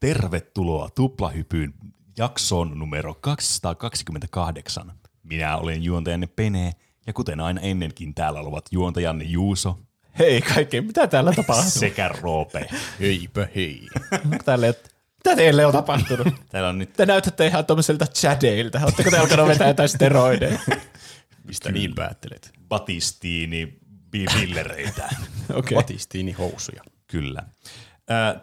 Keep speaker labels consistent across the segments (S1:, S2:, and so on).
S1: Tervetuloa Tuplahypyyn jaksoon numero 228. Minä olen juontajanne Pene, ja kuten aina ennenkin täällä ovat juontajanne Juuso
S2: Hei kaikki, mitä täällä tapahtuu?
S1: sekä Roope.
S3: Heipä hei.
S2: Täällä, ei- mitä teille on tapahtunut?
S1: Täällä on nyt
S2: Te näytätte ihan tuommoiselta chadeiltä. Oletteko te alkanut vetää jotain steroideja?
S3: Mistä niin päättelet?
S1: batistiini pillereitä.
S2: Okei.
S3: Batistiinihousuja.
S1: Kyllä.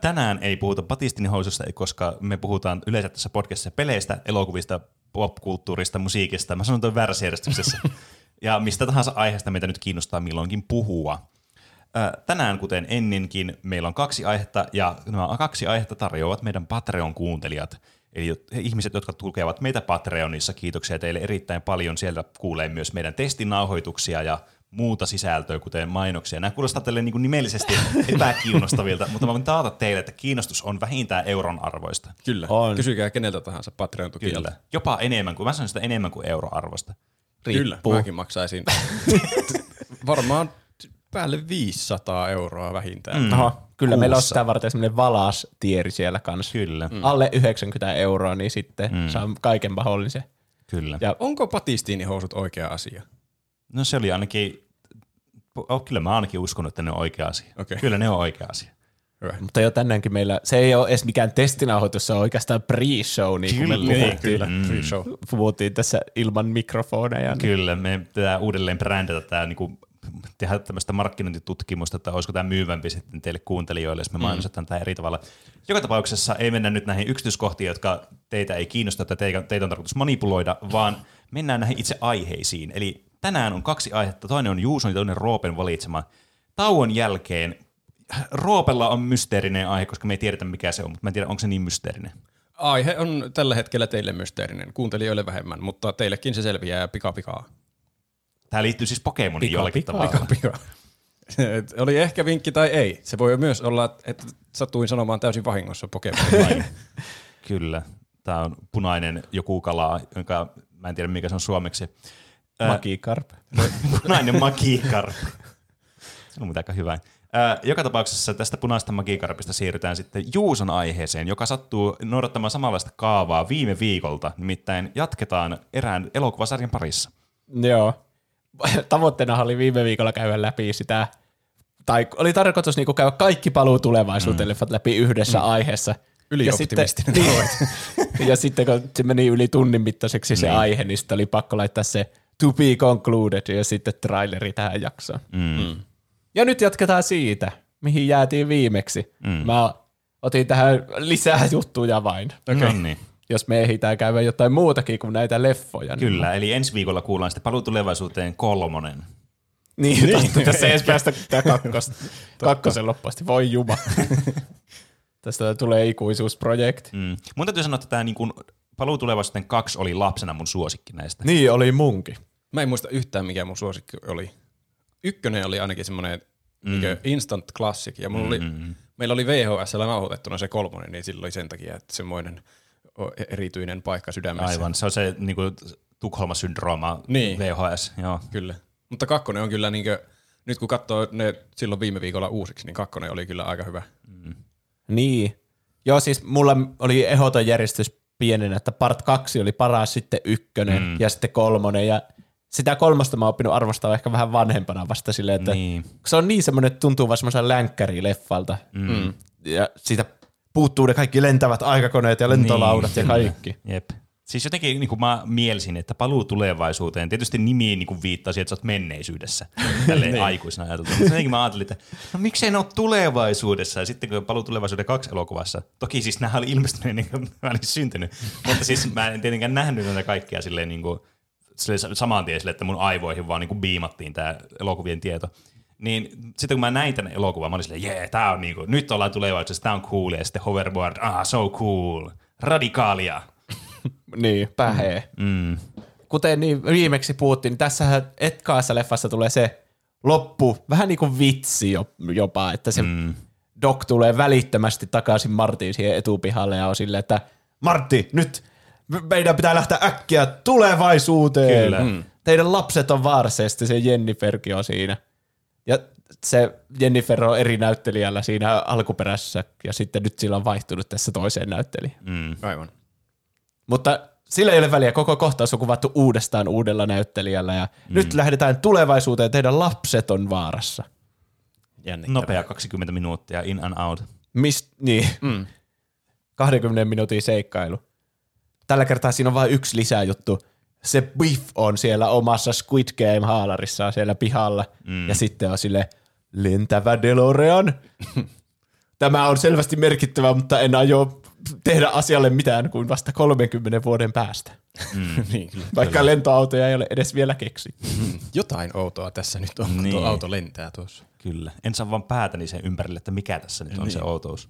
S1: Tänään ei puhuta Batistini-housusta, koska me puhutaan yleensä tässä podcastissa peleistä, elokuvista, popkulttuurista, musiikista. Mä sanon tuon väärässä järjestyksessä. ja mistä tahansa aiheesta meitä nyt kiinnostaa milloinkin puhua. Tänään, kuten ennenkin, meillä on kaksi aihetta, ja nämä kaksi aihetta tarjoavat meidän Patreon-kuuntelijat. Eli ihmiset, jotka tukevat meitä Patreonissa, kiitoksia teille erittäin paljon. Sieltä kuulee myös meidän testinauhoituksia ja muuta sisältöä, kuten mainoksia. Nämä kuulostaa teille niin nimellisesti epäkiinnostavilta, mutta mä voin taata teille, että kiinnostus on vähintään euron arvoista.
S3: Kyllä.
S2: On.
S3: Kysykää keneltä tahansa Patreon-tukijalta.
S1: Kyllä. Jopa enemmän kuin, mä sanon sitä enemmän kuin euroarvosta.
S3: Kyllä,
S2: Riippuu.
S3: mäkin maksaisin varmaan päälle 500 euroa vähintään. Mm.
S2: Oho, kyllä meillä on
S1: Kuussa.
S2: sitä varten semmoinen valastieri siellä kanssa.
S1: Kyllä, mm.
S2: Alle 90 euroa, niin sitten mm. saa kaiken mahdollisen.
S1: kyllä.
S2: Ja
S3: Onko patistiinihousut oikea asia?
S1: No se oli ainakin, oh, kyllä mä ainakin uskonut, että ne on oikea asia.
S3: Okei.
S1: Kyllä ne on oikea asia.
S3: Hyvä.
S2: Mutta jo tänäänkin meillä, se ei ole edes mikään testinauhoitus, se on oikeastaan pre-show, niin kuin me
S1: Kyllä,
S2: puhuttiin,
S3: Kyllä, mm. free show.
S2: puhuttiin tässä ilman mikrofoneja. Niin.
S1: Kyllä, me pitää uudelleen brändätä tämä niinku, tehdä tämmöistä markkinointitutkimusta, että olisiko tämä myyvämpi sitten teille kuuntelijoille, jos me mainostetaan mm. tämä eri tavalla. Joka tapauksessa ei mennä nyt näihin yksityiskohtiin, jotka teitä ei kiinnosta, että teitä, teitä on tarkoitus manipuloida, vaan mennään näihin itse aiheisiin. Eli tänään on kaksi aihetta, toinen on Juuson ja toinen Roopen valitsema. Tauon jälkeen Roopella on mysteerinen aihe, koska me ei tiedetä mikä se on, mutta mä en tiedä, onko se niin mysteerinen.
S3: Aihe on tällä hetkellä teille mysteerinen, kuuntelijoille vähemmän, mutta teillekin se selviää pikapikaa.
S1: Tämä liittyy siis Pokemoniin
S2: Pika,
S1: jollakin
S2: pika.
S1: tavalla.
S3: Pikapikaa. Et Oli ehkä vinkki tai ei. Se voi myös olla, että satuin sanomaan täysin vahingossa Pokemonin.
S1: Kyllä. Tämä on punainen joku kala, jonka mä en tiedä mikä se on suomeksi. Ää,
S2: Magikarp.
S1: punainen magikarp. Se on aika hyvä. Ää, joka tapauksessa tästä punaista magikarpista siirrytään sitten Juuson aiheeseen, joka sattuu noudattamaan samanlaista kaavaa viime viikolta. Nimittäin jatketaan erään elokuvasarjan parissa.
S2: Joo. Tavoitteena oli viime viikolla käydä läpi sitä, tai oli tarkoitus niinku käydä kaikki paluu tulevaisuuteen leffat läpi yhdessä mm. aiheessa.
S3: Ylioptimistinen
S2: ja sitten, niin, ja sitten kun se meni yli tunnin mittaiseksi se aihe, niin sitten oli pakko laittaa se to be concluded ja sitten traileri tähän jaksoon.
S1: Mm.
S2: Ja nyt jatketaan siitä, mihin jäätiin viimeksi. Mm. Mä otin tähän lisää juttuja vain.
S1: Okay. No niin.
S2: Jos me ehditään käydä jotain muutakin kuin näitä leffoja. Niin
S1: Kyllä, eli ensi viikolla kuullaan sitten paluu tulevaisuuteen kolmonen.
S2: Niin, niin. Tosta, tässä ei edes päästä tää kakkosta, kakkosen loppuun asti. Voi juma. Tästä tulee ikuisuusprojekti.
S1: Mm. Mun täytyy sanoa, että tämä niin kuin, paluu tulevaisuuteen kaksi oli lapsena mun suosikki näistä.
S2: Niin, oli munkin.
S3: Mä en muista yhtään, mikä mun suosikki oli. Ykkönen oli ainakin semmoinen mm. niin instant classic, ja mulla oli, meillä oli VHSllä nauhoitettuna se kolmonen, niin silloin oli sen takia, että semmoinen erityinen paikka sydämessä.
S1: Aivan, se on se niin kuin, Tukholma-syndrooma,
S3: Niin.
S1: VHS. Joo.
S3: Kyllä. Mutta kakkonen on kyllä, niinkö, nyt kun katsoo ne silloin viime viikolla uusiksi, niin kakkonen oli kyllä aika hyvä.
S2: Niin. Joo, siis mulla oli ehdoton järjestys pienenä, että part kaksi oli paras, sitten ykkönen mm. ja sitten kolmonen. Ja sitä kolmosta mä oon oppinut arvostaa ehkä vähän vanhempana vasta silleen, että
S1: Niin.
S2: se on niin semmoinen, että tuntuu vaan semmoisen länkkärileffalta. Mm. Ja siitä puuttuu ne kaikki lentävät aikakoneet ja lentolaudat
S1: Niin,
S2: ja kaikki.
S1: Jep. Siis jotenkin niin kuin mä mielsin, että paluu tulevaisuuteen, tietysti nimi niin kuin viittasi, että sä oot menneisyydessä, tälleen aikuisena ajateltu. Mutta jotenkin mä ajattelin, että no miksei ne ole tulevaisuudessa, ja sitten kun paluu tulevaisuuden kaksi elokuvassa, toki siis nämä oli ilmestynyt ennen kuin mä olin syntynyt, mutta siis mä en tietenkään nähnyt näitä kaikkia silleen niin kuin, silleen saman tien silleen, että mun aivoihin vaan niin kuin biimattiin tämä elokuvien tieto. Niin sitten kun mä näin tämän elokuvan, mä olin silleen, jee, tää on niinku, nyt ollaan tulevaisuudessa, tää on cool, ja sitten hoverboard, ah, so cool, radikaalia.
S2: Niin, pähee.
S1: Mm.
S2: Kuten niin viimeksi puhuttiin, niin tässähän etkaassa leffassa tulee se loppu, vähän niin kuin vitsi jo- jopa, että se mm. Doc tulee välittömästi takaisin Martin siihen etupihalle ja on silleen, että Martti, nyt meidän pitää lähteä äkkiä tulevaisuuteen.
S1: Kyllä. Mm.
S2: Teidän lapset on vaarassa ja sitten se Jenniferkin on siinä. Ja se Jennifer on eri näyttelijällä siinä alkuperäisessä, ja sitten nyt sillä on vaihtunut tässä toiseen näyttelijään.
S1: Mm.
S3: Aivan.
S2: Mutta sillä ei ole väliä, koko kohtaus on kuvattu uudestaan uudella näyttelijällä, ja mm. nyt lähdetään tulevaisuuteen, teidän lapset on vaarassa.
S3: Jännittävää.
S1: Nopea 20 minuuttia, in and out.
S2: Mist, niin, mm. 20 minuutin seikkailu. Tällä kertaa siinä on vain yksi lisäjuttu. Se Biff on siellä omassa Squid Game-haalarissaan siellä pihalla, mm. ja sitten on sille lentävä DeLorean. Tämä on selvästi merkittävä, mutta en aio tehdä asialle mitään kuin vasta 30 vuoden päästä.
S3: niin, kyllä.
S2: Vaikka lentoautoja ei ole edes vielä keksitty.
S3: Jotain outoa tässä nyt on, kun
S1: Niin.
S3: tuo auto lentää tuossa.
S1: Kyllä. En saa vaan päätäni sen ympärille, että mikä tässä nyt on se outous.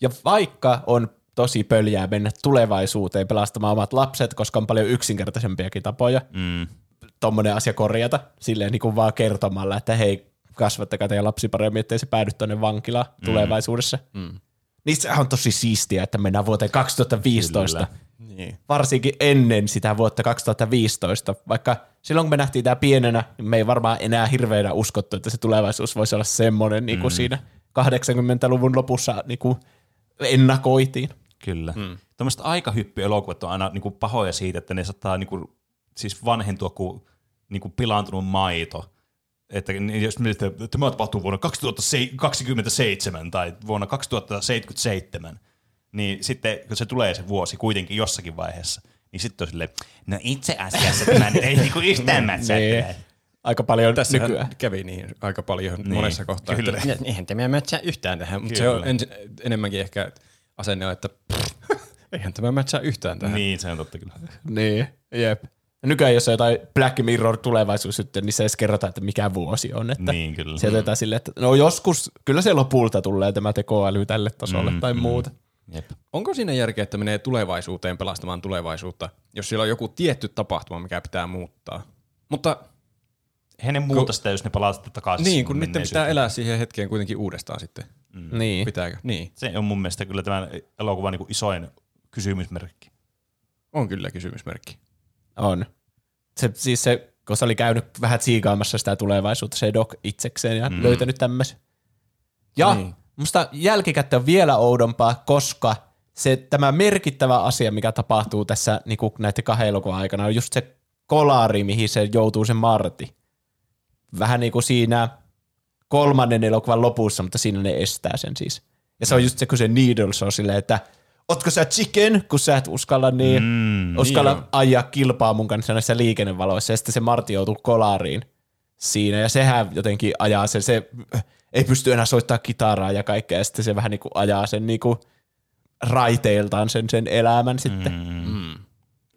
S2: Ja vaikka on tosi pöljää mennä tulevaisuuteen pelastamaan omat lapset, koska on paljon yksinkertaisempiakin tapoja
S1: Mm.
S2: tommonen asia korjata, silleen niin kuin vaan kertomalla, että hei, kasvattakaa teidän lapsi paremmin, ettei se päädy tuonne vankilaan mm. tulevaisuudessa. Mm. Niin se on tosi siistiä, että mennään vuoteen 2015.
S1: Kyllä.
S3: Niin.
S2: Varsinkin ennen sitä vuotta 2015, vaikka silloin kun me nähtiin tämä pienenä, niin me ei varmaan enää hirveänä uskottu, että se tulevaisuus voisi olla semmoinen, niin kuin mm. siinä 80-luvun lopussa niin kuin ennakoitiin.
S1: Kyllä. Mm. Tuommoiset aikahyppy-elokuvat on aina niinku pahoja siitä, että ne saattaa niinku, siis vanhentua kuin niinku pilaantunut maito. Että niin jos mietitään, että tämä tapahtuu vuonna 2027 tai vuonna 2077, niin sitten kun se tulee se vuosi kuitenkin jossakin vaiheessa, niin sitten on silleen, no itse asiassa tämä nyt ei niinku yhtään mätsää.
S2: Niin. Aika paljon
S3: Tässä
S2: nykyään.
S3: kävi niin aika paljon niin, monessa kohtaa,
S1: kyllä.
S3: että eihän tämä mätsää yhtään tähän, mutta se on
S1: Kyllä.
S3: ensin, enemmänkin ehkä asenne, on, että eihän tämä mätsää yhtään tähän.
S1: Niin, se on totta kyllä.
S2: Niin, jep. Ja nykyään jos on jotain Black Mirror tulevaisuus nyt, niin se edes kerrotaan, että mikä vuosi on. Että
S1: Niin, kyllä.
S2: Se otetaan silleen, että no joskus, kyllä se lopulta tulee tämä tekoäly tälle tasolle mm, tai muuta.
S1: Jep.
S3: Onko siinä järkeä, että menee tulevaisuuteen pelastamaan tulevaisuutta, jos siellä on joku tietty tapahtuma, mikä pitää muuttaa? Mutta
S1: He ne muuta sitä, jos ne palaa sitten takaisin.
S3: niin, kun niiden pitää elää siihen hetkeen kuitenkin uudestaan sitten.
S2: Mm. Niin.
S3: Pitääkö? Niin.
S1: Se on mun mielestä kyllä tämän elokuvan niin isoin kysymysmerkki.
S3: On kyllä kysymysmerkki.
S2: On. Se, siis se, kun se oli käynyt vähän tsiikaamassa sitä tulevaisuutta, se Doc itsekseen ja mm. löytänyt tämmöisen. Ja
S3: Niin.
S2: niin. musta jälkikäteen on vielä oudompaa, koska se tämä merkittävä asia, mikä tapahtuu tässä niin kuin näiden kahden elokuvan aikana, on just se kolari, mihin se joutuu se Marti. Vähän niin kuin siinä kolmannen elokuvan lopussa, mutta siinä ne estää sen siis. Ja se on just se, kun se Needles on silleen, että ootko sä chicken, kun sä et uskalla niin, mm, uskalla
S3: niin
S2: ajaa kilpaa mun kanssa näissä liikennevaloissa. Ja sitten se Martti joutuu kolariin siinä, ja sehän jotenkin ajaa sen, se äh, ei pysty enää soittaa kitaraa ja kaikkea, ja sitten se vähän niin kuin ajaa sen niin kuin raiteiltaan sen, sen elämän sitten. Mm.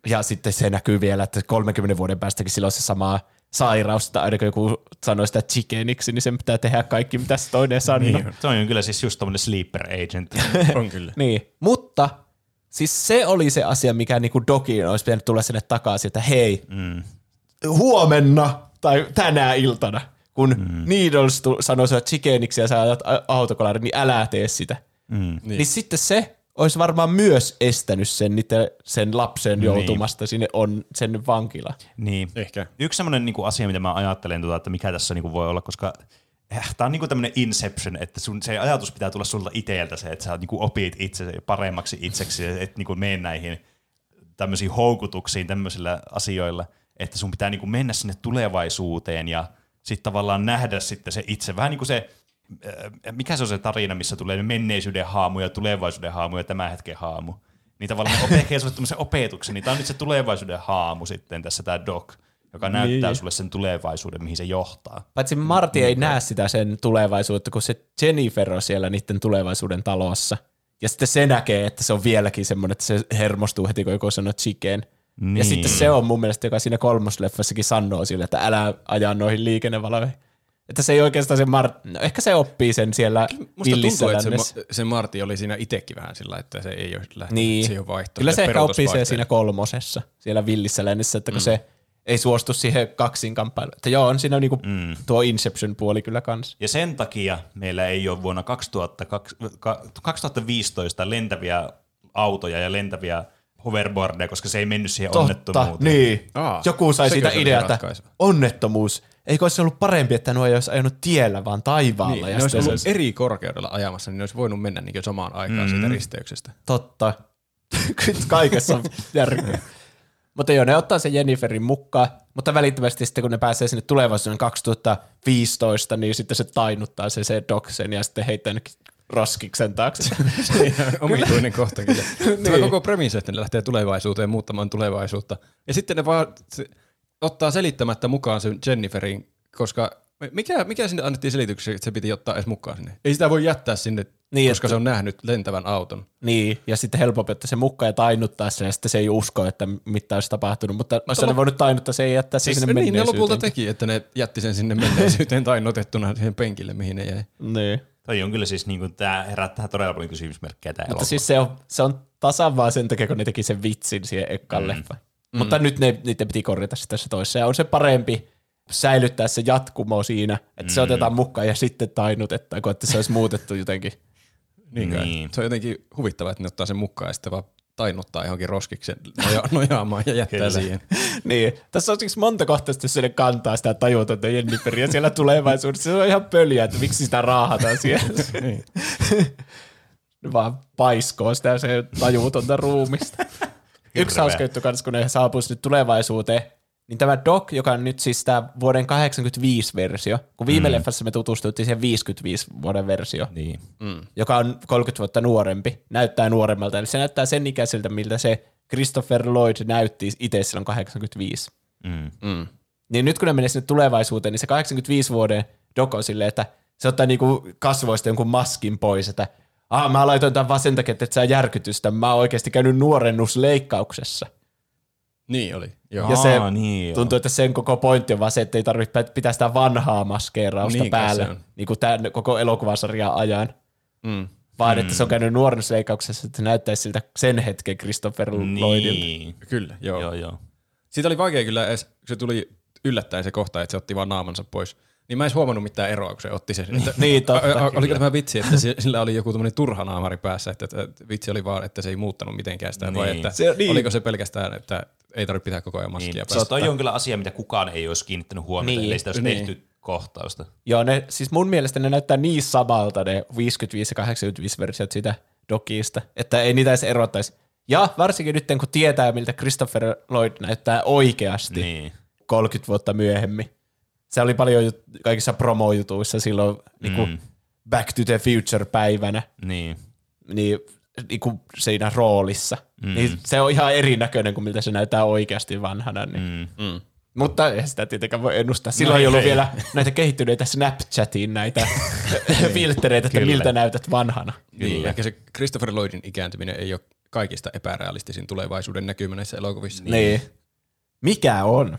S2: Ja sitten se näkyy vielä, että 30 vuoden päästäkin sillä on se sama sairaus, että aina kun joku sanoo sitä chickeniksi, niin sen pitää tehdä kaikki, mitä se toinen sanoo.
S1: Niin. Se on kyllä siis just tommonen sleeper agent.
S3: On kyllä.
S2: Niin, mutta siis se oli se asia, mikä niinku Dokin olisi pitänyt tulla sinne takaisin, että hei, mm. huomenna tai tänä iltana, kun mm. Needles tu- sanoi sua chickeniksi ja sä ajat autokolari, niin älä tee sitä. Mm. Niin. niin sitten se olisi varmaan myös estänyt sen, niitä, sen lapsen joutumasta sinne on sen vankila.
S1: niin.
S3: Ehkä.
S1: Yksi semmoinen niinku asia, mitä mä ajattelen, tota, että mikä tässä niinku voi olla, koska äh, tämä on niinku tämmöinen inception, että sun, se ajatus pitää tulla sulta itseltä se, että sä niinku opit itse paremmaksi itseksi, että niinku mene näihin tämmöisiin houkutuksiin tämmöisillä asioilla, että sun pitää niinku mennä sinne tulevaisuuteen ja sitten tavallaan nähdä sitten se itse, vähän niin kuin se, mikä se on se tarina, missä tulee ne menneisyyden haamu ja tulevaisuuden haamu ja tämän hetken haamu. Niin tavallaan ne opettaa sulle tämmöisen opetuksen, niin tämä on nyt se tulevaisuuden haamu sitten tässä tämä doc, joka niin. näyttää sulle sen tulevaisuuden, mihin se johtaa.
S2: Paitsi Marti ei näe sitä sen tulevaisuutta, kun se Jennifer on siellä niiden tulevaisuuden talossa. Ja sitten se näkee, että se on vieläkin semmoinen, että se hermostuu heti, kun joku sanoo chicken. Niin. Ja
S1: Niin.
S2: sitten se on mun mielestä, joka siinä kolmosleffassakin sanoo sille, että älä ajaa noihin liikennevaloihin. Että se ei oikeastaan se Mart... No, ehkä se oppii sen siellä
S3: Musta tuntuu, että se, se Martti oli siinä itsekin vähän sillä, että se ei ole lähtenyt,
S2: Niin.
S3: se ei ole vaihtoehto.
S2: Kyllä se ehkä oppii sen
S3: peruutusvaihtoehto.
S2: siinä kolmosessa, siellä villissä lännessä, että kun mm. se ei suostu siihen kaksinkamppailuun. Että joo, on siinä niinku mm. tuo Inception-puoli kyllä kanssa.
S1: Ja sen takia meillä ei ole vuonna 2000, 2015 lentäviä autoja ja lentäviä hoverboardia, koska se ei mennyt siihen
S2: Totta,
S1: onnettomuuteen.
S2: niin.
S3: Aa,
S2: Joku sai siitä
S3: ratkaisu?
S2: onnettomuus. Eikö olisi ollut parempi, että nuo ei olisi ajanut tiellä, vaan taivaalla.
S3: Niin,
S2: ja
S3: ne olisi ollut
S2: se-
S3: eri korkeudella ajamassa, niin ne olisi voinut mennä niin samaan aikaan siitä risteyksestä.
S2: Totta. Kyllä Kaikessa on järkeä. Mutta joo, ne ottaa sen Jenniferin mukaan, mutta välittömästi sitten kun ne pääsee sinne tulevaisuuden 2015, niin sitten se tainuttaa se, se Doksen ja sitten heittää roskiksen taakse.
S3: Omituinen kohta kyllä. Tämä
S2: Niin.
S3: koko premissi, että ne lähtee tulevaisuuteen muuttamaan tulevaisuutta. Ja sitten ne vaan se, ottaa selittämättä mukaan sen Jenniferin, koska mikä, mikä sinne annettiin selityksiä, että se piti ottaa edes mukaan sinne? Ei sitä voi jättää sinne,
S2: Niin,
S3: niin, koska
S2: että-
S3: se on nähnyt lentävän auton.
S2: niin, ja sitten helpompi, että se mukaan ja tainuttaa sen, ja sitten se ei usko, että mitä olisi tapahtunut, mutta olisi ne voinut tainuttaa sen ja jättää
S3: Siis
S2: sinne
S3: niin, ne lopulta
S2: menneisyyteen.
S3: teki, että ne jätti sen sinne menneisyyteen tai notettuna siihen penkille, mihin ne jäi.
S2: Niin.
S1: Toi on kyllä siis, niin kuin, tämä herättää todella paljon kysymysmerkkejä tämä
S2: Mutta
S1: elokuva.
S2: siis se on, se on tasan vaan sen takia, kun ne teki sen vitsin siihen ekkaan mm. leffaan. Mm. Mutta nyt ne, niiden piti korjata sitä tässä toisessa. Ja on se parempi säilyttää se jatkumo siinä, että mm. se otetaan mukaan ja sitten tainutetaan, kuin että se olisi muutettu jotenkin.
S3: Niin.
S1: Niin.
S3: Se on jotenkin huvittavaa, että ne ottaa sen mukaan ja sitten vaan tainuttaa johonkin roskiksen noja, nojaamaan ja jättää
S1: Kyllä.
S3: siihen.
S2: niin. Tässä on siksi monta kohtaa, että se kantaa sitä tajutonta Jenniferia siellä tulevaisuudessa. Se on ihan pöliä, että miksi sitä raahataan siellä.
S3: Niin.
S2: Vaan paiskoo sitä se tajuutonta ruumista. Yksi hauska juttu kanssa, kun ne saapuu sinne tulevaisuuteen, niin tämä Doc, joka on nyt siis tämä vuoden 85 versio, kun viime mm. leffassa me tutustuttiin siihen 55 vuoden versio,
S1: Niin.
S2: joka on 30 vuotta nuorempi, näyttää nuoremmalta, eli se näyttää sen ikäiseltä, miltä se Christopher Lloyd näytti itse silloin 85.
S1: Mm.
S3: Mm.
S2: Niin nyt kun ne menee sinne tulevaisuuteen, niin se 85 vuoden Doc on silleen, että se ottaa niinku kasvoista jonkun maskin pois, että ah, mä laitoin tämän vaan sen takia, että et saa järkytystä. Mä oon oikeasti käynyt nuorennusleikkauksessa.
S3: Niin oli. Joo.
S2: Ja se
S1: Aa, niin joo.
S2: tuntuu, että sen koko pointti on vaan se, että ei tarvitse pitää sitä vanhaa maskeerausta
S3: Niin
S2: päällä
S3: se
S2: niin kuin tämän koko elokuvasarjan ajan.
S3: Mm.
S2: Vaan että se on käynyt nuorennusleikkauksessa, että se näyttäisi siltä sen hetken Christopher Lloydilta.
S1: Niin.
S3: Kyllä, joo.
S1: Joo, joo.
S3: Siitä oli vaikea kyllä edes, kun se tuli yllättäen se kohta, että se otti vaan naamansa pois. Niin mä en huomannut mitään eroa, kun se otti sen. Että,
S2: Niin, totta,
S3: a- a- Oliko
S2: kyllä.
S3: tämä vitsi, että se- sillä oli joku tämmöinen turha naamari päässä, että, että vitsi oli vaan, että se ei muuttanut mitenkään sitä, vai
S1: Niin.
S3: että
S2: Se- niin.
S3: oliko se pelkästään, että ei tarvitse pitää koko ajan maskia
S1: Niin. Se
S3: päässä.
S1: toi on kyllä asia, mitä kukaan ei olisi kiinnittänyt huomiota,
S2: Niin.
S1: niin. ellei sitä olisi
S3: Niin.
S1: tehty kohtausta.
S2: Joo, ne, siis mun mielestä ne näyttää niin samalta ne 55 ja 85 versiot sitä Dokista, että ei niitä edes erottaisi. Ja varsinkin nyt kun tietää, miltä Christopher Lloyd näyttää oikeasti niin.
S1: Niin.
S2: 30 vuotta myöhemmin. Se oli paljon jut- kaikissa promojutuissa silloin niin kuin Back to the Future-päivänä
S1: Niin.
S2: niin, niin kuin siinä roolissa. Mm. Niin se on ihan erinäköinen kuin miltä se näyttää oikeasti vanhana. Niin.
S1: Mm.
S3: Mm.
S2: Mutta ei sitä tietenkään voi ennustaa. Silloin ei
S1: No
S2: ollut
S1: ei.
S2: vielä näitä kehittyneitä Snapchatiin näitä filtreitä, että
S1: Kyllä.
S2: miltä näytät vanhana.
S3: Niin, ehkä se Christopher Lloydin ikääntyminen ei ole kaikista epärealistisin tulevaisuuden näkymä näissä elokuvissa.
S2: Niin. Mikä on?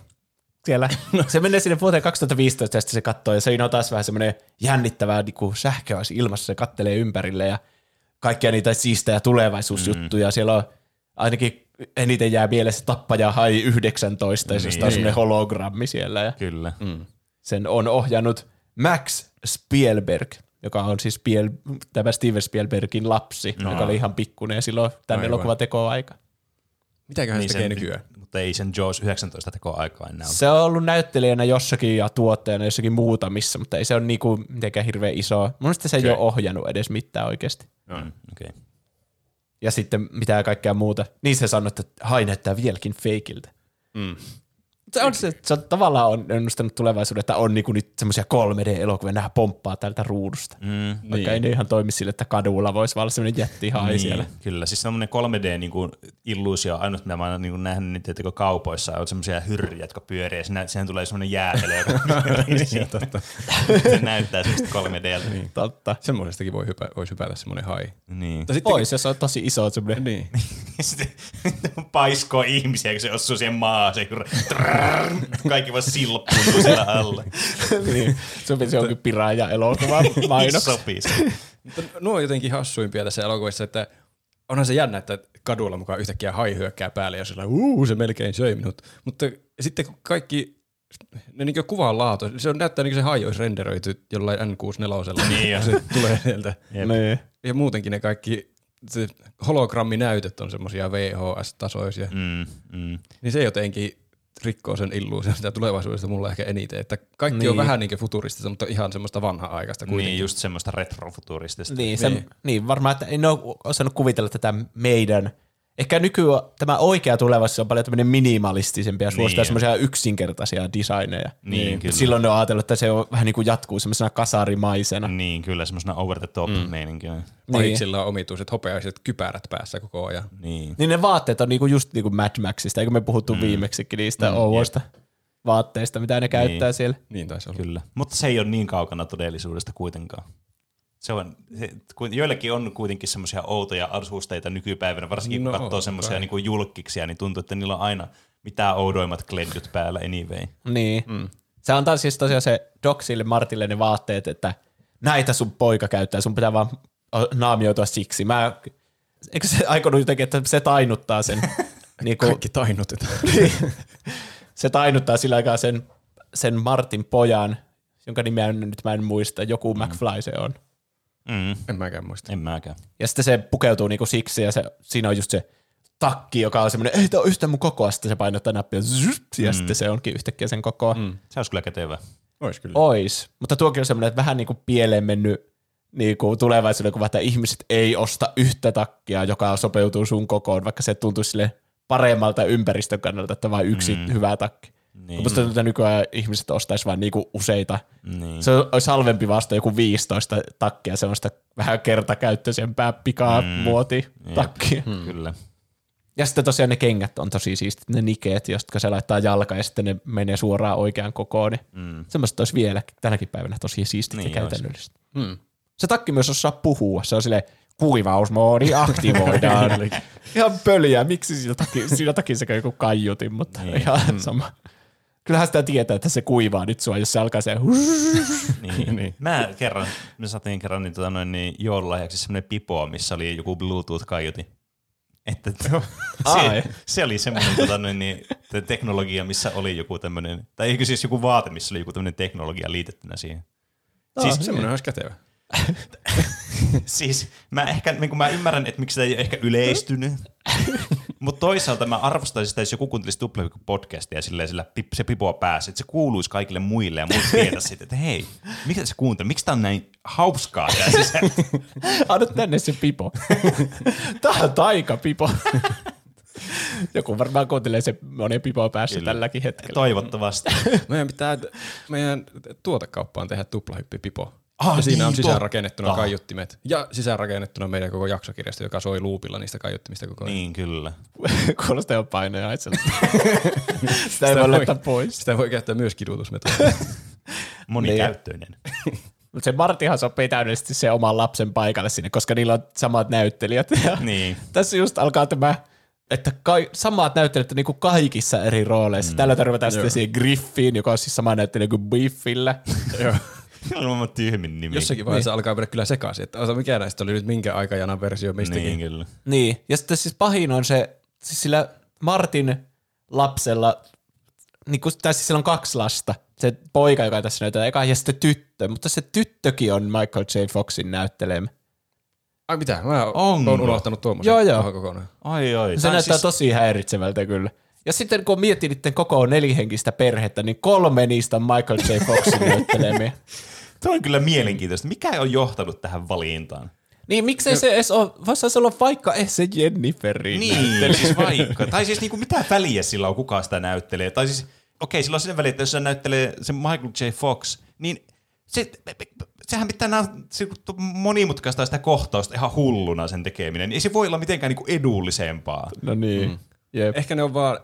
S2: Siellä. Se menee sinne vuoteen 2015 ja sitten se katsoo ja siinä on taas vähän semmoinen jännittävää niin sähköä ilmassa. Se kattelee ympärille ja kaikkia niitä siistejä tulevaisuusjuttuja.
S1: Mm.
S2: Siellä on ainakin eniten jää mielessä tappaja Hai 19, josta
S1: Niin.
S2: on semmoinen hologrammi siellä. Ja
S1: Kyllä.
S3: Mm.
S2: sen on ohjannut Max Spielberg, joka on siis Spiel, tämä Steven Spielbergin lapsi, no. joka oli ihan pikkuinen ja silloin tänne
S3: Aivan.
S2: elokuva aika.
S3: Mitäköhän niin se tekee nykyään?
S1: Mutta ei sen Jaws 19 tekoaikaa enää ole.
S2: Se on ollut näyttelijänä jossakin ja tuottajana jossakin muutamissa, mutta ei se ole niinku mitenkään hirveän iso. Mun mielestä se ei
S3: Okei.
S2: ole ohjannut edes mitään oikeasti.
S1: Mm, okay.
S2: Ja sitten mitä kaikkea muuta. Niin se sanoi, että hai näyttää vieläkin feikiltä.
S3: Mm.
S2: Se on, se, se on tavallaan on ennustanut tulevaisuuden, että on niinku nyt semmoisia 3D-elokuvia, nämä pomppaa tältä ruudusta.
S1: Mm,
S2: Vaikka
S3: Niin.
S2: ei ne ihan toimi sille, että kadulla voisi olla semmoinen jätti hai
S1: niin,
S2: siellä.
S1: Kyllä, siis semmoinen 3D-illuusio, ainut mitä mä oon niin nähnyt niitä tiedätkö, kaupoissa, on semmoisia hyrriä, jotka pyörii, ja siinä, siihen tulee semmoinen jäätelö, joka pyörii siinä.
S3: totta.
S1: Se näyttää semmoista 3Dltä. Niin.
S2: Totta.
S3: Semmoisestakin voi hypä, voisi hypätä semmoinen hai.
S1: niin.
S3: Mutta sitten,
S2: Ois, jos on tosi iso semmoinen.
S3: Niin.
S1: Sitten paiskoo ihmisiä, kun se osuu siihen maahan, se kaikki vaan silppuuntuu siellä alla.
S2: niin. Se on johonkin piraaja elokuva mainos.
S1: Sopii se.
S3: Mutta nuo on jotenkin hassuimpia tässä elokuvassa, että onhan se jännä, että kadulla mukaan yhtäkkiä hai hyökkää päälle ja sillä uu, se melkein söi minut. Mutta sitten kun kaikki ne niin kuvan laatu, se on näyttää niin kuin se hai olisi renderöity jollain N64.
S1: Niin
S3: kun
S1: on.
S3: se tulee sieltä.
S1: Jep.
S2: Niin.
S3: Ja muutenkin ne kaikki se hologramminäytöt on semmoisia VHS-tasoisia,
S1: Mm, mm.
S3: niin se jotenkin rikkoo sen illuusion sitä tulevaisuudesta mulle ehkä eniten, että kaikki
S2: Niin.
S3: on vähän niin futuristista, mutta ihan semmoista vanha-aikaista kuitenkin.
S1: Niin, just semmoista retrofuturistista.
S2: Niin, se,
S3: Niin.
S2: niin. niin, varmaan, että en ole osannut kuvitella tätä meidän. Ehkä nykyään tämä oikea tulevaisuus on paljon tämmöinen minimalistisempi ja suosittaa
S1: Niin.
S2: semmoisia yksinkertaisia designeja.
S1: Niin, kyllä.
S2: Silloin ne on ajatellut, että se on vähän niin kuin jatkuu semmoisena kasarimaisena.
S1: Niin, kyllä, semmoisena over the top mm. meininkinä.
S3: Pahiksilla on omituiset hopeaiset kypärät päässä koko ajan.
S1: Niin.
S2: Niin ne vaatteet on niinku just niinku Mad Maxista, eikö me puhuttu mm. viimeksikin niistä mm, ouvoista vaatteista, mitä ne käyttää
S1: Niin.
S2: siellä.
S3: Niin taisi olla.
S1: Kyllä, mutta se ei ole niin kaukana todellisuudesta kuitenkaan. Se on, se, joillekin on kuitenkin semmoisia outoja asusteita nykypäivänä, varsinkin kun
S3: No,
S1: katsoo semmoisia niin julkkiksia, niin tuntuu, että niillä on aina mitä oudoimmat kledjut päällä anyway.
S2: Niin. Mm. Se antaa siis tosiaan se Docsille Martille ne vaatteet, että näitä sun poika käyttää, sun pitää vaan naamioitua siksi. Mä, eikö se aikonut jotenkin, että se tainuttaa sen, niin kuin,
S3: Kaikki tainutetaan.
S2: se tainuttaa sillä aikaa sen, sen Martin pojan, jonka nimeä en- nyt mä en muista, joku mm. McFly se on.
S1: Mm,
S3: en mäkään muista.
S1: en mäkään.
S2: Ja sitten se pukeutuu niinku siksi, ja se, siinä on just se takki, joka on semmoinen, ei, tämä on yhtä mun kokoa, sitten se painottaa nappia, zzzt, ja mm. sitten se onkin yhtäkkiä sen kokoa. Mm.
S1: Se olisi kyllä kätevä.
S3: Ois kyllä.
S2: Ois, mutta tuokin on semmoinen, että vähän niinku pieleen mennyt niinku tulevaisuuden kuva, että ihmiset ei osta yhtä takkia, joka sopeutuu sun kokoon, vaikka se tuntuisi sille paremmalta ympäristön kannalta, että vain yksi mm. hyvä takki.
S1: Niin.
S2: Niin. Musta tuntuu, että nykyään ihmiset ostaisi vain niinku useita.
S1: Niin.
S2: Se olisi halvempi vasta joku 15 takkia, semmoista vähän kertakäyttöisempää pikaa mm. muoti takkia.
S1: Mm. Kyllä.
S2: Ja sitten tosiaan ne kengät on tosi siistit, ne nikeet, jotka se laittaa jalka ja sitten ne menee suoraan oikeaan kokoon. Niin mm. Semmoista olisi vielä tänäkin päivänä tosi siistit
S1: Niin
S2: ja käytännöllistä.
S3: Hmm.
S2: Se takki myös osaa puhua. Se on silleen, kuivausmoodi aktivoidaan. ihan pöliä. Miksi siinä takki, siinä sekä joku kaiutin, mutta niin. ihan sama. Kyllähän sitä tietää, että se kuivaa nyt sua, jos se alkaa se
S1: Niin. niin. Mä kerran, me saatiin kerran niin, tota, noin, niin joululahjaksi semmoinen pipo, missä oli joku Bluetooth-kaiutin. Että
S2: Ai.
S1: se, se, oli semmoinen tota, noin, niin, te- teknologia, missä oli joku tämmöinen, tai eikö siis joku vaate, missä oli joku tämmöinen teknologia liitettynä siihen. Siis,
S3: Semmoinen olisi kätevä.
S1: siis mä ehkä, niin kuin mä ymmärrän, että miksi se ei ole ehkä yleistynyt, mutta toisaalta mä arvostaisin sitä, jos joku kuuntelisi Tuplahyppy-podcastia ja silleen sillä pip, se pipoa päässä, että se kuuluisi kaikille muille ja muut tietäisi sitten, että hei, miksi se kuuntelee, miksi tää on näin hauskaa tää sisältö?
S2: Anna tänne se pipo. Tää on taikapipo. Joku varmaan kuuntelee se monen pipo päässä
S1: Kyllä.
S2: tälläkin hetkellä.
S1: Toivottavasti.
S3: Meidän pitää meidän tuotekauppaan tehdä tuplahyppipipo.
S1: Ah,
S3: ja siinä on
S1: niin,
S3: sisäänrakennettuna
S1: totta.
S3: kaiuttimet. Ja sisäänrakennettuna meidän koko jaksokirjasto, joka soi luupilla niistä kaiuttimista koko ajan.
S1: niin, kyllä.
S2: Kuulostaa jo painojaisella. Sitä ei voi laittaa pois.
S3: Sitä voi käyttää myös kidutusmetodina.
S1: Monikäyttöinen.
S2: Mutta se Martihan sopii täydellisesti se oman lapsen paikalle sinne, koska niillä on samat näyttelijät. Ja
S1: Niin.
S2: Tässä just alkaa tämä, että kai, samat näyttelijät on niinku kaikissa eri rooleissa. Mm. Tällä tarvitaan sitten siihen Griffiin, joka on siis sama näyttelijä kuin Biffillä.
S1: Se on maailman tyhmin nimi.
S3: Jossakin vaiheessa niin. alkaa mennä kyllä sekaisin, että mikä näistä oli nyt minkä aikajanan versio mistäkin.
S1: Niin, kyllä.
S2: Niin, ja sitten siis pahin on se, siis sillä Martin lapsella, niin kun, tai siis sillä on kaksi lasta. Se poika, joka tässä näytetään eka, ja sitten tyttö, mutta se tyttökin on Michael J. Foxin näyttelemä.
S3: Ai mitä? Mä
S1: Onko?
S3: oon unohtanut tuommoisen
S2: Joo, joo.
S3: kokonaan.
S1: Ai, ai.
S2: Se näyttää
S1: siis,
S2: tosi häiritsevältä kyllä. Ja sitten kun miettii niiden koko nelihenkistä perhettä, niin kolme niistä on Michael J. Foxin näyttelemiä.
S1: Tuo on kyllä mielenkiintoista. Mikä on johtanut tähän valintaan?
S2: Niin miksei se edes ole, voisi se olla vaikka edes se Jenniferin
S1: Niin, siis vaikka. Tai siis niinku, mitä väliä sillä on, kuka sitä näyttelee? Tai siis, okei, sillä on sen väliä, että jos se näyttelee se Michael J. Fox, niin se, sehän pitää nää, se monimutkaista sitä kohtausta ihan hulluna sen tekeminen. Ei se voi olla mitenkään niinku edullisempaa.
S2: No niin. Mm. Jep.
S3: Ehkä ne on vaan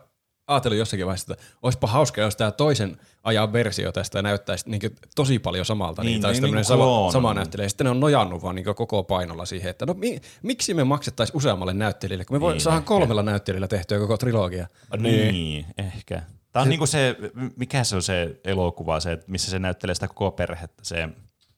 S3: ajatellut jossakin vaiheessa, että olisipa hauska, jos tämä toisen ajan versio tästä näyttäisi niin tosi paljon samalta.
S1: Niin,
S3: Niin, tai
S1: niin,
S3: niin,
S1: niin
S3: sama, sama näyttelijä. Sitten ne on nojannut vaan niin koko painolla siihen, että no mi, miksi me maksettaisiin useammalle näyttelijälle, kun me voi,
S1: Niin,
S3: saadaan
S1: ehkä.
S3: kolmella näyttelijällä tehtyä koko trilogia.
S1: Niin. niin, ehkä. Tämä on niinku se, mikä se on se elokuva, se, missä se näyttelee sitä koko perhettä, se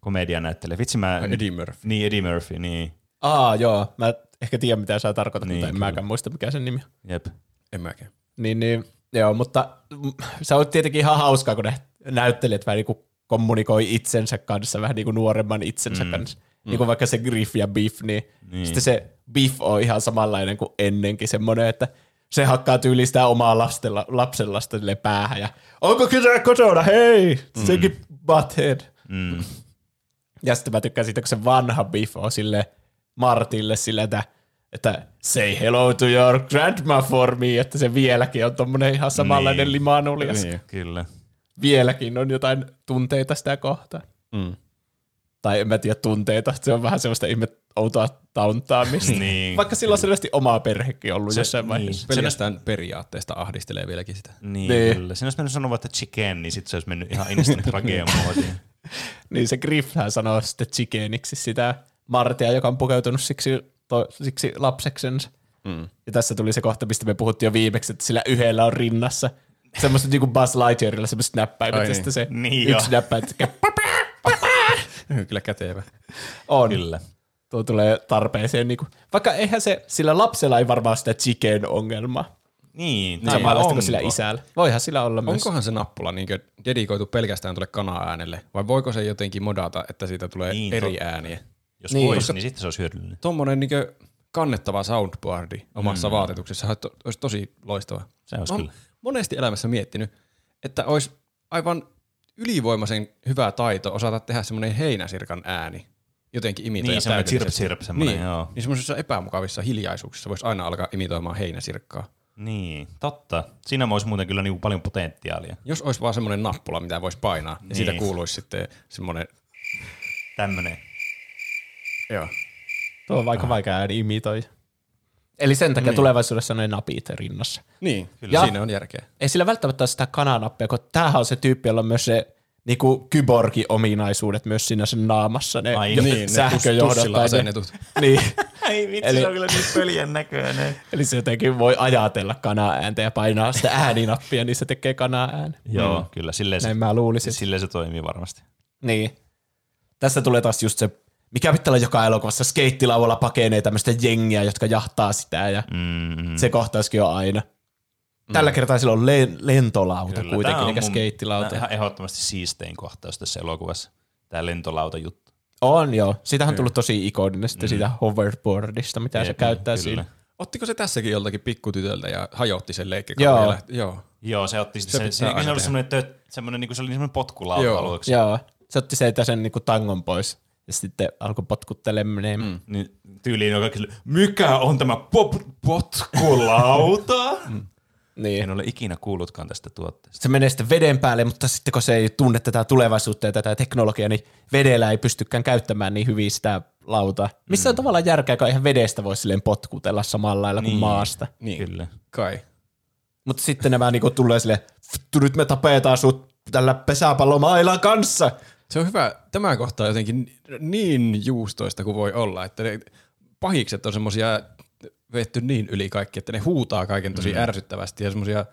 S1: komedia näyttelee. Vitsi mä...
S3: Eddie Murphy.
S1: Niin, Eddie Murphy, niin.
S2: Aa, joo. Mä ehkä tiedän, mitä sä tarkoitat,
S1: Niin,
S2: niin, mutta en
S1: kyllä.
S2: mäkään muista, mikä sen nimi on.
S1: Jep.
S3: En mäkään.
S2: Niin, niin, joo, mutta mm, se on tietenkin ihan hauskaa, kun ne näyttelijät vähän niin kuin kommunikoi itsensä kanssa, vähän niin kuin nuoremman itsensä mm. kanssa. niin kuin vaikka se Griff ja Biff, niin, niin. sitten se Biff on ihan samanlainen kuin ennenkin, semmoinen, että se hakkaa tyyli sitä omaa lastella, lapsenlasta sille päähän ja onko kyse kotona, hei, sekin mm. butthead. Mm. Ja sitten mä tykkään siitä, kun se vanha Biff on sille Martille sille, että, että say hello to your grandma for me, että se vieläkin on tommonen ihan samanlainen niin. limanulias.
S1: Niin, kyllä.
S2: Vieläkin on jotain tunteita sitä kohtaa.
S3: Mm.
S2: Tai en mä tiedä tunteita, se on vähän semmoista ihme outoa tauntaamista.
S1: Niin.
S2: Vaikka sillä on selvästi omaa perhekin ollut
S1: Se-
S2: jossain
S1: niin.
S2: vaiheessa.
S3: Pelkästään periaatteesta ahdistelee vieläkin sitä.
S1: Niin,
S2: Niin.
S1: niin. kyllä. Siinä olisi mennyt sanoa, että chicken, niin sitten se olisi mennyt ihan instant tragean muotiin.
S2: Niin se Griffhän sanoo sitten chickeniksi sitä Martia, joka on pukeutunut siksi, to, siksi lapseksensa.
S3: Mm.
S2: Ja tässä tuli se kohta, mistä me puhuttiin jo viimeksi, että sillä yhdellä on rinnassa semmoista niin kuin Buzz Lightyearilla semmoiset näppäimet,
S3: Ai
S2: ja sitten se
S1: Niin
S2: yksi näppäin tekee
S3: Kyllä kätevä.
S2: on.
S1: Kyllä.
S2: Tuo tulee tarpeeseen. Niin kuin, vaikka eihän se, sillä lapsella ei varmaan sitä chicken ongelmaa.
S1: Niin,
S2: Niin, Samanlaista kuin sillä isällä. Voihan sillä olla myös.
S3: Onkohan se nappula niin dedikoitu pelkästään tuolle kana-äänelle, vai voiko se jotenkin modata, että siitä tulee
S1: Niin,
S3: eri
S1: totta.
S3: ääniä?
S1: Jos
S2: Niin.
S1: niin, voisi, niin sitten se olisi hyödyllinen.
S3: Tuommoinen niin kannettava soundboardi omassa mm. vaatetuksessa olisi, to, olisi tosi loistava.
S1: Se olisi kyllä.
S3: monesti elämässä miettinyt, että olisi aivan ylivoimaisen hyvä taito osata tehdä semmoinen heinäsirkan ääni. Jotenkin imitoida
S1: Niin, semmoinen chirp chirp semmoinen,
S3: niin,
S1: joo.
S3: Niin semmoisissa epämukavissa hiljaisuuksissa voisi aina alkaa imitoimaan heinäsirkkaa.
S1: Niin, totta. Siinä olisi muuten kyllä niin paljon potentiaalia.
S3: Jos olisi vaan semmoinen nappula, mitä voisi painaa, ja siitä
S1: Niin.
S3: kuuluisi sitten semmoinen,
S1: Tämmönen.
S3: Joo.
S2: Tuo on vaikka vaikea ääni imitoi. Eli sen takia
S3: Niin.
S2: tulevaisuudessa on ne napit rinnassa.
S3: Niin,
S2: Ja-
S3: kyllä. siinä on järkeä.
S2: Ei sillä välttämättä ole sitä kananappia, kun tämähän on se tyyppi, jolla on myös se niinku kyborgi-ominaisuudet myös siinä sen naamassa. Ne
S1: Ai
S2: jo-
S1: niin,
S3: ne
S2: sähköjohdot. ne-
S3: asennetut.
S2: Niin.
S1: Ai vitsi,
S2: Eli-
S1: se on kyllä niin pöljän näköinen.
S2: Eli se jotenkin voi ajatella kana-ääntä ja painaa sitä ääninappia, niin se tekee kana-ään.
S1: Joo, kyllä. Silleen se,
S2: Näin mä luulisin.
S1: silleen se toimii varmasti.
S2: Niin. Tässä tulee taas just se, mikä pitää olla joka elokuvassa, skeittilauvalla pakenee tämmöistä jengiä, jotka jahtaa sitä ja
S1: Mm,
S2: se kohtauskin on aina. Tällä kertaa sillä on le- lentolauta
S1: kyllä.
S2: kuitenkin, eikä skeittilauta.
S1: tää on ihan ehdottomasti siistein kohtaus tässä elokuvassa. Tämä lentolauta juttu.
S2: On joo. Siitähän on tullut tosi ikoninen sitten siitä hoverboardista, mitä se
S1: Jep,
S2: käyttää
S1: kyllä.
S2: siinä.
S3: Ottiko se tässäkin joltakin pikkutytöltä ja hajotti sen leikkikauden?
S2: Joo.
S3: lähti- Joo.
S1: Joo, se otti se,
S3: Se
S1: se, se, se, se oli semmoinen, tö, semmoinen, niin kuin se oli semmoinen potkulauta
S3: Joo.
S1: aluksi.
S2: Joo. Se otti se sen niinku tangon pois ja sitten alkoi potkuttelemaan. Mm.
S1: Niin tyyliin on kaikki sille, mikä on tämä pop, potkulauta?
S2: Niin.
S1: en ole ikinä kuullutkaan tästä tuotteesta.
S2: se menee sitten veden päälle, mutta sitten kun se ei tunne tätä tulevaisuutta ja tätä teknologiaa, niin vedellä ei pystykään käyttämään niin hyvin sitä lautaa. Missä on tavallaan järkeä, kun eihän vedestä voi silleen potkutella samalla lailla kuin
S1: Niin.
S2: maasta.
S3: Niin,
S1: Kyllä.
S3: kai.
S2: Mutta sitten nämä niinku tulee silleen, "Vittu, nyt me tapetaan sut tällä pesäpallomailan kanssa.
S3: Se on hyvä. Tämä kohta on jotenkin niin juustoista kuin voi olla, että ne pahikset on semmosia vetty niin yli kaikki, että ne huutaa kaiken tosi mm. ärsyttävästi ja semmosia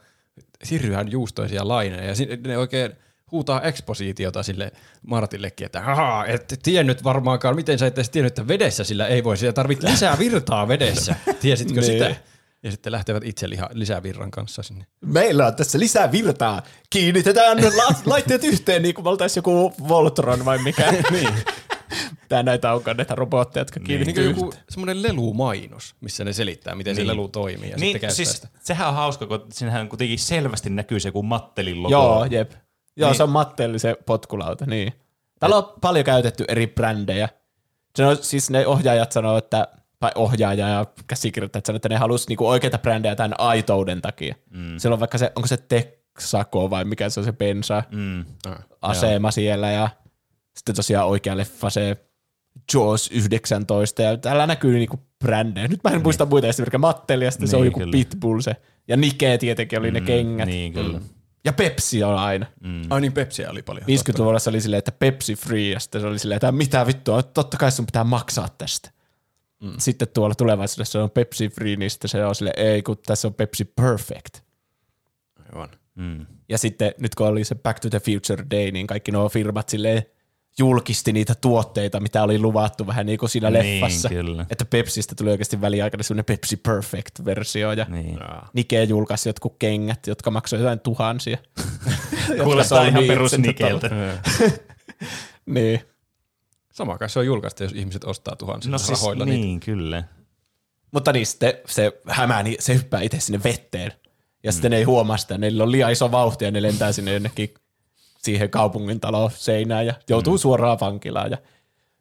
S3: hirveän juustoisia laineja. Ja ne oikein huutaa ekspositiota sille Martillekin, että haha, et tiennyt varmaankaan, miten sä et edes tiennyt, että vedessä sillä ei voi, sillä tarvit lisää virtaa vedessä. Tiesitkö
S2: Niin.
S3: sitä? Ja sitten lähtevät itse liha, lisävirran kanssa sinne.
S2: Meillä on tässä lisää virtaa. Kiinnitetään la- laitteet yhteen niin kuin me oltaisiin joku Voltron vai mikä. niin. Tää näitä onkaan näitä robotteja, jotka
S3: Niin
S2: kiinnittyy
S3: kuin joku semmoinen lelumainos, missä ne selittää, miten niin. se lelu toimii ja sitten
S1: Niin,
S3: käyttää
S1: siis
S3: sitä.
S1: sehän on hauska, kun siinähän kuitenkin selvästi näkyy se joku Mattelin logo.
S2: Joo, jep. Joo,
S1: Niin.
S2: se on Mattelli se potkulauta, niin. Täällä on paljon käytetty eri brändejä. Se on, siis ne ohjaajat sanoo, että, tai ohjaaja ja käsikirjoittajat sanoo, että ne halusi niinku oikeita brändejä tämän aitouden takia. Mm. Siellä on vaikka se, onko se Texaco vai mikä se on se bensa
S1: Mm.
S2: asema siellä ja sitten tosiaan oikea leffa se Jaws 19 ja täällä näkyy niinku brändejä. Nyt mä en muista muita esimerkiksi Mattelli ja sitten se on
S1: Niin,
S2: joku
S1: kyllä.
S2: Pitbull se. Ja Nike tietenkin oli ne kengät.
S1: Niin, kyllä.
S2: Ja Pepsi on aina.
S1: Mm.
S3: Ai niin, Pepsiä oli paljon.
S2: 50-luvulla se oli silleen, että Pepsi free, ja sitten se oli silleen, että mitä vittua, totta kai sun pitää maksaa tästä. Mm. Sitten tuolla tulevaisuudessa se on Pepsi free, niin sitten se on silleen, ei kun tässä on Pepsi perfect.
S3: Aivan.
S1: Mm.
S2: Ja sitten nyt kun oli se Back to the Future Day, niin kaikki nuo firmat silleen julkisti niitä tuotteita, mitä oli luvattu vähän niin kuin siinä
S1: Niin,
S2: leffassa.
S1: kyllä.
S2: Että Pepsistä tuli oikeasti väliaikainen semmoinen Pepsi Perfect-versio, ja
S1: Niin.
S2: Nike julkaisi jotkut kengät, jotka maksoivat jotain tuhansia.
S1: Kuulostaa ihan perus
S2: itse
S1: Nikeltä.
S2: Niin.
S3: Sama kai se on julkaista, jos ihmiset ostaa tuhansilla
S1: No siis
S3: rahoilla
S1: niin,
S3: niitä.
S1: kyllä.
S2: Mutta niin sitten se hämää, niin se hyppää itse sinne vetteen. Ja sitten ne ei huomaa sitä, niillä on liian iso vauhti ja ne lentää sinne jonnekin siihen kaupungin talo seinään ja joutuu mm. suoraan vankilaan. Ja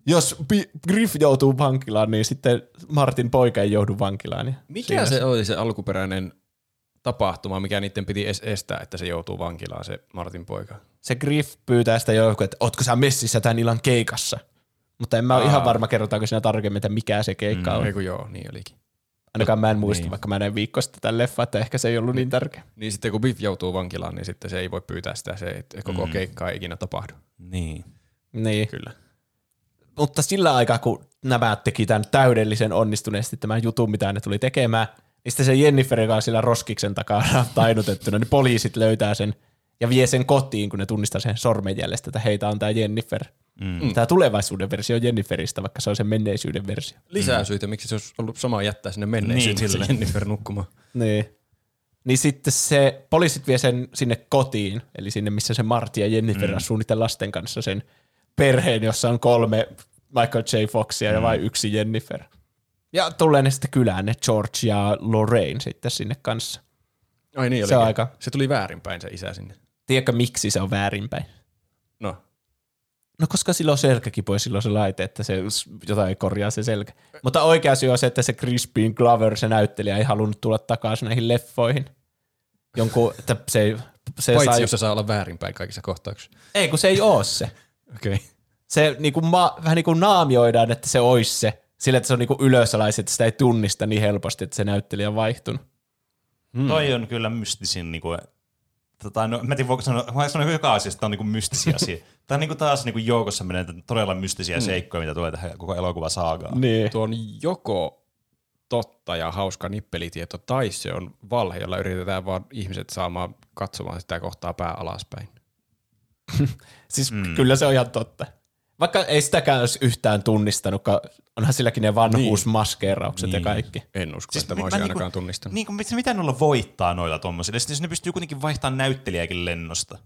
S2: jos Griff joutuu vankilaan, niin sitten Martin poika ei joudu vankilaan. Ja
S3: Mikä
S2: siinä
S3: se oli se alkuperäinen tapahtuma, mikä niiden piti estää, että se joutuu vankilaan, se Martin poika?
S2: se Griff pyytää sitä joku, että ootko sä messissä tämän illan keikassa? Mutta en mä ole
S3: Aa.
S2: ihan varma, kerrotaanko siinä tarkemmin, että mikä se keikka mm. on.
S3: Ei kun joo, niin olikin.
S2: Ainakaan mä en muista,
S1: niin.
S2: vaikka mä näin viikko sitten tämän leffa, että ehkä se ei ollut niin tärkeä.
S3: Niin sitten kun Biff joutuu vankilaan, niin sitten se ei voi pyytää sitä, se että koko mm. keikka ei ikinä tapahdu.
S1: Niin.
S2: Niin.
S3: Kyllä.
S2: Mutta sillä aikaa, kun nämä teki tämän täydellisen onnistuneesti tämän jutun, mitä ne tuli tekemään, niin sitten se Jennifer, joka on sillä roskiksen takana tainutettuna, niin poliisit löytää sen ja vie sen kotiin, kun ne tunnistaa sen sormenjäljestä, että heitä on tämä Jennifer. Mm. Tämä tulevaisuuden versio Jenniferistä, vaikka se on sen menneisyyden versio.
S3: Lisää syitä, miksi se olisi ollut sama jättää sinne menneisyyteen
S1: Niin,
S3: niin, se Jennifer nukkumaan.
S2: Niin. Niin sitten se, poliisit vie sen sinne kotiin, eli sinne, missä se Marty ja Jennifer mm. asuu niiden lasten kanssa sen perheen, jossa on kolme Michael J. Foxia ja vain yksi Jennifer. Ja tulee ne sitten kylään, ne George ja Lorraine sitten sinne kanssa.
S3: Ai niin
S2: Se
S3: olikin.
S2: on aika-
S3: Se tuli väärinpäin se isä sinne.
S2: Tiedätkö, miksi se on väärinpäin?
S3: No,
S2: No koska silloin on selkäkipu ja silloin se laite, että se jotain korjaa se selkä. Mutta oikea syy on se, että se Crispin Glover, se näyttelijä, ei halunnut tulla takaisin näihin leffoihin. Jonkun, että se, ei- se
S3: paitsi
S2: sai...
S3: jos se saa olla väärinpäin kaikissa kohtauksissa.
S2: Ei, kun se ei oo se.
S3: Okei. Okay.
S2: Se niinku ma, vähän niin kuin naamioidaan, että se olisi se. Sillä, että se on niinku ylösalaiset, että sitä ei tunnista niin helposti, että se näyttelijä on vaihtunut.
S1: Mm. Toi on kyllä mystisin, niin kuin, tota, no, mä en tiedä, voiko sanoa, mä sanon joka asiasta, että on niin kuin mystisiä asioita. Tämä on niin kuin taas niin kuin joukossa menee todella mystisiä mm. seikkoja, mitä tulee tähän koko elokuvasaagaan.
S2: Niin.
S3: Tuo on joko totta ja hauska nippelitieto, tai se on valhe, jolla yritetään vaan ihmiset saamaan katsomaan sitä kohtaa pää alaspäin.
S2: Siis mm. kyllä se on ihan totta. Vaikka ei sitäkään olisi yhtään tunnistanut, onhan silläkin ne vanhuusmaskeeraukset niin. ja kaikki.
S3: En usko,
S1: Siis
S3: että mä olisin
S1: mä
S3: ainakaan
S1: niinku-
S3: tunnistanut.
S1: Niin kuin, mitä noilla voittaa noilla tuommoisilla? Sitten ne pystyy kuitenkin vaihtamaan näyttelijäkin lennosta.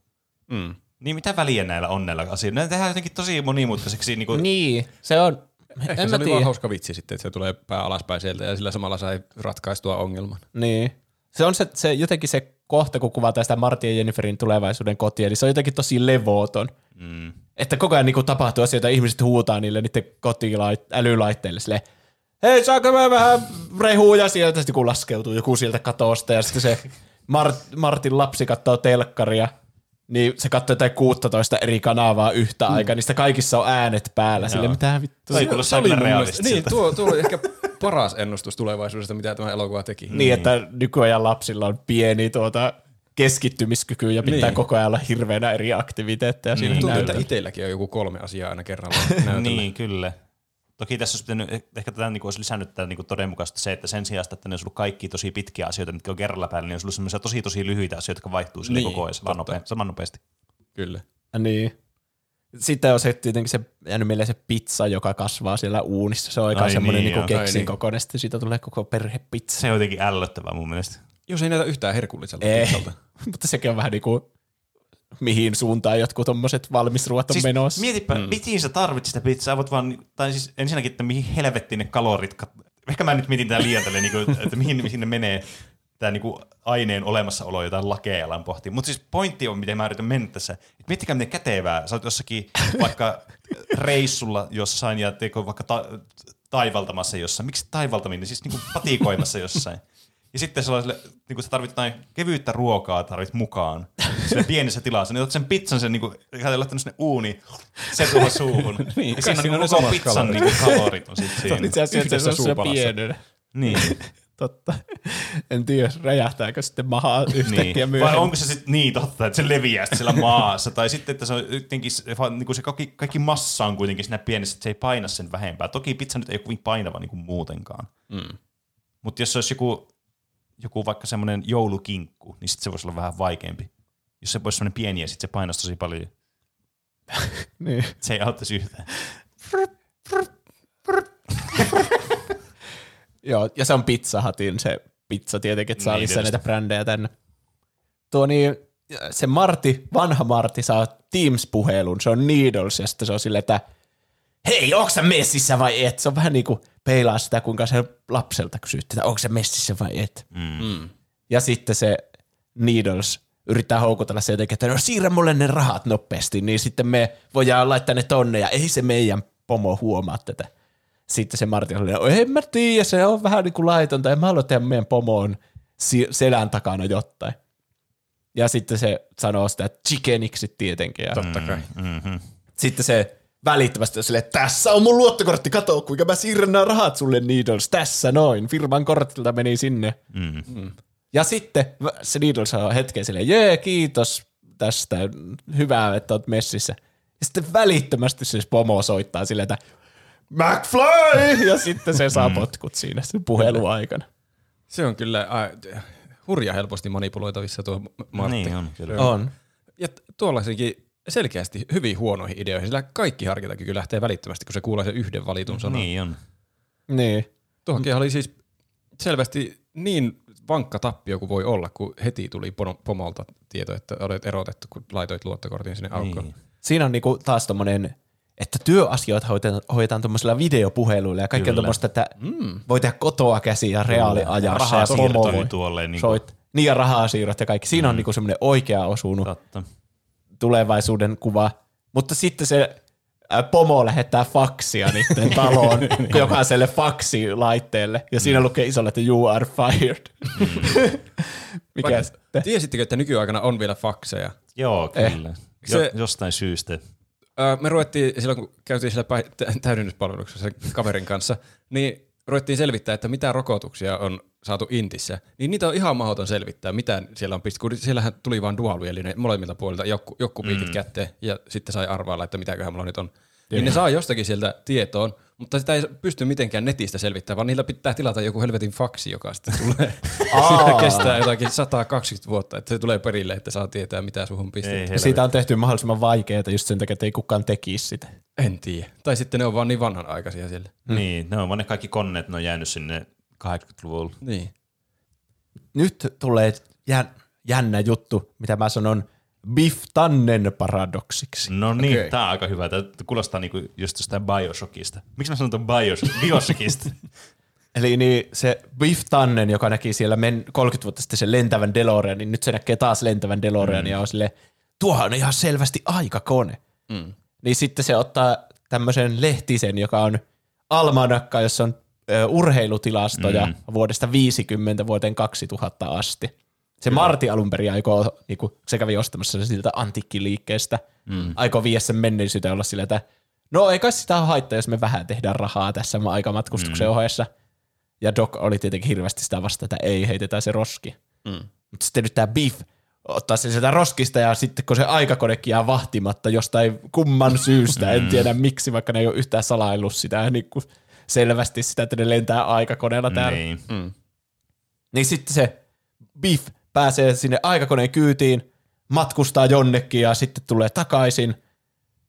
S3: Mm.
S1: Niin mitä väliä näillä on näillä asioilla? Ne tehdään jotenkin tosi monimutkaiseksi. Niin kuin,
S2: Niin, se on,
S3: Ehkä
S2: en
S3: se
S2: mä
S3: oli vaan
S2: tiedä.
S3: hauska vitsi sitten, että se tulee pää alaspäin sieltä ja sillä samalla sai ratkaistua ongelman.
S2: Niin. Se on se, se jotenkin se kohta, kun kuvataan sitä Martin ja Jenniferin tulevaisuuden kotia, niin se on jotenkin tosi levoton.
S1: mm,
S2: Että koko ajan niin tapahtuu asioita, ihmiset huutaa niille niiden kotilait, älylaitteille silleen, hei saanko mä vähän rehua ja sieltä sitten kun laskeutuu joku sieltä katosta ja sitten se Mart, Martin lapsi katsoo telkkaria, niin se katsoo jotain 16 eri kanavaa yhtä mm. aikaa, niistä kaikissa on äänet päällä, sille mitä vittu.
S1: Toi kuulostaa kyllä realistiselta.
S3: Niin, tuo, tuo oli ehkä paras ennustus tulevaisuudesta, mitä tämä elokuva teki.
S2: Niin, että nykyajan lapsilla on pieni tuota keskittymiskyky ja pitää niin.
S3: Niin.
S2: koko ajan olla hirveänä eri aktiviteetteja siinä
S3: Tuntuu, että itselläkin on joku kolme asiaa aina kerralla näytöllä.
S1: niin, kyllä. Toki tässä olisi pitänyt, ehkä tätä niin olisi lisännyt tätä niin todenmukaisesti se, että sen sijaan, että ne olisi ollut kaikki tosi pitkiä asioita, mitkä on kerralla päällä, niin olisi ollut tosi tosi lyhyitä asioita, jotka vaihtuu sille
S3: Niin,
S1: koko ajan saman,
S3: totta.
S1: nope- saman nopeasti.
S3: Kyllä.
S2: Niin. Sitten on se tietenkin se, jäänyt mieleen se pizza, joka kasvaa siellä uunissa. Se on aika
S1: Ai
S2: semmoinen
S1: niin,
S2: niin, niin keksin
S3: niin.
S2: kokoinen, sitten siitä tulee koko perhepizza.
S1: Se on jotenkin ällöttävää mun mielestä.
S3: Jos ei näytä yhtään herkulliselta
S2: Ei,
S3: pizzalta.
S2: mutta sekin on vähän niin kuin mihin suuntaan jotkut tommoset valmisruot on siis menossa.
S1: Mietipä, mm. mihin sä tarvitset sitä pizzaa, voit vaan, tai siis ensinnäkin, että mihin helvettiin ne kalorit, kat- ehkä mä nyt mietin tää liian tälleen, niin kuin, että mihin, mihin ne menee tämä niinku aineen olemassaolo jotain lakeja alan pohtii. Mutta siis pointti on, miten mä yritän mennä tässä. Et miettikää, miten kätevää. Sä oot jossakin vaikka reissulla jossain ja teekö vaikka ta- taivaltamassa jossain. Miksi taivaltaminen? Siis niinku patikoimassa jossain. Ja sitten sellaiselle, niin kun sä tarvit jotain kevyyttä ruokaa tarvit mukaan siinä pienessä tilassa, niin otat sen pizzan sen, niin kuin, sä laittanut sinne uuni, se tuohon suuhun.
S3: Niin,
S1: ja siinä on
S3: siinä
S1: niin
S3: on
S1: koko pizzan
S3: kalorit.
S1: niin kuin, kalorit on sitten siinä.
S2: Itse asiassa se on se pienenä.
S1: Niin.
S2: Totta. En tiedä, räjähtääkö sitten mahaa yhtäkkiä
S1: Niin. Vai
S2: myöhemmin.
S1: onko se sitten niin totta, että se leviää sitten siellä maassa, tai sitten, että se on jotenkin, niin kuin se kaikki, kaikki massa on kuitenkin siinä pienessä, että se ei paina sen vähempää. Toki pizza nyt ei ole kovin painava niin kuin muutenkaan.
S3: Mm.
S1: Mutta jos se olisi joku, joku vaikka semmoinen joulukinkku, niin sitten se voisi olla vähän vaikeampi. Jos se voisi semmoinen pieni ja sitten se painaisi tosi paljon,
S2: Niin.
S1: se ei auttaisi yhtään.
S2: Joo, ja se on Pizza Hutin se pizza tietenkin, että saa
S1: Niin,
S2: lisää
S1: tietysti.
S2: näitä brändejä tänne. Tuo niin, se Marti, vanha Marti saa Teams-puhelun, se on Needles, ja sitten se on silleen, että hei, onko sä messissä vai et? Se on vähän niin kuin peilaa sitä, kuinka se lapselta kysyy, että onko se messissä vai et. Mm. Ja sitten se Needles yrittää houkutella se jotenkin, että no siirrä mulle ne rahat nopeasti, niin sitten me voidaan laittaa ne tonne ja ei se meidän pomo huomaa tätä. Sitten se Martin oli, no en mä tiedä, se on vähän niin kuin laitonta, ja mä haluan tehdä meidän pomoon selän takana jotain. Ja sitten se sanoo sitä chickeniksi tietenkin. Ja
S3: Totta kai.
S1: Mm-hmm.
S2: sitten se välittömästi on silleen, tässä on mun luottokortti, kato kuinka mä siirrän nämä rahat sulle Needles, tässä noin, firman kortilta meni sinne.
S1: Mm.
S2: Ja sitten se Needles on hetken silleen, jee, kiitos tästä, hyvää, että oot messissä. Ja sitten välittömästi se pomo soittaa silleen, että McFly! Ja sitten se saa potkut siinä sen puheluaikana.
S3: Se on kyllä äh, hurja helposti manipuloitavissa tuo Martti.
S1: Niin on, kyllä.
S2: On.
S3: Ja tuollaisenkin selkeästi hyvin huonoihin ideoihin, sillä kaikki harkintakyky lähtee välittömästi, kun se kuulee sen yhden valitun sanan.
S1: Niin on.
S2: Niin.
S3: Tuohonkin oli siis selvästi niin vankka tappio kuin voi olla, kun heti tuli pomolta tieto, että olet erotettu, kun laitoit luottokortin sinne aukkoon.
S1: Niin.
S2: Siinä on niinku taas tommonen, että työasioita hoidetaan, hoidetaan tuommoisilla videopuheluilla ja kaikkea tuommoista, että mm. voi tehdä kotoa käsiä ja reaaliajassa ja
S1: Rahasiirto
S2: pomo
S1: oli
S2: voi
S1: tuolleen niin
S2: soit. Niin ja rahasiirrot ja kaikki. Siinä on niinku semmoinen oikea osunut
S1: totta.
S2: Tulevaisuuden kuva. Mutta sitten se ää, pomo lähettää faksia niiden taloon jokaiselle faksilaitteelle. Ja siinä lukee isolle, että you are fired. Mikä
S3: Vaikka-? Tiesittekö, että nykyaikana on vielä fakseja?
S1: Joo, kyllä.
S3: Se-
S1: Se, jostain syystä.
S3: Öö, me ruvettiin, silloin kun käytiin siellä päi- täydennyspalveluksessa kaverin kanssa, niin ruvettiin selvittää, että mitä rokotuksia on saatu Intissä. Niin niitä on ihan mahdoton selvittää, mitä siellä on pistetty, kun siellähän tuli vaan dual eli ne molemmilta puolilta jokku, jokkupiikit mm. kätteen ja sitten sai arvailla, että mitäköhän mulla nyt on. Niin ne saa jostakin sieltä tietoon, mutta sitä ei pysty mitenkään netistä selvittämään, vaan niillä pitää tilata joku helvetin faksi, joka sitten tulee. Sitä kestää jotakin 120 vuotta, että se tulee perille, että saa tietää, mitä suhun pistetään.
S2: Siitä on tehty mahdollisimman vaikeaa just sen takia, että ei kukaan tekisi sitä.
S3: En tiedä. Tai sitten ne on vaan niin vanhanaikaisia siellä.
S1: Niin, ne on vaan ne kaikki koneet, ne on jäänyt sinne 80-luvulla.
S3: Niin.
S2: Nyt tulee jän, jännä juttu, mitä mä sanon Biff Tannen paradoksiksi.
S1: No niin, okay. tää on aika hyvä. Tää kuulostaa niinku just jostain Bioshockista. Miksi mä sanon ton Bios- Bioshockista?
S2: Eli niin se Biff Tannen, joka näki siellä men 30 vuotta sitten sen lentävän DeLorean, niin nyt se näkee taas lentävän DeLorean mm. ja on silleen, tuohan on ihan selvästi aikakone.
S3: Mm.
S2: Niin sitten se ottaa tämmöisen lehtisen, joka on almanakka, jossa on urheilutilastoja mm. vuodesta 50 vuoteen 2000 asti. Se Marti alun perin aikoo, niin kuin, se kävi ostamassa siltä antiikkiliikkeestä, mm. aikoo viedä sen menneisyyteen olla sillä, että no ei kai sitä haittaa, jos me vähän tehdään rahaa tässä aikamatkustuksen mm. ohessa. Ja Doc oli tietenkin hirveästi sitä vasta, että ei, heitetään se roski.
S3: Mm.
S2: Mutta sitten nyt tämä Biff ottaa sen sieltä roskista ja sitten kun se aikakonekin jää vahtimatta jostain kumman syystä, en tiedä miksi, vaikka ne ei ole yhtään salaillut sitä niin kuin selvästi sitä, että ne lentää aikakoneella täällä. Niin.
S1: niin.
S2: niin sitten se Biff pääsee sinne aikakoneen kyytiin, matkustaa jonnekin ja sitten tulee takaisin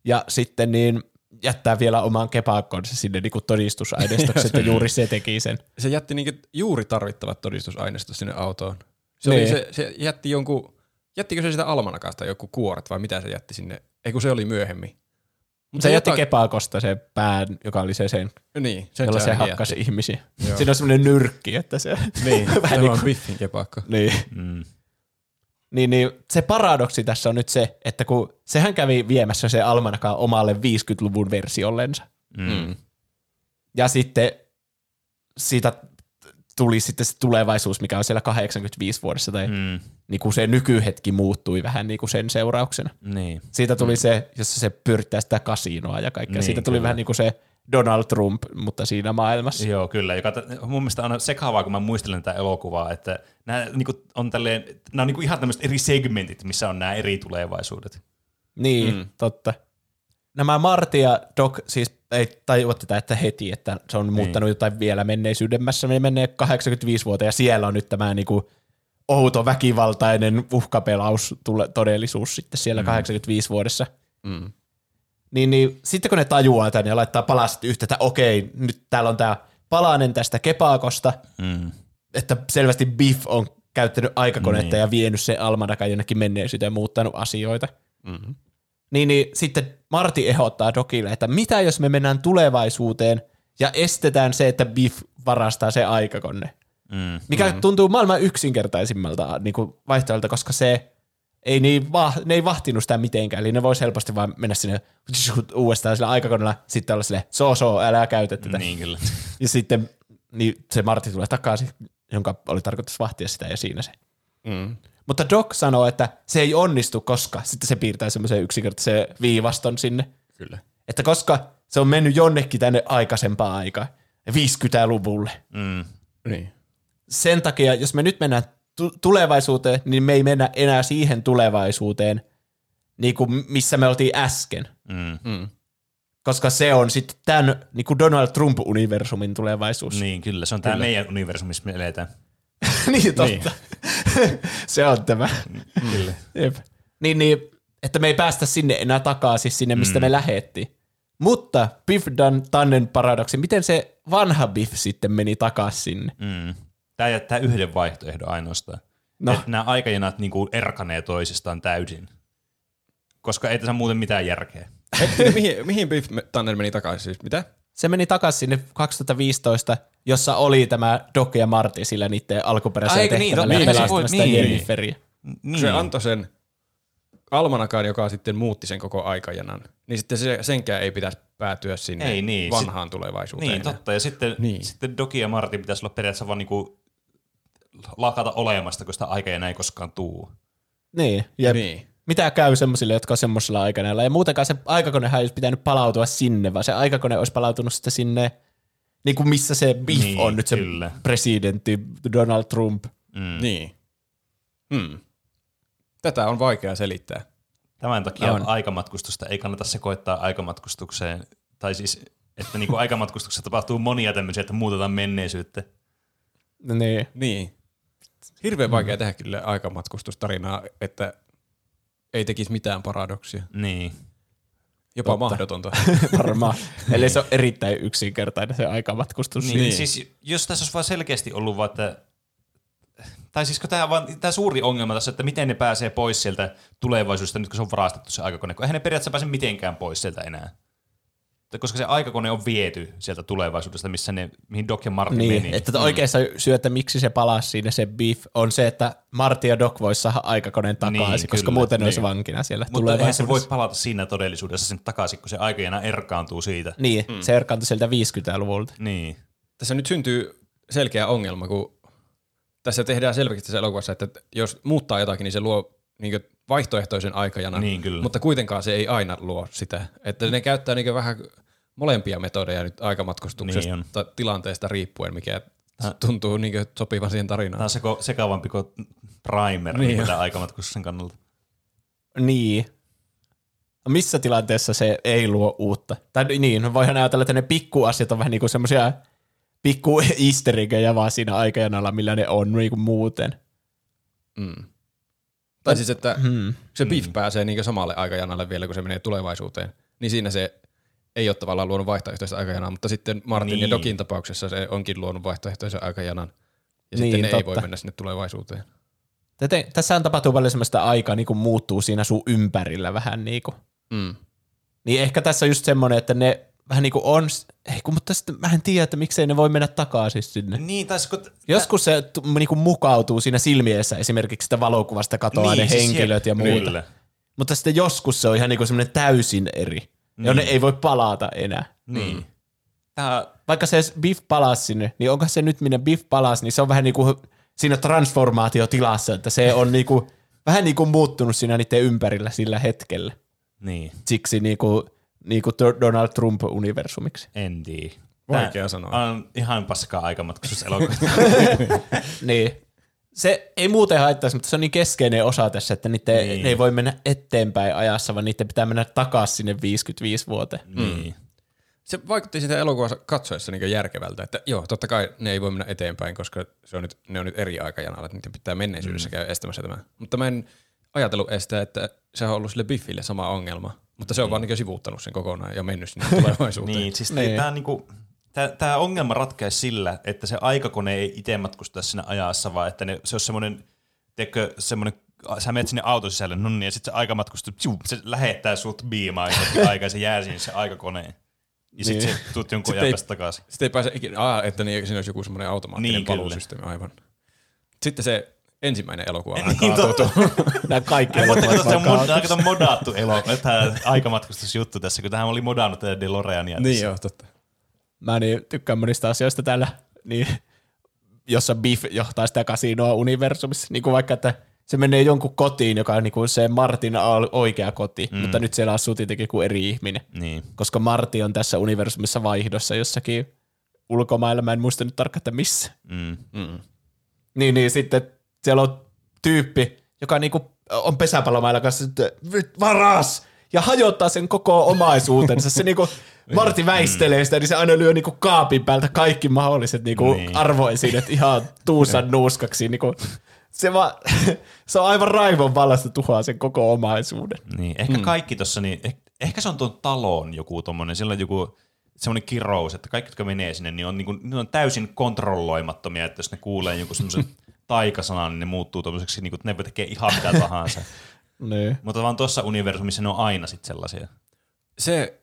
S2: ja sitten niin jättää vielä oman kepakkonsa sinne niin kuin todistusaineistoksi, että juuri se teki sen.
S3: Se jätti niinku juuri tarvittavat todistusaineistot sinne autoon. Se,
S2: Niin.
S3: oli, se, se jätti jonkun, jättikö se sitä almanakasta joku kuoret vai mitä se jätti sinne? Ei kun se oli myöhemmin. Mut
S2: Se jätti
S3: jota-
S2: kepakosta se pään, joka oli se sen,
S3: Niin, sen
S2: jolla se hakkasi
S3: jätti.
S2: ihmisiä.
S3: Joo.
S2: Siinä on semmoinen nyrkki, että se...
S3: Niin,
S2: Vähän niin
S3: on
S2: kuin-
S3: Biffin kepakko.
S2: Niin.
S1: Mm.
S2: Niin, niin se paradoksi tässä on nyt se, että kun sehän kävi viemässä se almanakan omalle 50-luvun versiollensa.
S3: Mm.
S2: Ja sitten siitä tuli sitten se tulevaisuus, mikä on siellä 85 vuodessa, tai mm.
S1: Mm.
S2: niin kuin se nykyhetki muuttui vähän niin kuin sen seurauksena.
S1: Niin.
S2: Siitä tuli se, jossa se pyörittää sitä kasinoa ja kaikkea.
S1: Niin,
S2: Siitä tuli
S1: kyllä.
S2: vähän niin kuin se Donald Trump, mutta siinä maailmassa.
S1: Joo, kyllä. Joka t- mun mielestä on sekaavaa, kun mä muistelen tätä elokuvaa, että nämä niinku, on tälleen, nämä on niinku ihan tämmöiset eri segmentit, missä on nämä eri tulevaisuudet.
S2: Niin, mm. totta. Nämä Marty ja Doc siis ei tajua tätä että heti, että se on muuttanut jotain vielä menneisyydemmässä. Me menee 85 vuotta ja siellä on nyt tämä niinku outo väkivaltainen uhkapelaus todellisuus sitten siellä mm. 85 vuodessa.
S3: Mm.
S2: Niin, niin sitten kun ne tajuaa tämän ja laittaa palaset yhtä, että okei, nyt täällä on tämä palanen tästä kepakosta,
S1: Mm.
S2: että selvästi Biff on käyttänyt aikakonetta
S1: Niin.
S2: ja vienyt sen almanakan jonnekin menneisyyteen ja muuttanut asioita.
S3: Mm.
S2: Niin, niin sitten Marti ehdottaa Dokille, että mitä jos me mennään tulevaisuuteen ja estetään se, että Biff varastaa se aikakonne.
S1: Mm.
S2: Mikä mm. tuntuu maailman yksinkertaisimmalta niin kuin vaihtoehdolta, koska se ei niin va, ne ei vahtinut sitä mitenkään, eli ne voisi helposti vaan mennä sinne uudestaan sillä aikakoneella, sitten olla silleen, so so, älä käytä tätä.
S1: Niin kyllä.
S2: Ja sitten niin se Martti tulee takaisin, jonka oli tarkoitus vahtia sitä ja siinä se.
S3: Mm.
S2: Mutta Doc sanoo, että se ei onnistu, koska sitten se piirtää semmoisen yksinkertaisen viivaston sinne.
S3: Kyllä.
S2: Että koska se on mennyt jonnekin tänne aikaisempaan aikaan, 50-luvulle.
S1: Mm.
S3: Niin.
S2: Sen takia, jos me nyt mennään tu- tulevaisuuteen, niin me ei mennä enää siihen tulevaisuuteen, niin kuin missä me oltiin äsken.
S1: Mm.
S3: Mm.
S2: Koska se on sitten tämän niin kuin Donald Trump-universumin tulevaisuus.
S1: Niin kyllä, se on tämä meidän universumi, missä me eletään.
S2: niin, totta. Se on tämä.
S1: Kyllä.
S2: Jep. Niin, niin, että me ei päästä sinne enää takaisin sinne, mistä mm. me lähettiin. Mutta Biff Dan Tannen paradoksi, miten se vanha Biff sitten meni takaisin sinne?
S1: Mm. Tämä jättää yhden vaihtoehdon ainoastaan.
S2: No.
S1: Että nämä aikajanat niinku erkanee toisistaan täysin. Koska ei tässä muuten mitään järkeä.
S3: Hetkinen, mihin, mihin Biff Tanner meni takaisin siis? Mitä?
S2: Se meni takaisin sinne 2015, jossa oli tämä Doc ja Marty sillä niiden alkuperäisellä
S1: Eikö niin,
S2: tehtävällä ja
S1: niin, niin,
S2: sitä
S1: niin. Niin.
S3: Se antoi sen almanakan, joka sitten muutti sen koko aikajanan. Niin sitten se, senkään ei pitäisi päätyä sinne
S1: Ei niin,
S3: vanhaan tulevaisuuteen.
S1: Niin,
S3: enää.
S1: totta. Ja sitten,
S3: Niin.
S1: sitten Doki ja Martin pitäisi olla periaatteessa vaan niinku lakata olemasta, kun sitä aikaa ei koskaan tuu.
S2: Niin, ja
S3: Niin.
S2: mitä käy semmoisille, jotka on semmoisella aikaneella. Ja muutenkaan se aikakonehan ei olisi pitänyt palautua sinne, vaan se aikakone olisi palautunut sitten sinne, niin kuin missä se Biff
S1: Niin,
S2: on nyt se
S1: kyllä.
S2: presidentti Donald Trump.
S1: Mm.
S3: Niin. Hmm. Tätä on vaikea selittää.
S1: Tämän takia
S2: On.
S1: aikamatkustusta ei kannata sekoittaa aikamatkustukseen. Tai siis, että niinku aikamatkustuksessa tapahtuu monia tämmöisiä, että muutetaan menneisyyttä.
S2: Niin.
S3: Niin. Hirveän vaikea tehdä kyllä aikamatkustustarinaa, että ei tekisi mitään paradoksia.
S1: Niin.
S3: Jopa
S2: Totta.
S3: mahdotonta.
S2: Varmaan. Eli se on erittäin yksinkertainen se aikamatkustus.
S1: Niin, niin. Siis, jos tässä olisi vaan selkeästi ollut vaan, että tai siis tämä, vaan, tämä suuri ongelma tässä, että miten ne pääsee pois sieltä tulevaisuudesta nyt, kun se on varastettu se aikakone, kun eihän ne periaatteessa pääse mitenkään pois sieltä enää. Koska se aikakone on viety sieltä tulevaisuudesta, missä ne, mihin Doc ja Martin
S2: Niin,
S1: meni.
S2: että mm. oikeassa syy, että miksi se palasi siinä se Biff, on se, että Marty ja Doc vois saada aikakoneen takaisin,
S1: Niin,
S2: koska
S1: kyllä,
S2: muuten ne olisi
S3: niin.
S2: vankina siellä
S1: Mutta eihän se voi palata siinä todellisuudessa sinne takaisin, kun se aikajana erkaantuu siitä.
S2: Niin, mm. se erkaantui sieltä 50-luvulta.
S1: Niin.
S3: tässä nyt syntyy selkeä ongelma, kun tässä tehdään selvästi tässä elokuvassa, että jos muuttaa jotakin, niin se luo niin vaihtoehtoisen aikajanan,
S1: Niin, kyllä.
S3: mutta kuitenkaan se ei aina luo sitä. Että ne käyttää niin vähän molempia metodeja nyt aikamatkustuksesta
S1: Niin
S3: niin tilanteesta riippuen, mikä
S1: Tää-
S3: tuntuu niin sopivan siihen
S1: Tämä
S3: tarinaan.
S1: on seko, sekavampi kuin primer
S3: Niin
S1: niin
S3: on.
S1: aikamatkustuksen kannalta.
S2: Niin. Missä tilanteessa se ei luo uutta? Tai niin, voihan ajatella, että ne pikkuasiat on vähän niin kuin semmoisia pikku easter eggejä vaan siinä aikajanalla, millä ne on niin kuin muuten.
S3: Mm. Tai siis, että
S2: Hmm.
S3: se Biff pääsee niin samalle aikajanalle vielä, kun se menee tulevaisuuteen, niin siinä se ei ole tavallaan luonut vaihtoehtoista aikajanaa, mutta sitten Martin niin. ja. Dokin tapauksessa se onkin luonut vaihtoehtoisen aikajanan. Ja
S2: Niin,
S3: sitten ne ei
S2: totta.
S3: voi mennä sinne tulevaisuuteen.
S2: Tätä, tässähän tapahtuu paljon semmoista aikaa, niin kuin muuttuu siinä sun ympärillä vähän niin kuin.
S3: Mm.
S2: Niin ehkä tässä on just semmoinen, että ne vähän niin kuin on, ei kun, mutta sitten mä en tiedä, että miksei ne voi mennä takaisin sinne.
S1: Niin, tai kun,
S2: Joskus se t- niinku mukautuu siinä silmiessä esimerkiksi sitä valokuvasta katoaa niin, ne
S1: siis
S2: henkilöt ja muuta.
S1: Kyllä.
S2: Mutta sitten joskus se on ihan niinku semmoinen täysin eri, niin. jonne ei voi palata enää.
S1: Niin. Tää,
S2: Vaikka se Biff palasi sinne, niin onko se nyt minne Biff palasi, niin se on vähän niinku siinä transformaatiotilassa, että se on niinku, vähän niinku muuttunut siinä niiden ympärillä sillä hetkellä.
S1: niin,
S2: Siksi niinku, niinku Donald Trump-universumiksi.
S1: en tiedä.
S3: Vaikea sanoa.
S1: On ihan paskaa aikamatkustus elokuvasta.
S2: Niin. Se ei muuten haittaisi, mutta se on niin keskeinen osa tässä, että niitä niin.
S1: Niin.
S2: ne ei voi mennä eteenpäin ajassa, vaan niiden pitää mennä takaisin sinne 55 vuoteen.
S1: niin.
S3: Se vaikutti sitä elokuvassa katsoessa niin järkevältä, että joo, totta kai ne ei voi mennä eteenpäin, koska se on nyt, ne on nyt eri aikajanalla, että niiden pitää menneisyydessä mm. käydä estämässä tämä. Mutta mä en ajatellut sitä, että se on ollut sille Biffille sama ongelma, mutta se on vaan niin sivuuttanut sen kokonaan ja mennyt sinne tulevaisuuteen.
S1: Niin, siis
S2: Niin.
S1: niin. tämä niinku, tämä ongelma ratkeaa sillä, että se aikakone ei itse matkusta siinä ajassa, vaan että ne, se on semmoinen, tiedätkö, semmoinen sä menet sinne auton sisälle, no niin, ja sitten se aikamatkustu, tjuu, se lähettää sut biimaan jonnekin aikaa, ja se jää sinne se aikakoneen. Ja sitten
S3: Niin.
S1: se tuut jonkun
S3: Sitten
S1: ajan takaisin.
S3: Sitten ei pääse ikinä, aa, että niin, siinä olisi joku semmoinen automaattinen
S1: Niin,
S3: niin, paluusysteemi, aivan. Sitten se ensimmäinen elokuva
S1: Niin,
S3: vähän kaatuu.
S2: Nämä kaikki elokuvat
S1: kato, se on
S2: vaan
S1: mod,
S2: kaatuu.
S1: kato modattu elokuva, tämä aikamatkustusjuttu tässä, kun tähän oli modannut tätä DeLoreania.
S3: niin joo, totta.
S2: Mä niin tykkään monista asioista täällä, niin, jossa Biff johtaa sitä kasinoa universumissa. Niin kuin vaikka, että se menee jonkun kotiin, joka on niin kuin se Martin al- oikea koti, mm. mutta nyt siellä asuu tietenkin kuin eri ihminen.
S1: Niin.
S2: Koska Martti on tässä universumissa vaihdossa jossakin ulkomailla, mä en muista nyt tarkkaan, että missä.
S1: Mm.
S2: Niin, niin sitten siellä on tyyppi, joka niinku on pesäpallomailla kanssa, että "Nyt varas! Ja hajottaa sen koko omaisuutensa. Se niinku, Martti väistelee sitä, niin se aina lyö niinku kaapin päältä kaikki mahdolliset niinku
S1: Niin.
S2: arvoesineet ihan tuusan nuuskaksi. Niinku, se, va, se on aivan raivon vallasta tuhoaa sen koko omaisuuden.
S1: Niin, ehkä mm. kaikki tuossa, niin, eh, ehkä se on tuon talon joku tommonen, siellä on joku semmoinen kirous, että kaikki, jotka menee sinne, niin on, niin kuin, ne on täysin kontrolloimattomia, että jos ne kuulee joku semmoisen taikasanan, niin ne muuttuu tommoseksi, niin kuin, että ne voi tekee ihan mitä tahansa.
S2: Niin.
S1: Mutta vaan tuossa universumissa ne on aina sitten sellaisia.
S3: Se,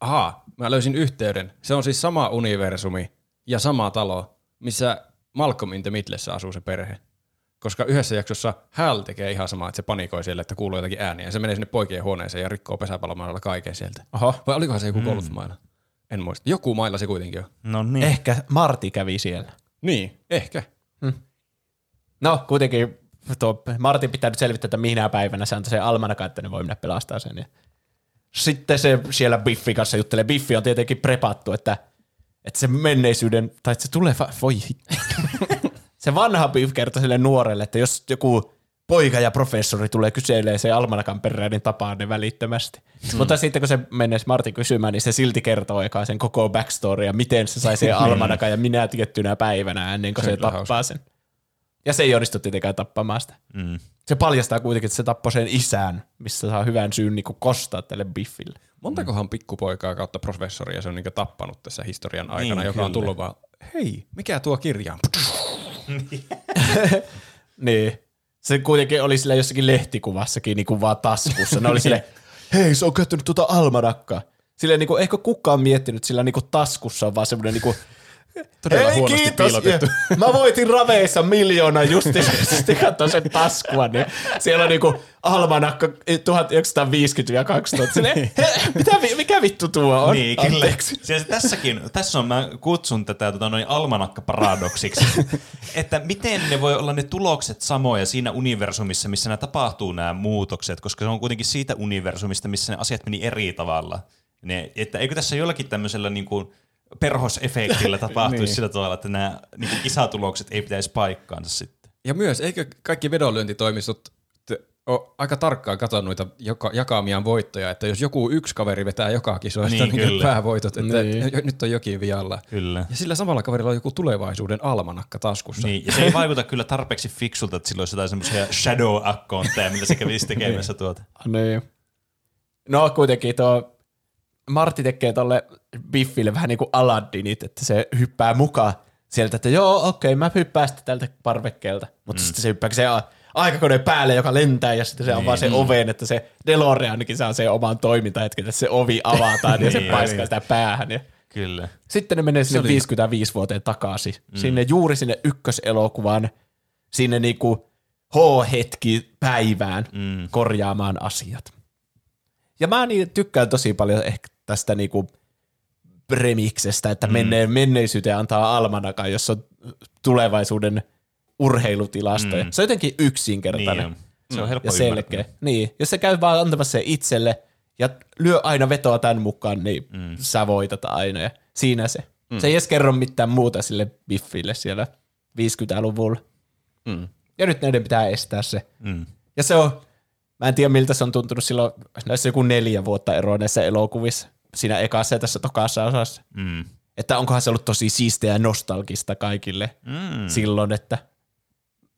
S3: aha, mä löysin yhteyden. Se on siis sama universumi ja sama talo, missä Malcolm in the Middlessä asuu se perhe. Koska yhdessä jaksossa Hal tekee ihan samaa, että se panikoi siellä, että kuuluu jotakin ääniä. Ja se menee sinne poikien huoneeseen ja rikkoo pesäpallomailla kaiken sieltä.
S2: Oho.
S3: Vai olikohan se joku golfmailla? En muista. Joku mailla se kuitenkin on.
S1: No niin.
S2: Ehkä Martti kävi siellä.
S3: Niin, ehkä.
S2: No, kuitenkin tuo Martin pitää nyt selvittää, että minä päivänä se antoi sen almanakan, että ne voi mennä pelastaa sen. Ja sitten se siellä Biffin kanssa juttelee. Biffi on tietenkin prepattu, että, että se menneisyyden, tai että se tuleva, voi se vanha Biff kertoi sille nuorelle, että jos joku poika ja professori tulee kyselee se almanakan perään, niin tapaa ne välittömästi. Mm. Mutta sitten kun se menee Martin kysymään, niin se silti kertoo eka sen koko backstory ja miten se sai sen almanakan ja minä tiettynä päivänä ennen kuin
S3: Se
S2: se, tappaa sen. Ja se ei onnistu tietenkään tappamaan sitä.
S1: Mm.
S2: Se paljastaa kuitenkin, että se tappoi sen isän, missä saa hyvän syyn niin kostaa tälle Biffille.
S3: Montakohan pikkupoikaa kautta professoria se on niinku tappanut tässä historian aikana,
S1: Niin,
S3: joka on
S1: kyllä.
S3: tullut vaan, hei, mikä tuo kirja on?
S2: Niin. Se kuitenkin oli sillä jossakin lehtikuvassakin niin kuin vaan taskussa. Ne oli sille, hei se on käyttänyt tuota almanakkaa. Silleen niin kuin, eikö kukaan miettinyt sillä niin kuin taskussa on vaan semmoinen niin kuin,
S3: Todella
S2: Hei, kiitos. Ja Mä voitin raveissa miljoona justi, sitten katsoin sen taskua, niin siellä on niinku almanakka 1950 ja 2000. Silleen, he, mitä, mikä vittu tuo on?
S1: Niin, kyllä. Siis tässäkin, tässä on, mä kutsun tätä tota, noin almanakka-paradoksiksi, että miten ne voi olla ne tulokset samoja siinä universumissa, missä nämä tapahtuu nämä muutokset, koska se on kuitenkin siitä universumista, missä ne asiat meni eri tavalla. Ne, että eikö tässä jollakin tämmöisellä niin kuin perhosefektillä tapahtuisi
S3: Niin.
S1: sillä tavalla, että nämä niin kuin kisatulokset ei pitäisi paikkaansa sitten.
S3: Ja myös, eikö kaikki vedonlyöntitoimistot ole aika tarkkaan katsonut noita joka, jakamiaan voittoja, että jos joku yksi kaveri vetää joka kisoista
S1: Niin,
S3: niin, päävoitot, että
S2: Niin.
S3: niin. nyt on jokin vialla.
S1: Kyllä.
S3: Ja sillä samalla kaverilla on joku tulevaisuuden almanakka taskussa.
S1: Niin, ja se ei vaikuta kyllä tarpeeksi fiksulta, että sillä olisi jotain semmoisia shadow-accountteja, millä se kävisi tekemässä tuota.
S2: Niin. No kuitenkin tuo Martti tekee tolle Biffille vähän niin kuin Aladdinit, että se hyppää mukaan sieltä, että joo, okei, mä hyppään sitten tältä parvekkeelta. Mutta mm. sitten se hyppää se aikakone päälle, joka lentää, ja sitten se avaa
S1: Niin.
S2: sen oven, että se DeLoreankin saa sen oman toimintahetken, että se ovi avataan ja se
S1: Niin,
S2: paiskaa
S1: niin.
S2: sitä päähän. Ja
S1: Kyllä.
S2: sitten ne menee sinne
S3: oli-
S2: 55 vuoteen takaisin. Mm. Sinne juuri sinne ykköselokuvaan, sinne niinku H-hetki päivään mm. korjaamaan asiat. Ja mä niin tykkään tosi paljon ehkä tästä niinku premiksestä, että mm. menneisyyteen antaa almanakan, jossa on tulevaisuuden urheilutilastoja. Mm. Se on jotenkin yksinkertainen
S1: Niin. Se on helppo
S2: ja selkeä.
S1: ymmärtää.
S2: Niin, jos se käy vaan antamassa se itselle ja lyö aina vetoa tämän mukaan, niin mm. sä voitat aina ja siinä se. Mm. Se ei edes kerro mitään muuta sille Biffille siellä 50-luvulla.
S3: Mm.
S2: Ja nyt näiden pitää estää se.
S1: Mm.
S2: Ja se on, mä en tiedä miltä se on tuntunut silloin, näissä joku neljä vuotta eroa näissä elokuvissa, siinä ekassa ja tässä tokassa osassa.
S1: Mm.
S2: Että onkohan se ollut tosi siisteä ja nostalgista kaikille
S1: Mm.
S2: silloin, että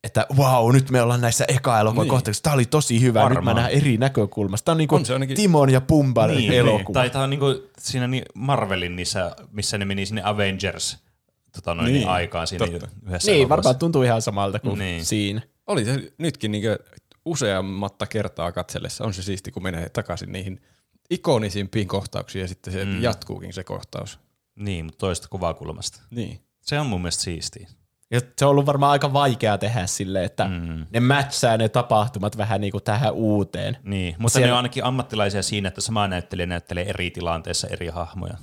S2: että wow, nyt me ollaan näissä eka-elokuvan niin. kohtauksissa. Tämä oli tosi hyvä, nyt mä
S1: Varmaan.
S2: näen eri näkökulmasta. Tämä on niinku
S3: On se ainakin-
S2: Timon ja Pumban
S1: Niin,
S2: elokuva.
S1: Tai tämä on niinku siinä ni- Marvelin niissä, missä ne meni sinne Avengers tota noin, niin,
S3: Niin,
S1: aikaan siinä
S3: totta.
S1: yhdessä
S2: Niin,
S1: elokuvassa.
S2: varmaan tuntuu ihan samalta kuin
S1: Niin.
S2: siinä.
S3: Oli se nytkin, niin kuin, useammatta kertaa katsellessa on se siisti, kun menee takaisin niihin ikonisimpiin kohtauksiin ja sitten se mm. jatkuukin se kohtaus.
S1: Niin, mutta toista kuvakulmasta.
S3: Niin.
S1: Se on mun mielestä siistiä.
S2: Ja se on ollut varmaan aika vaikea tehdä silleen, että mm. ne matchaa ne tapahtumat vähän niin kuin tähän uuteen.
S1: Niin, mutta Siellä... ne on ainakin ammattilaisia siinä, että sama näyttelijä näyttelee eri tilanteissa eri hahmoja.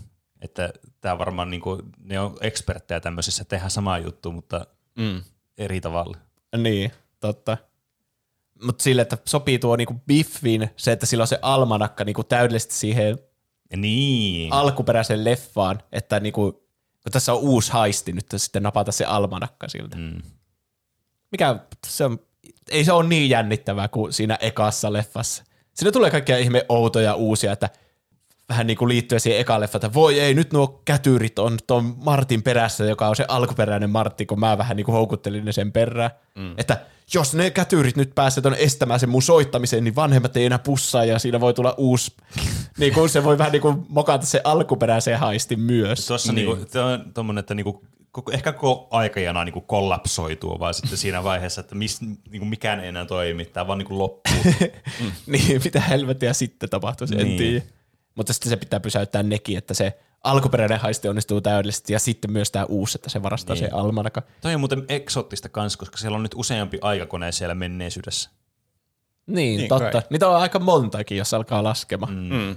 S1: Että tämä varmaan niin kuin, ne on eksperttejä tämmöisissä tehdä samaa juttua, mutta mm. eri tavalla.
S2: Niin, totta. Mutta sille, että sopii tuo niinku Biffin, se, että sillä on se almanakka niinku täydellisesti siihen
S1: niin.
S2: alkuperäiseen leffaan, että niinku, kun tässä on uusi haisti, nyt sitten napata se almanakka siltä. Mm. Mikä se on, ei se ole niin jännittävää kuin siinä ekassa leffassa. Siinä tulee kaikkia ihme outoja uusia, että – vähän niin kuin liittyen siihen eka leffa, että voi ei, nyt nuo kätyrit on tuon Martin perässä, joka on se alkuperäinen Martti, kun mä vähän niin kuin houkuttelin ne sen perään. Mm. Että jos ne kätyrit nyt pääsee tuonne estämään sen mun soittamisen, niin vanhemmat ei enää pussaa ja siinä voi tulla uusi, niin kuin se voi vähän niin kuin mokata se alkuperäisen haistin myös.
S1: Tuossa niin. niin kuin, on tommonen, että niin kuin koko, ehkä koko aikajana niin kuin kollapsoituu vaan sitten siinä vaiheessa, että mis, niin kuin mikään ei enää toimi, tämä vaan niin kuin loppuu.
S2: mm. niin, mitä helvettiä sitten tapahtuisi, niin. en tiedä. Mutta sitten se pitää pysäyttää nekin, että se alkuperäinen haisti onnistuu täydellisesti ja sitten myös tämä uusi, että se varastaa niin. se almanaka.
S1: Toi on muuten eksoottista kans, koska siellä on nyt useampi aikakone siellä menneisyydessä.
S2: Niin, niin totta. Kai. Niitä on aika montakin, jos alkaa laskemaan. Mm. mm.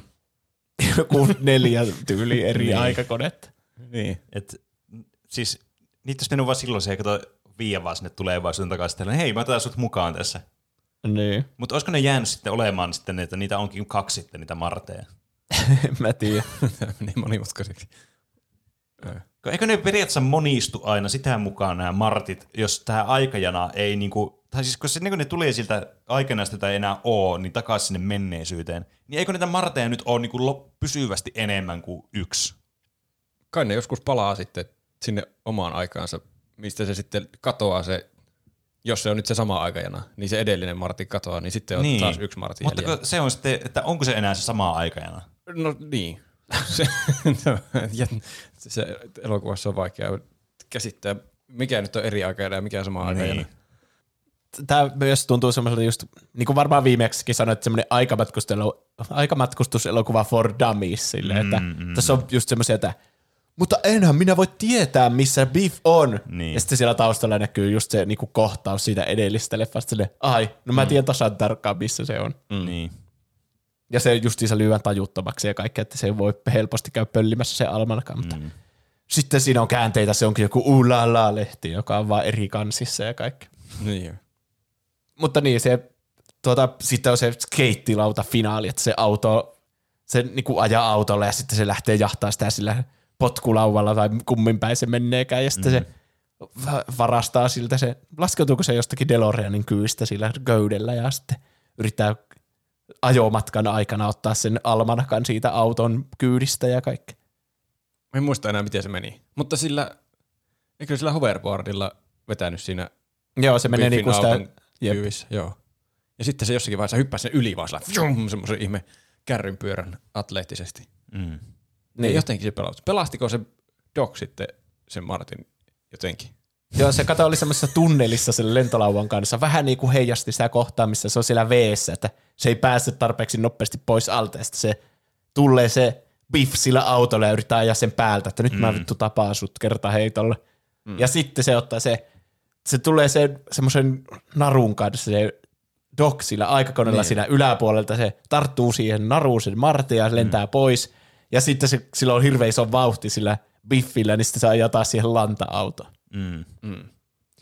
S2: Joku neljä tyyli eri niin. aikakonetta.
S1: Niin. Et, siis niitä olisi mennyt vaan silloin se, että viiä vaan sinne tulevaisuuden takaisin, että hei, mä otan sut mukaan tässä.
S2: Niin.
S1: Mutta olisiko ne jäänyt sitten olemaan sitten, että niitä onkin kaksi sitten niitä marteja?
S2: mä tiedän.
S3: niin monimutkaiseksi.
S1: Eikö ne periaatteessa monistu aina sitä mukaan nämä martit, jos tämä aikajana ei niinku, tai siis kun se, niin kun ne tulee siltä aikanasta, ei enää ole, niin takaisin sinne menneisyyteen, niin eikö niitä marteja nyt ole niinku pysyvästi enemmän kuin yksi?
S3: Kai ne joskus palaa sitten sinne omaan aikaansa, mistä se sitten katoaa se, jos se on nyt se sama aikajana, niin se edellinen Martti katoaa, niin sitten on niin. taas yksi Martti
S1: Mutta se on sitten, että onko se enää se sama aikajana?
S3: No niin. se, se elokuvassa on vaikea käsittää, mikä nyt on eri aikana ja mikä on sama niin. aikana.
S2: Tämä myös tuntuu semmoiselta just, niin kuin varmaan viimeksikin sanoit, että semmoinen aikamatkustuselokuva for dummies, sille, mm, että mm, tässä on just semmoisia, että mutta enhän minä voi tietää, missä Beef on. Niin. Ja sitten siellä taustalla näkyy just se niinku kohtaus siitä edellistä leffasta, ai, no mä mm. tiedän tasan tarkkaan, missä se on.
S1: Mm. Niin.
S2: Ja se justiinsa lyön tajuttomaksi ja kaikkea, että se ei voi helposti käy pöllimässä se almanaka, mutta mm. sitten siinä on käänteitä, se onkin joku ulala-lehti, joka on vaan eri kansissa ja kaikki.
S3: Niin
S2: Mutta niin, se, tuota, sitten on se skeittilauta finaali, että se auto, se niinku ajaa autolla ja sitten se lähtee jahtaa sitä sillä potkulauvalla tai kummin päin se menneekään ja sitten mm. se varastaa siltä se, laskeutuuko se jostakin DeLoreanin kyistä sillä göydellä ja sitten yrittää ajomatkan aikana ottaa sen almanakan siitä auton kyydistä ja kaikki.
S3: En muista enää, miten se meni. Mutta sillä, eikö sillä hoverboardilla vetänyt siinä
S2: Joo, se menee niinku sitä...
S3: Kyyvissä, joo. Ja sitten se jossakin vaiheessa hyppäsi sen yli vaan semmoisen ihme kärrynpyörän atleettisesti. Mm. Niin. jotenkin se pelasti. Pelastiko se Doc sitten sen Martin jotenkin?
S2: Joo, se kato oli semmoisessa tunnelissa sen lentolauvan kanssa. Vähän niin kuin heijasti sitä kohtaa, missä se on siellä veessä, että se ei pääse tarpeeksi nopeasti pois alta. Ja se tulee se Biff sillä autolla ja yrittää ajaa sen päältä, että nyt mm. mä vittu tapaan sut heitolla. Mm. Ja sitten se ottaa se, se tulee se semmoisen narun kanssa, se Doc sillä aikakoneella niin. siinä yläpuolelta, se tarttuu siihen naruun sen Martin ja lentää mm. pois. Ja sitten se, sillä on hirveän iso vauhti sillä Biffillä, niin sitten se ajaa taas siihen lanta-autoon.
S1: Mm. Mm.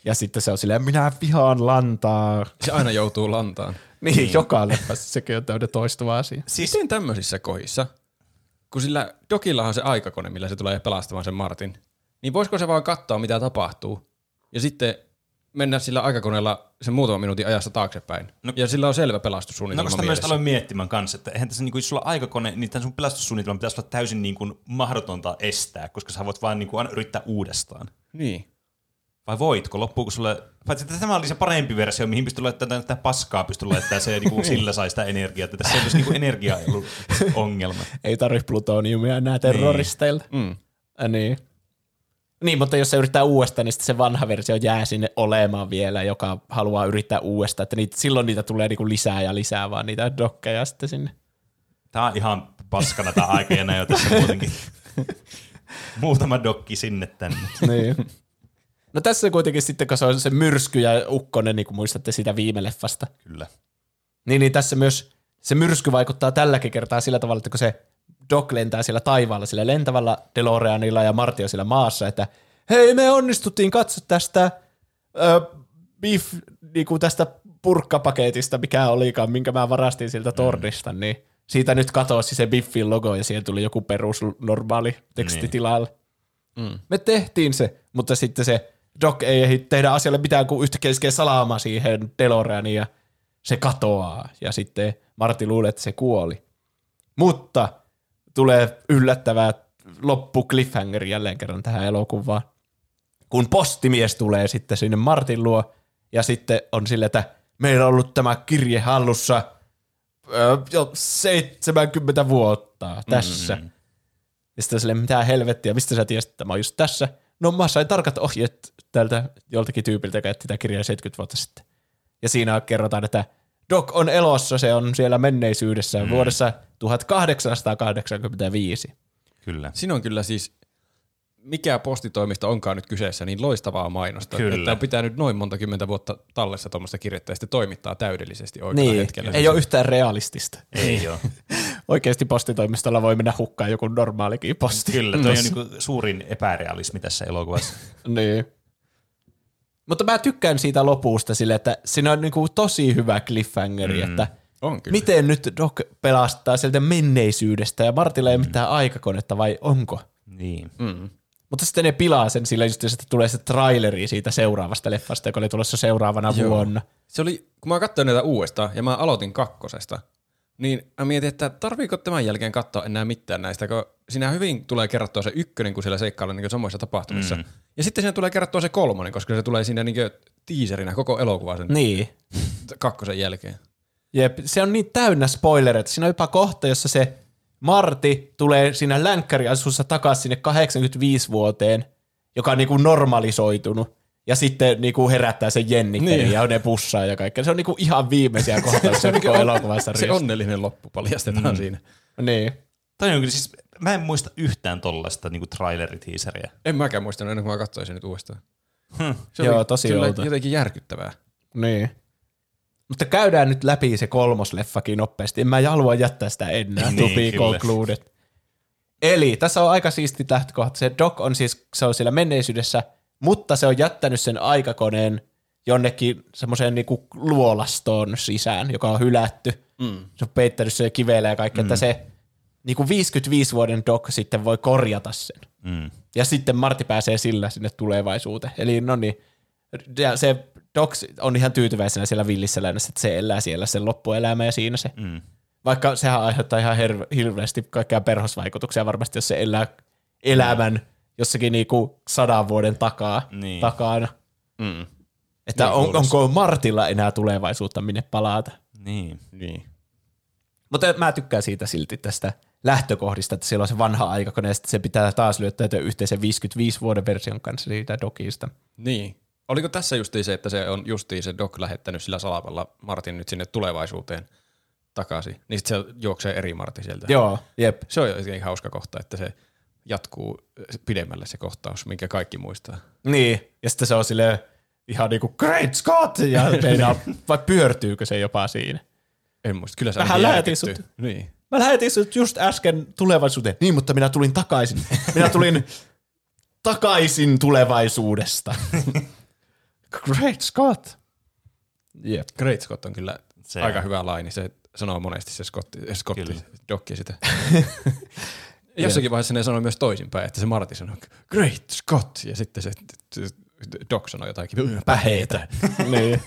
S2: Ja sitten se on silleen, minä vihaan lantaa.
S3: Se aina joutuu lantaan.
S2: niin, niin, joka leffassa sekin on täyden toistuva asia.
S3: Siis Miten tämmöisissä kohdissa, kun sillä Dokilla on se aikakone, millä se tulee pelastamaan sen Martin, niin voisiko se vaan katsoa, mitä tapahtuu, ja sitten mennä sillä aikakoneella sen muutaman minuutin ajassa taaksepäin. No, ja sillä on selvä pelastussuunnitelma
S1: No koska myös aloin miettimään kanssa, että eihän tässä, niin kuin, jos sulla on aikakone, niin tämän sun pelastussuunnitelma pitäisi olla täysin niin kuin, mahdotonta estää, koska sä voit vaan niin kuin, aina yrittää uudestaan.
S3: Niin.
S1: Vai voitko? Loppuuko sulle... Paitsi että tämä oli se parempi versio, mihin pystyy laittamaan tätä paskaa, pystyy laittamaan se, niin kuin, sillä sai sitä energiaa. Että tässä ei olisi niin energia ollut ongelma.
S2: ei tarvitse plutoniumia enää terroristeilla.
S3: Niin. Mm.
S2: Niin. Niin, mutta jos se yrittää uudestaan, niin sitten se vanha versio jää sinne olemaan vielä, joka haluaa yrittää uudestaan. Että niitä, silloin niitä tulee niinku lisää ja lisää vaan niitä dokkeja sitten sinne.
S1: Tää on ihan paskana tää aikajana jo tässä muutenkin. Muutama dokki sinne tänne.
S2: niin. No tässä kuitenkin sitten, kun se on se myrsky ja ukkonen, niin kuin muistatte siitä viime leffasta.
S1: Kyllä.
S2: Niin, niin tässä myös se myrsky vaikuttaa tälläkin kertaa sillä tavalla, että kun se Doc lentää siellä taivaalla sillä lentävällä DeLoreanilla ja Marty on siellä maassa, että hei me onnistuttiin katsoa tästä ö, beef, niinku tästä purkkapaketista, mikä olikaan, minkä mä varastin siltä tornista, niin siitä nyt katosi se Biffin logo ja siihen tuli joku perus normaali teksti
S1: Niin.
S2: tilalle. Mm. Me tehtiin se, mutta sitten se Doc ei ehdi tehdä asialle mitään kuin yhtäkkiä iskee salama siihen DeLoreaniin ja se katoaa. Ja sitten Martti luulee, että se kuoli. Mutta tulee yllättävää loppu cliffhanger jälleen kerran tähän elokuvaan. Kun postimies tulee sitten sinne Martin luo ja sitten on sille, että meillä on ollut tämä kirje hallussa jo 70 vuotta tässä. Mm-hmm. Ja sitten sille, mitä helvettiä, mistä sä tiesit, että mä oon just tässä? No mä sain tarkat ohjeet tältä joltakin tyypiltä, joka jätti tätä kirjaa 70 vuotta sitten. Ja siinä kerrotaan, että Doc on elossa, se on siellä menneisyydessä mm. vuodessa 1885.
S1: Kyllä.
S3: Siinä on kyllä siis, mikä postitoimisto onkaan nyt kyseessä, niin loistavaa mainosta.
S1: Kyllä.
S3: Että on pitänyt noin monta kymmentä vuotta tallessa tuommoista kirjettä ja sitten toimittaa täydellisesti oikealla
S2: Niin,
S3: hetkellä.
S2: ei ole yhtään realistista.
S1: Ei joo.
S2: Oikeasti postitoimistolla voi mennä hukkaan joku normaalikin posti.
S1: Kyllä, toi on niinku suurin epärealismi tässä elokuvassa.
S2: Niin. Mutta mä tykkään siitä lopusta sille, että siinä on niinku tosi hyvä cliffhangeri, mm. että
S3: On kyllä.
S2: miten nyt Doc pelastaa sieltä menneisyydestä ja Martilla ei ole mitään aikakonetta vai onko?
S1: Niin.
S3: Mm.
S2: Mutta sitten ne pilaa sen sillä just, että tulee se traileri siitä seuraavasta leffasta, joka oli tulossa seuraavana
S3: Joo.
S2: vuonna.
S3: Se oli, kun mä katsoin näitä uudestaan ja mä aloitin kakkosesta, niin mä mietin, että tarviiko tämän jälkeen katsoa enää mitään näistä, kun siinä hyvin tulee kerrottua se ykkönen, kun siellä seikkaillaan niin samoissa tapahtumissa. Mm. Ja sitten siinä tulee kerrottua se kolmonen, koska se tulee siinä niin tiiserinä koko elokuva sen
S2: Niin.
S3: kakkosen jälkeen.
S2: Jep, se on niin täynnä spoilereita. Siinä on jopa kohta, jossa se Marti tulee siinä länkkäriasussa takaisin sinne 85 vuoteen, joka on niinku normalisoitunut. Ja sitten niinku herättää sen Jenniferin
S3: Niin.
S2: ja ne pussaa ja kaikkea. Se on niinku ihan viimeisiä kohtauksia koko elokuvassa.
S3: Se onnellinen loppu paljastetaan mm. siinä.
S2: Niin.
S1: Toi on kyllä siis, mä en muista yhtään tollaista niinku traileritiiseriä.
S3: En mäkään muistanut ennen kuin mä katsoin sen nyt uudestaan. Se
S2: Joo, tosi
S3: kyllä
S2: outo.
S3: jotenkin järkyttävää.
S2: Niin. Mutta käydään nyt läpi se kolmosleffakin nopeasti. En mä halua jättää sitä enää.
S1: Niin,
S2: to be
S1: kyllä.
S2: concluded. Eli tässä on aika siisti lähtökohta. Se Doc on siis, se on siellä menneisyydessä, mutta se on jättänyt sen aikakoneen jonnekin semmoiseen niinku luolastoon sisään, joka on hylätty. Mm. Se on peittänyt sen kivellä ja kaikkea, mm. että se niinku 55 vuoden Doc sitten voi korjata sen.
S1: Mm.
S2: Ja sitten Martti pääsee sillä sinne tulevaisuuteen. Eli no niin, ja se Doc on ihan tyytyväisenä siellä villissä lännössä, että se elää siellä sen loppuelämä ja siinä se.
S1: Mm.
S2: Vaikka sehän aiheuttaa ihan hirveästi kaikkea perhosvaikutuksia varmasti, jos se elää elämän jossakin niinku sadan vuoden takaa,
S1: Niin.
S2: takana.
S3: Mm.
S2: Että
S3: Niin,
S2: on, onko Martilla enää tulevaisuutta, minne palata.
S1: Niin.
S3: Niin.
S2: Mutta mä tykkään siitä silti tästä lähtökohdista, että siellä on se vanha aikakone ja sitten se pitää taas lyöttäytyä yhteisen 55 vuoden version kanssa siitä dokista.
S3: Niin. Oliko tässä justiin se, että se on justiin se Doc lähettänyt sillä salavalla Martin nyt sinne tulevaisuuteen takaisin, niin sitten se juoksee eri Martin sieltä.
S2: Joo, jep.
S3: Se on jotenkin hauska kohta, että se jatkuu pidemmälle se kohtaus, minkä kaikki muistaa.
S2: Niin, ja sitten se on silleen ihan niinku Great Scott! Ja meinaa, vai pyörtyykö se jopa siinä?
S3: En muista, kyllä se
S2: Vähän
S3: ainakin
S2: lähetin
S3: järkyttyy. Niin.
S2: Mä lähetin sut just äsken tulevaisuuteen. Niin, mutta minä tulin takaisin. Minä tulin takaisin tulevaisuudesta. Great Scott! Jep.
S3: Great Scott on kyllä
S1: Se
S3: aika
S1: on.
S3: hyvä laini, se sanoo monesti se Scotti, Scotti. Dokki sitä. Jossakin vaiheessa ne sanoo myös toisinpäin, että se Martin sanoo Great Scott ja sitten se, Doc sanoo jotakin päheitä.
S2: niin.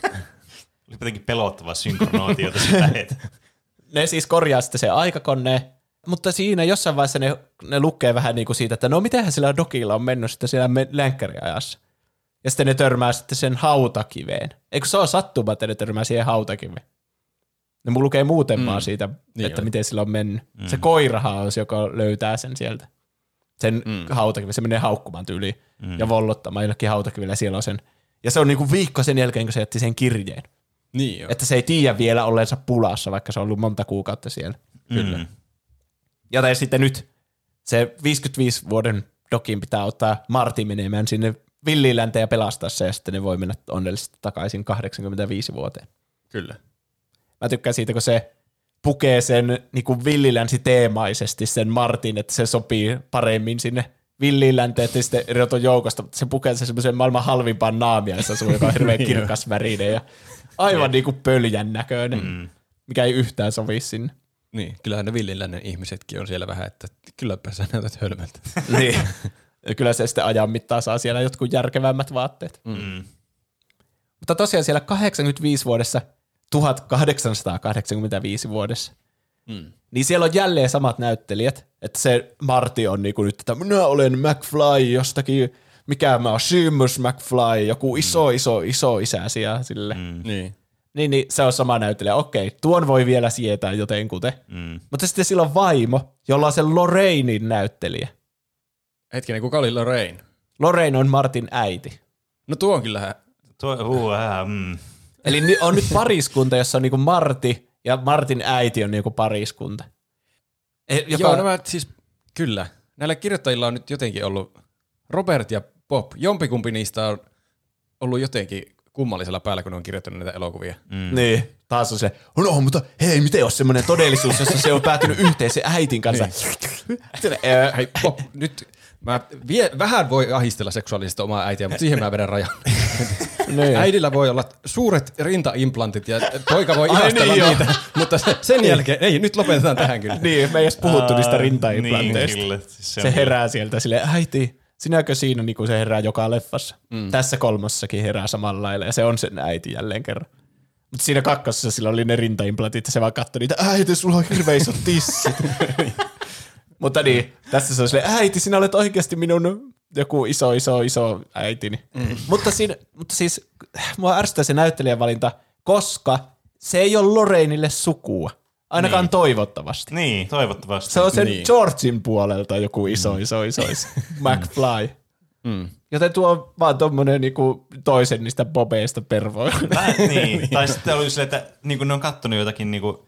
S1: Oli jotenkin pelottava synkronootio tässä lähet.
S2: Ne siis korjaa sitten se aikakone, mutta siinä jossain vaiheessa ne, ne lukee vähän niin kuin siitä, että no mitenhän sillä dokilla on mennyt sitten siellä me- länkkäriajassa. Ja sitten ne törmää sitten sen hautakiveen. Eikö se ole sattuma, että ne törmää siihen hautakiveen? Ne mun lukee muuten mm. vaan siitä,
S3: Niin
S2: että
S3: on.
S2: miten sillä on mennyt. Mm. Se koirahan on se, joka löytää sen sieltä. sen mm. hautakiven, se menee haukkumaan tyyliin mm. ja vollottamaan jollekin hautakivelle ja siellä on sen. Ja se on niinku viikko sen jälkeen, kun se jätti sen kirjeen.
S3: Niin joo.
S2: Että se ei tiedä vielä olleensa pulassa, vaikka se on ollut monta kuukautta siellä.
S1: Kyllä. Mm.
S2: Ja tai sitten nyt se 55 vuoden dokin pitää ottaa Martin menemään sinne villilänteen ja pelastaa se, ja sitten ne voi mennä onnellisesti takaisin 85 vuoteen.
S3: Kyllä.
S2: Mä tykkään siitä, kun se pukee sen niin kuin villilänsi teemaisesti sen Martin, että se sopii paremmin sinne villilänteen, että sitten eroton joukosta, mutta se pukee sen semmoisen maailman halvimpaan naamiansa, se on joka on hirveän kirkas värinen ja aivan niin kuin pöljän näköinen, mm. mikä ei yhtään sovi sinne.
S3: Niin, kyllähän ne villilännen ihmisetkin on siellä vähän, että kylläpä sä näytät hölmöltä.
S2: niin. Ja kyllä se sitten ajan mittaa saa siellä jotkut järkevämmät vaatteet.
S1: Mm.
S2: Mutta tosiaan siellä 85 vuodessa, 1885 vuodessa,
S3: Mm.
S2: niin siellä on jälleen samat näyttelijät. Että se Marty on niinku nyt, että minä olen McFly jostakin, mikä mä oon, Seamus McFly, joku iso, iso, iso isäsi ja sille. Mm.
S3: Niin.
S2: Niin, niin se on sama näyttelijä. Okei, tuon voi vielä sietää jotenkuten.
S1: Mm.
S2: Mutta sitten sillä on vaimo, jolla on se Lorrainin näyttelijä.
S3: Hetkinen, kuka oli Lorraine?
S2: Lorraine on Martin äiti.
S3: No tuo on kyllä
S1: Tuo, huu, äh, mm.
S2: Eli on nyt pariskunta, jossa on niinku Marti ja Martin äiti on niinku pariskunta. E,
S3: Joka... Joo, nämä siis, kyllä. Näillä kirjoittajilla on nyt jotenkin ollut Robert ja Bob. Jompikumpi niistä on ollut jotenkin kummallisella päällä, kun ne on kirjoittanut näitä elokuvia.
S2: Mm. Niin, taas on se, no mutta hei, miten jos semmoinen todellisuus, jossa se on päätynyt yhteen se äitin kanssa. Niin.
S3: Hei, Bob, nyt mä vie, vähän voi ahistella seksuaalisesti omaa äitiä, mutta siihen mä vedän rajan.
S2: niin.
S3: Äidillä voi olla suuret rintaimplantit ja poika voi
S2: Ai
S3: ihastella
S2: niin,
S3: niitä, mutta se- sen jälkeen, ei, nyt lopetetaan tähän kyllä.
S2: Niin, me ei edes puhuttu niistä rintaimplanteista.
S1: Niin, kyllä. Siis
S2: se
S1: on
S2: herää sieltä silleen, äiti, sinäkö siinä niin kuin se herää joka leffassa? Mm. Tässä kolmossakin herää samalla lailla ja se on sen äiti jälleen kerran. Mutta siinä kakkosessa sillä oli ne rintaimplantit ja se vaan katsoi niitä, äiti, sulla on hirveän isot tissit. Mutta niin, tässä se on silleen, äiti, sinä olet oikeasti minun joku iso, iso, iso äitini. Mm. Mutta, siinä, mutta siis mua ärsyttää se näyttelijävalinta, koska se ei ole Lorrainelle sukua. Ainakaan niin. toivottavasti.
S1: Niin, toivottavasti.
S2: Se on sen
S3: Niin.
S2: Georgin puolelta joku iso, iso, iso, iso McFly.
S3: Mm.
S2: Joten tuo on vaan tommonen niinku toisen niistä bobeista pervoilla.
S1: Mä, niin. tai sitten oli silleen, että niin kuin ne on kattonut jotakin niin kuin, ma-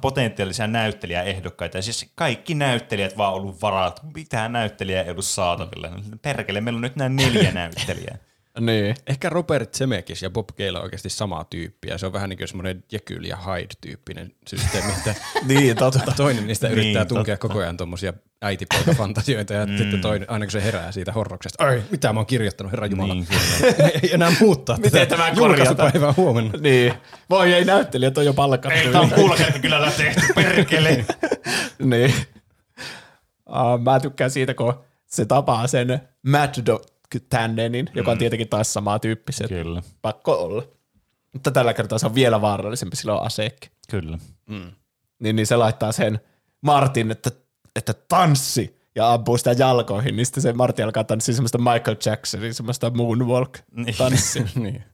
S1: potentiaalisia näyttelijäehdokkaita, ja siis kaikki näyttelijät vaan ollut varattu, mitään näyttelijää ei ollut saatavilla. Perkele, meillä on nyt nämä neljä näyttelijää.
S2: Niin.
S3: Ehkä Robert Zemeckis ja Bob Gale on oikeasti sama tyyppi, ja se on vähän niin kuin semmoinen Jekyll ja Hyde-tyyppinen systeemi, että
S2: Niin, totta.
S3: toinen niistä
S1: Niin,
S3: yrittää tunkea
S1: totta.
S3: koko ajan tuommoisia äitipoikafantasioita, ja mm. sitten toinen, aina kun se herää siitä horroksesta, ai, mitä mä oon kirjoittanut, herra Jumala.
S1: Niin,
S3: ei enää muuttaa
S2: Miten
S3: tätä
S2: tämä
S3: julkaisupäivää huomenna.
S2: niin. Voi ei näyttelijät on jo palkattu.
S1: Ei, tämä on kyllä tehty, perkele.
S2: niin. Uh, mä tykkään siitä, kun se tapaa sen Mad Dog Tannenin, joka on tietenkin taas samaa tyyppistä.
S1: Kyllä,
S2: Pakko olla. Mutta tällä kertaa se on vielä vaarallisempi, sillä on aseekki.
S1: kyllä.
S2: Niin, niin se laittaa sen Martin, että, että tanssi, ja ampuu sitä jalkoihin, niin sitten se Martin alkaa tanssia semmoista Michael Jacksonin, semmoista moonwalk-tanssia.
S3: niin.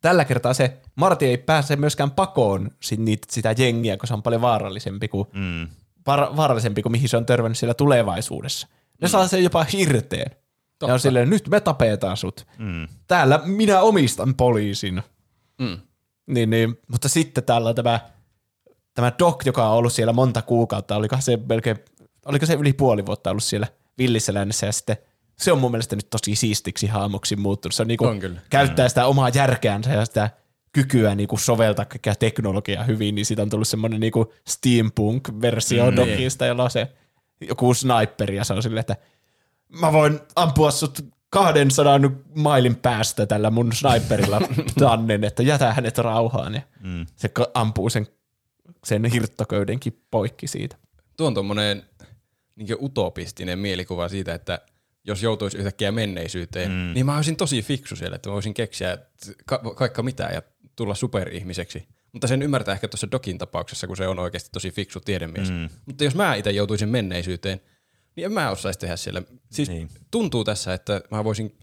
S2: Tällä kertaa se Martin ei pääse myöskään pakoon niitä, sitä jengiä, kun se on paljon vaarallisempi kuin,
S1: Mm.
S2: var, vaarallisempi kuin mihin se on törmännyt siellä tulevaisuudessa. Ne saa sen jopa hirteen. Totta. Ja on silleen, nyt me tapetaan sut.
S1: Mm.
S2: Täällä minä omistan poliisin.
S3: Mm.
S2: Niin, niin, mutta sitten täällä on tämä, tämä Doc, joka on ollut siellä monta kuukautta, oliko se melkein, oliko se yli puoli vuotta ollut siellä villissä lännessä ja sitten se on mun mielestä nyt tosi siistiksi haamuksi muuttunut. Se on niinku,
S3: On kyllä.
S2: käyttää sitä omaa järkeänsä ja sitä kykyä niinku soveltaa kaikkea teknologiaa hyvin, niin siitä on tullut semmoinen niinku steampunk-versio mm, Docista, jolla on se joku sniperi ja se on silleen, että mä voin ampua sut 200 mailin päästä tällä mun sniperilla tannen, että jätä hänet rauhaan. Ja
S1: Mm.
S2: se ampuu sen, sen hirttoköydenkin poikki siitä.
S3: Tuo on tuommoinen niin utopistinen mielikuva siitä, että jos joutuisi yhtäkkiä menneisyyteen, mm. niin mä olisin tosi fiksu siellä, että mä voisin keksiä ka- kaikka mitään ja tulla superihmiseksi. Mutta sen ymmärtää ehkä tuossa Dokin tapauksessa, kun se on oikeasti tosi fiksu tiedemies. Mm. Mutta jos mä itse joutuisin menneisyyteen, niin en mä osaisi tehdä siellä. Siis
S1: Niin.
S3: tuntuu tässä, että mä voisin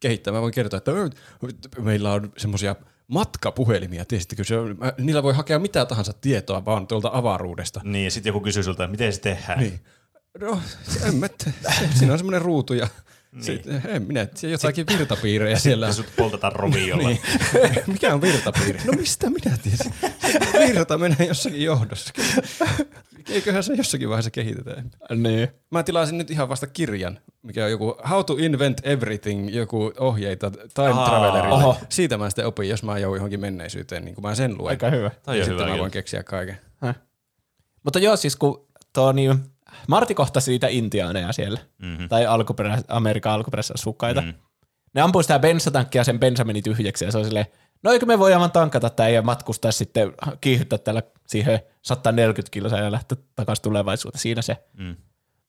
S3: kehittää, mä voin kertoa, että meillä on semmoisia matkapuhelimia, tiesittekö se on, niillä voi hakea mitä tahansa tietoa vaan tuolta avaruudesta.
S1: Niin, ja sitten joku kysyy sulta, miten se tehdään.
S3: Niin. No, en mä tiedä. Siinä on semmoinen ruutu ja niin. Sitten, en minä, siellä jotakin virtapiirejä siellä.
S1: Ja sut poltetaan roviolla. niin.
S3: Mikä on virtapiiri? No mistä minä tiesin? Virta menee jossakin johdossa. Eiköhän se jossakin vaiheessa kehitetään.
S2: Niin.
S3: Mä tilasin nyt ihan vasta kirjan, mikä on joku How to Invent Everything, joku ohjeita Time Aa, Travelerille. Oho. Siitä mä sitten opin, jos mä joudun johonkin menneisyyteen, niin kun mä sen luen.
S2: Aika hyvä.
S3: Tai ja sitten hyvä, mä voin keksiä kaiken. Häh.
S2: Mutta joo, siis kun tuo niin, Marti kohtasi niitä intiaaneja siellä, mm-hmm. tai alkuperä, Amerikan alkuperäisasukkaita. Mm-hmm. Ne ampui sitä bensatankkia, sen bensa meni tyhjäksi, ja se oli silleen, no eikö me voi aivan tankata tämä ja matkustaa sitten, kiihyttää täällä siihen 140 kiloa ja lähteä takaisin tulevaisuuteen. Siinä se. Mm.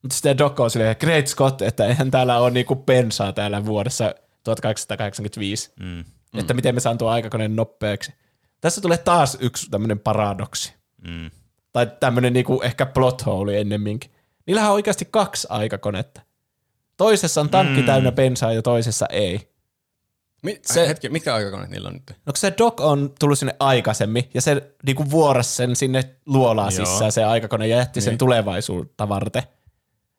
S2: Mutta sitten Doc on silleen, Great Scott, että eihän täällä ole niinku bensaa täällä vuodessa 1885. Mm. Että miten me saan tuo aikakoneen nopeaksi. Tässä tulee taas yksi tämmöinen paradoksi. Mm. Tai tämmöinen niinku ehkä plot hole ennemminkin. Niillähän on oikeasti kaksi aikakonetta. Toisessa on tankki mm. täynnä bensaa ja toisessa ei.
S3: Mi- se, hetki, mitkä aikakoneet niillä on nyt?
S2: No se Doc on tullut sinne aikaisemmin ja se niinku vuorasi sen sinne luolaa sisään se aikakone ja jätti niin. sen tulevaisuutta varten.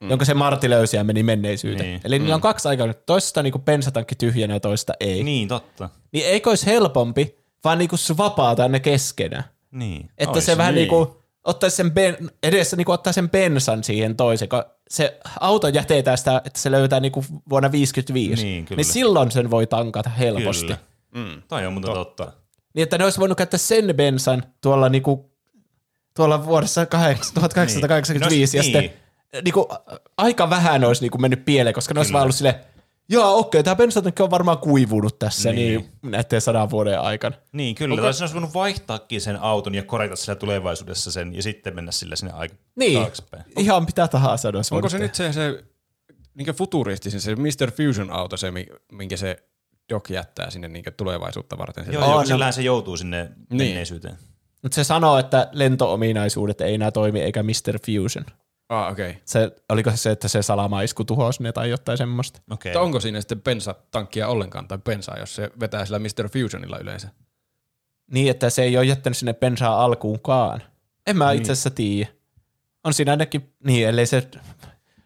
S2: Mm. Jonka se Martti löysi ja meni menneisyyteen. Niin. Eli mm. niillä on kaksi aikaa. Toisesta on niinku bensatankki tyhjänä ja toista ei.
S1: Niin, totta.
S2: Niin eikö olisi helpompi, vaan niinku vapaata ne keskenään.
S1: Niin.
S2: Että Ois, se vähän niin. niinku ottaisi sen ben, edessä niin ottaa sen bensan siihen toiseen, kun se auto jätetään sitä, että se löytää niin kuin vuonna 55, niin, kyllä. niin silloin sen voi tankata helposti. Kyllä.
S1: Mm. Toi on muuta totta. totta.
S2: Niin, että ne olisi voinut käyttää sen bensan tuolla, niin kuin, tuolla vuodessa 1885 niin. ja niin. sitten niin kuin, aika vähän olisi niin kuin mennyt pieleen, koska ne olisi vaan ollut silleen, Joo, okei, tämä bensatankki on varmaan kuivunut tässä niin. niin näiden sadan vuoden aikana.
S1: Niin, kyllä. Okay. Tai olisi voinut vaihtaakin sen auton ja korjata sillä tulevaisuudessa sen ja sitten mennä sillä sinne aika
S2: niin. taaksepäin. Ihan mitä tahansa.
S3: Onko se tehdä. nyt se, se niin futuristisin, se Mr. Fusion-auto, se, minkä se Doc jättää sinne niin tulevaisuutta varten?
S1: Joo, joo, sillähän se joutuu sinne niin. menneisyyteen.
S2: Mutta se sanoo, että lento-ominaisuudet ei enää toimi, eikä Mr. Fusion.
S3: Ah, okei. Okay.
S2: Se, oliko se se, että se salamaisku tuhosi ne tai jotain semmoista?
S3: Okay. onko siinä sitten bensatankkia ollenkaan tai bensaa, jos se vetää sillä Mr. Fusionilla yleensä?
S2: Niin, että se ei ole jättänyt sinne bensaa alkuunkaan. En mä niin. itse asiassa tiedä. On siinä ainakin, niin, ellei se,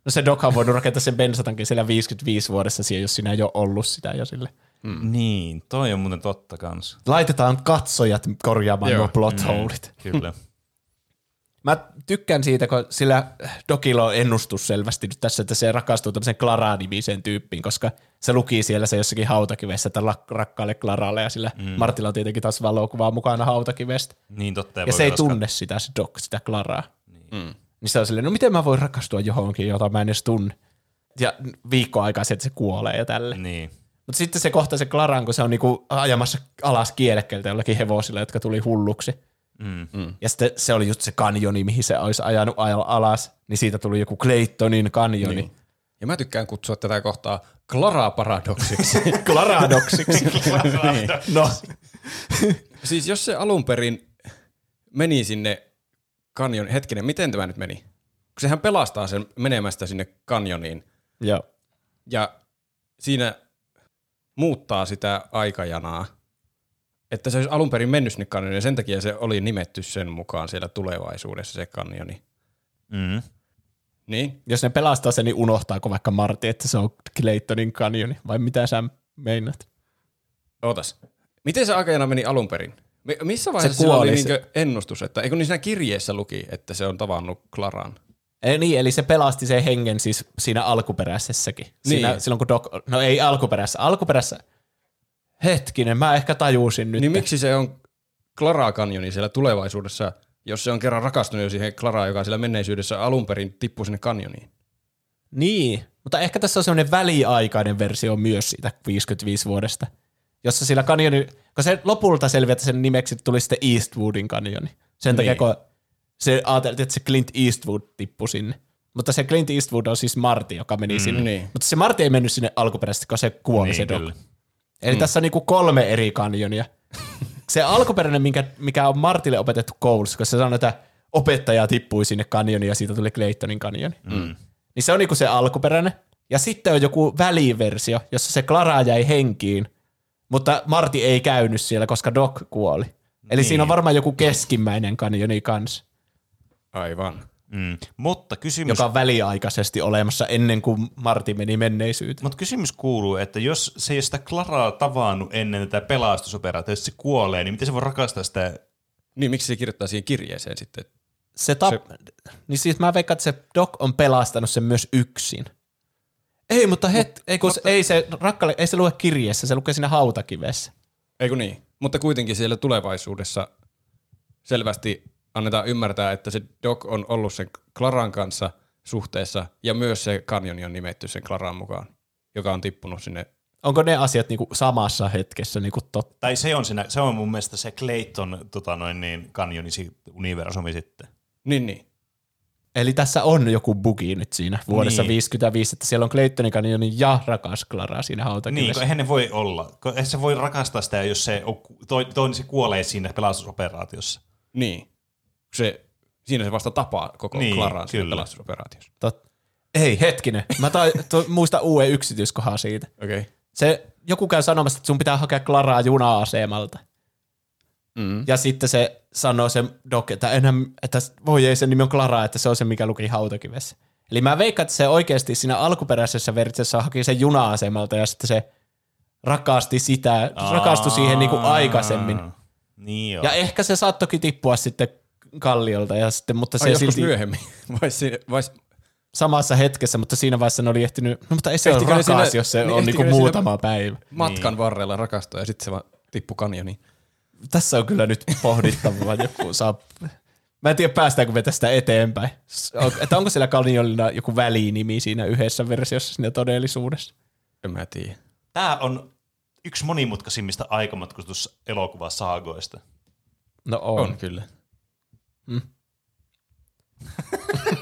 S2: no se Doc on voinut rakentaa sen bensatankin siellä 55 vuodessa siihen, jos siinä ei ole ollut sitä jo sille.
S1: Hmm. Niin, toi on muuten totta kans.
S2: Laitetaan katsojat korjaamaan nuo plot.
S1: Mm, kyllä.
S2: Mä tykkään siitä, kun sillä Dokilo on ennustus selvästi nyt tässä, että se rakastuu tämmöiseen Clara-nimiseen tyyppiin, koska se luki siellä se jossakin hautakivessä, että rakkaalle Claralle, ja sillä mm. Martilla on tietenkin taas valokuvaa mukana hautakivestä.
S1: Niin totta.
S2: Ja, ja se ei tunne sitä, se Dok, sitä Claraa. Niin. Mm. niin se on silleen, no miten mä voin rakastua johonkin, jota mä en edes tunne. Ja viikko aikaa että se kuolee ja tälle.
S1: Niin.
S2: Mutta sitten se kohtaa se Klaran, kun se on niinku ajamassa alas kielekkeeltä jollakin hevosilla, jotka tuli hulluksi. Mm. Mm. Ja sitten se oli just se kanjoni, mihin se olisi ajanut alas, niin siitä tuli joku Claytonin kanjoni. Niin.
S3: Ja mä tykkään kutsua tätä kohtaa Clara-paradoksiksi.
S2: Claradoksiksi.
S3: niin. No. siis jos se alun perin meni sinne kanjon, hetkinen, miten tämä nyt meni? Kun sehän pelastaa sen menemästä sinne kanjoniin.
S2: Joo.
S3: Ja siinä muuttaa sitä aikajanaa – että se olisi alun perin mennyt sinne ja sen takia se oli nimetty sen mukaan siellä tulevaisuudessa se kanjoni.
S1: Mm.
S3: Niin?
S2: Jos ne pelastaa sen, niin unohtaako vaikka Marti, että se on Claytonin kanjoni, vai mitä sä meinat?
S3: Ootas. Miten se aikajana meni alun perin? Missä vaiheessa se, se oli se... ennustus, että eikö niin siinä kirjeessä luki, että se on tavannut Klaran?
S2: Ei, niin, eli se pelasti sen hengen siis siinä alkuperäisessäkin. Siinä, niin. Silloin kun Doc, no ei alkuperässä, alkuperässä hetkinen, mä ehkä tajusin nyt.
S3: Niin miksi se on Clara Canyoni siellä tulevaisuudessa, jos se on kerran rakastunut jo siihen Claraan, joka siellä menneisyydessä alun perin tippui sinne kanyoniin?
S2: Niin, mutta ehkä tässä on semmoinen väliaikainen versio myös siitä 55 vuodesta, jossa sillä kanyoni, kun se lopulta selviää, että sen nimeksi tuli sitten Eastwoodin kanyoni. Sen niin. takia, kun se ajateltiin, että se Clint Eastwood tippui sinne. Mutta se Clint Eastwood on siis Marty, joka meni mm, sinne. Niin. Mutta se Marty ei mennyt sinne alkuperäisesti, kun se kuoli niin, se. Eli mm. tässä on niinku kolme eri kanjonia. se alkuperäinen, mikä, mikä on Martille opetettu koulussa, koska se sanoi, että opettaja tippui sinne kanjoniin ja siitä tuli Claytonin kanjoni. Mm. Niin se on niinku se alkuperäinen. Ja sitten on joku väliversio, jossa se Clara jäi henkiin, mutta Marti ei käynyt siellä, koska Doc kuoli. Eli niin. siinä on varmaan joku keskimmäinen kanjoni kanssa.
S3: Aivan.
S1: Mm. Mutta kysymys,
S2: joka on väliaikaisesti olemassa ennen kuin Marti meni menneisyyteen.
S1: mutta kysymys kuuluu, että jos se ei ole sitä Klaraa tavannut ennen tätä pelastusoperaatiota, jos se kuolee, niin miten se voi rakastaa sitä?
S3: Niin, miksi se kirjoittaa siihen kirjeeseen sitten?
S2: Se tap... Niin siis mä veikkaan, että se Doc on pelastanut sen myös yksin. Ei, mutta het... ei, kun se, ei se rakkalle, ei se lue kirjeessä, se lukee siinä hautakivessä.
S3: Ei kun niin. Mutta kuitenkin siellä tulevaisuudessa selvästi annetaan ymmärtää, että se Doc on ollut sen Klaran kanssa suhteessa ja myös se kanyoni on nimetty sen Klaran mukaan, joka on tippunut sinne.
S2: Onko ne asiat niinku samassa hetkessä niinku totta?
S1: Tai se on, siinä, se on mun mielestä se Clayton tota noin, niin, kanjonisi universumi sitten.
S3: Niin, niin.
S2: Eli tässä on joku bugi nyt siinä vuodessa
S1: Niin.
S2: 55, että siellä on Claytonin kanjoni ja rakas Clara siinä
S1: Niin,
S2: hautakivessä.
S1: kun eihän ne voi olla. Eihän se voi rakastaa sitä, jos se on, toi, toinen se kuolee siinä pelastusoperaatiossa.
S3: Niin. Se, siinä se vasta tapaa koko
S1: Niin,
S3: Klaran pelastusoperaatiossa.
S2: Tot... Ei, hetkinen. Mä tai, to, muistan uuden yksityiskohan siitä.
S3: Okei. Okay.
S2: Se, joku käy sanomassa, että sun pitää hakea Klaraa juna-asemalta.
S3: Mm.
S2: Ja sitten se sanoo se Doc, että, enää, että voi ei, sen nimi on Clara, että se on se, mikä luki hautakivessä. Eli mä veikkaan, että se oikeasti siinä alkuperäisessä versiossa haki sen juna-asemalta ja sitten se rakasti sitä, rakastui siihen niin kuin aikaisemmin.
S1: Niin.
S2: Ja ehkä se saattokin tippua sitten kalliolta, ja sitten, mutta se
S3: Ai
S2: silti
S3: myöhemmin. Vai, si- vai,
S2: samassa hetkessä, mutta siinä vaiheessa ne oli ehtinyt, no mutta ei se ole
S3: Ehtikö
S2: rakas,
S3: siinä-
S2: jos se
S3: niin
S2: on niinku muutama päivä.
S3: matkan varrella rakastua ja sitten se vaan tippui kanjoniin.
S2: Tässä on kyllä nyt pohdittavaa joku saa. Mä en tiedä, päästäänkö me tästä eteenpäin. Että onko siellä Kalniolina joku välinimi siinä yhdessä versiossa siinä todellisuudessa?
S3: En mä tiedä.
S1: Tämä on yksi monimutkaisimmista aikamatkustuselokuvasaagoista.
S2: No on.
S3: On kyllä.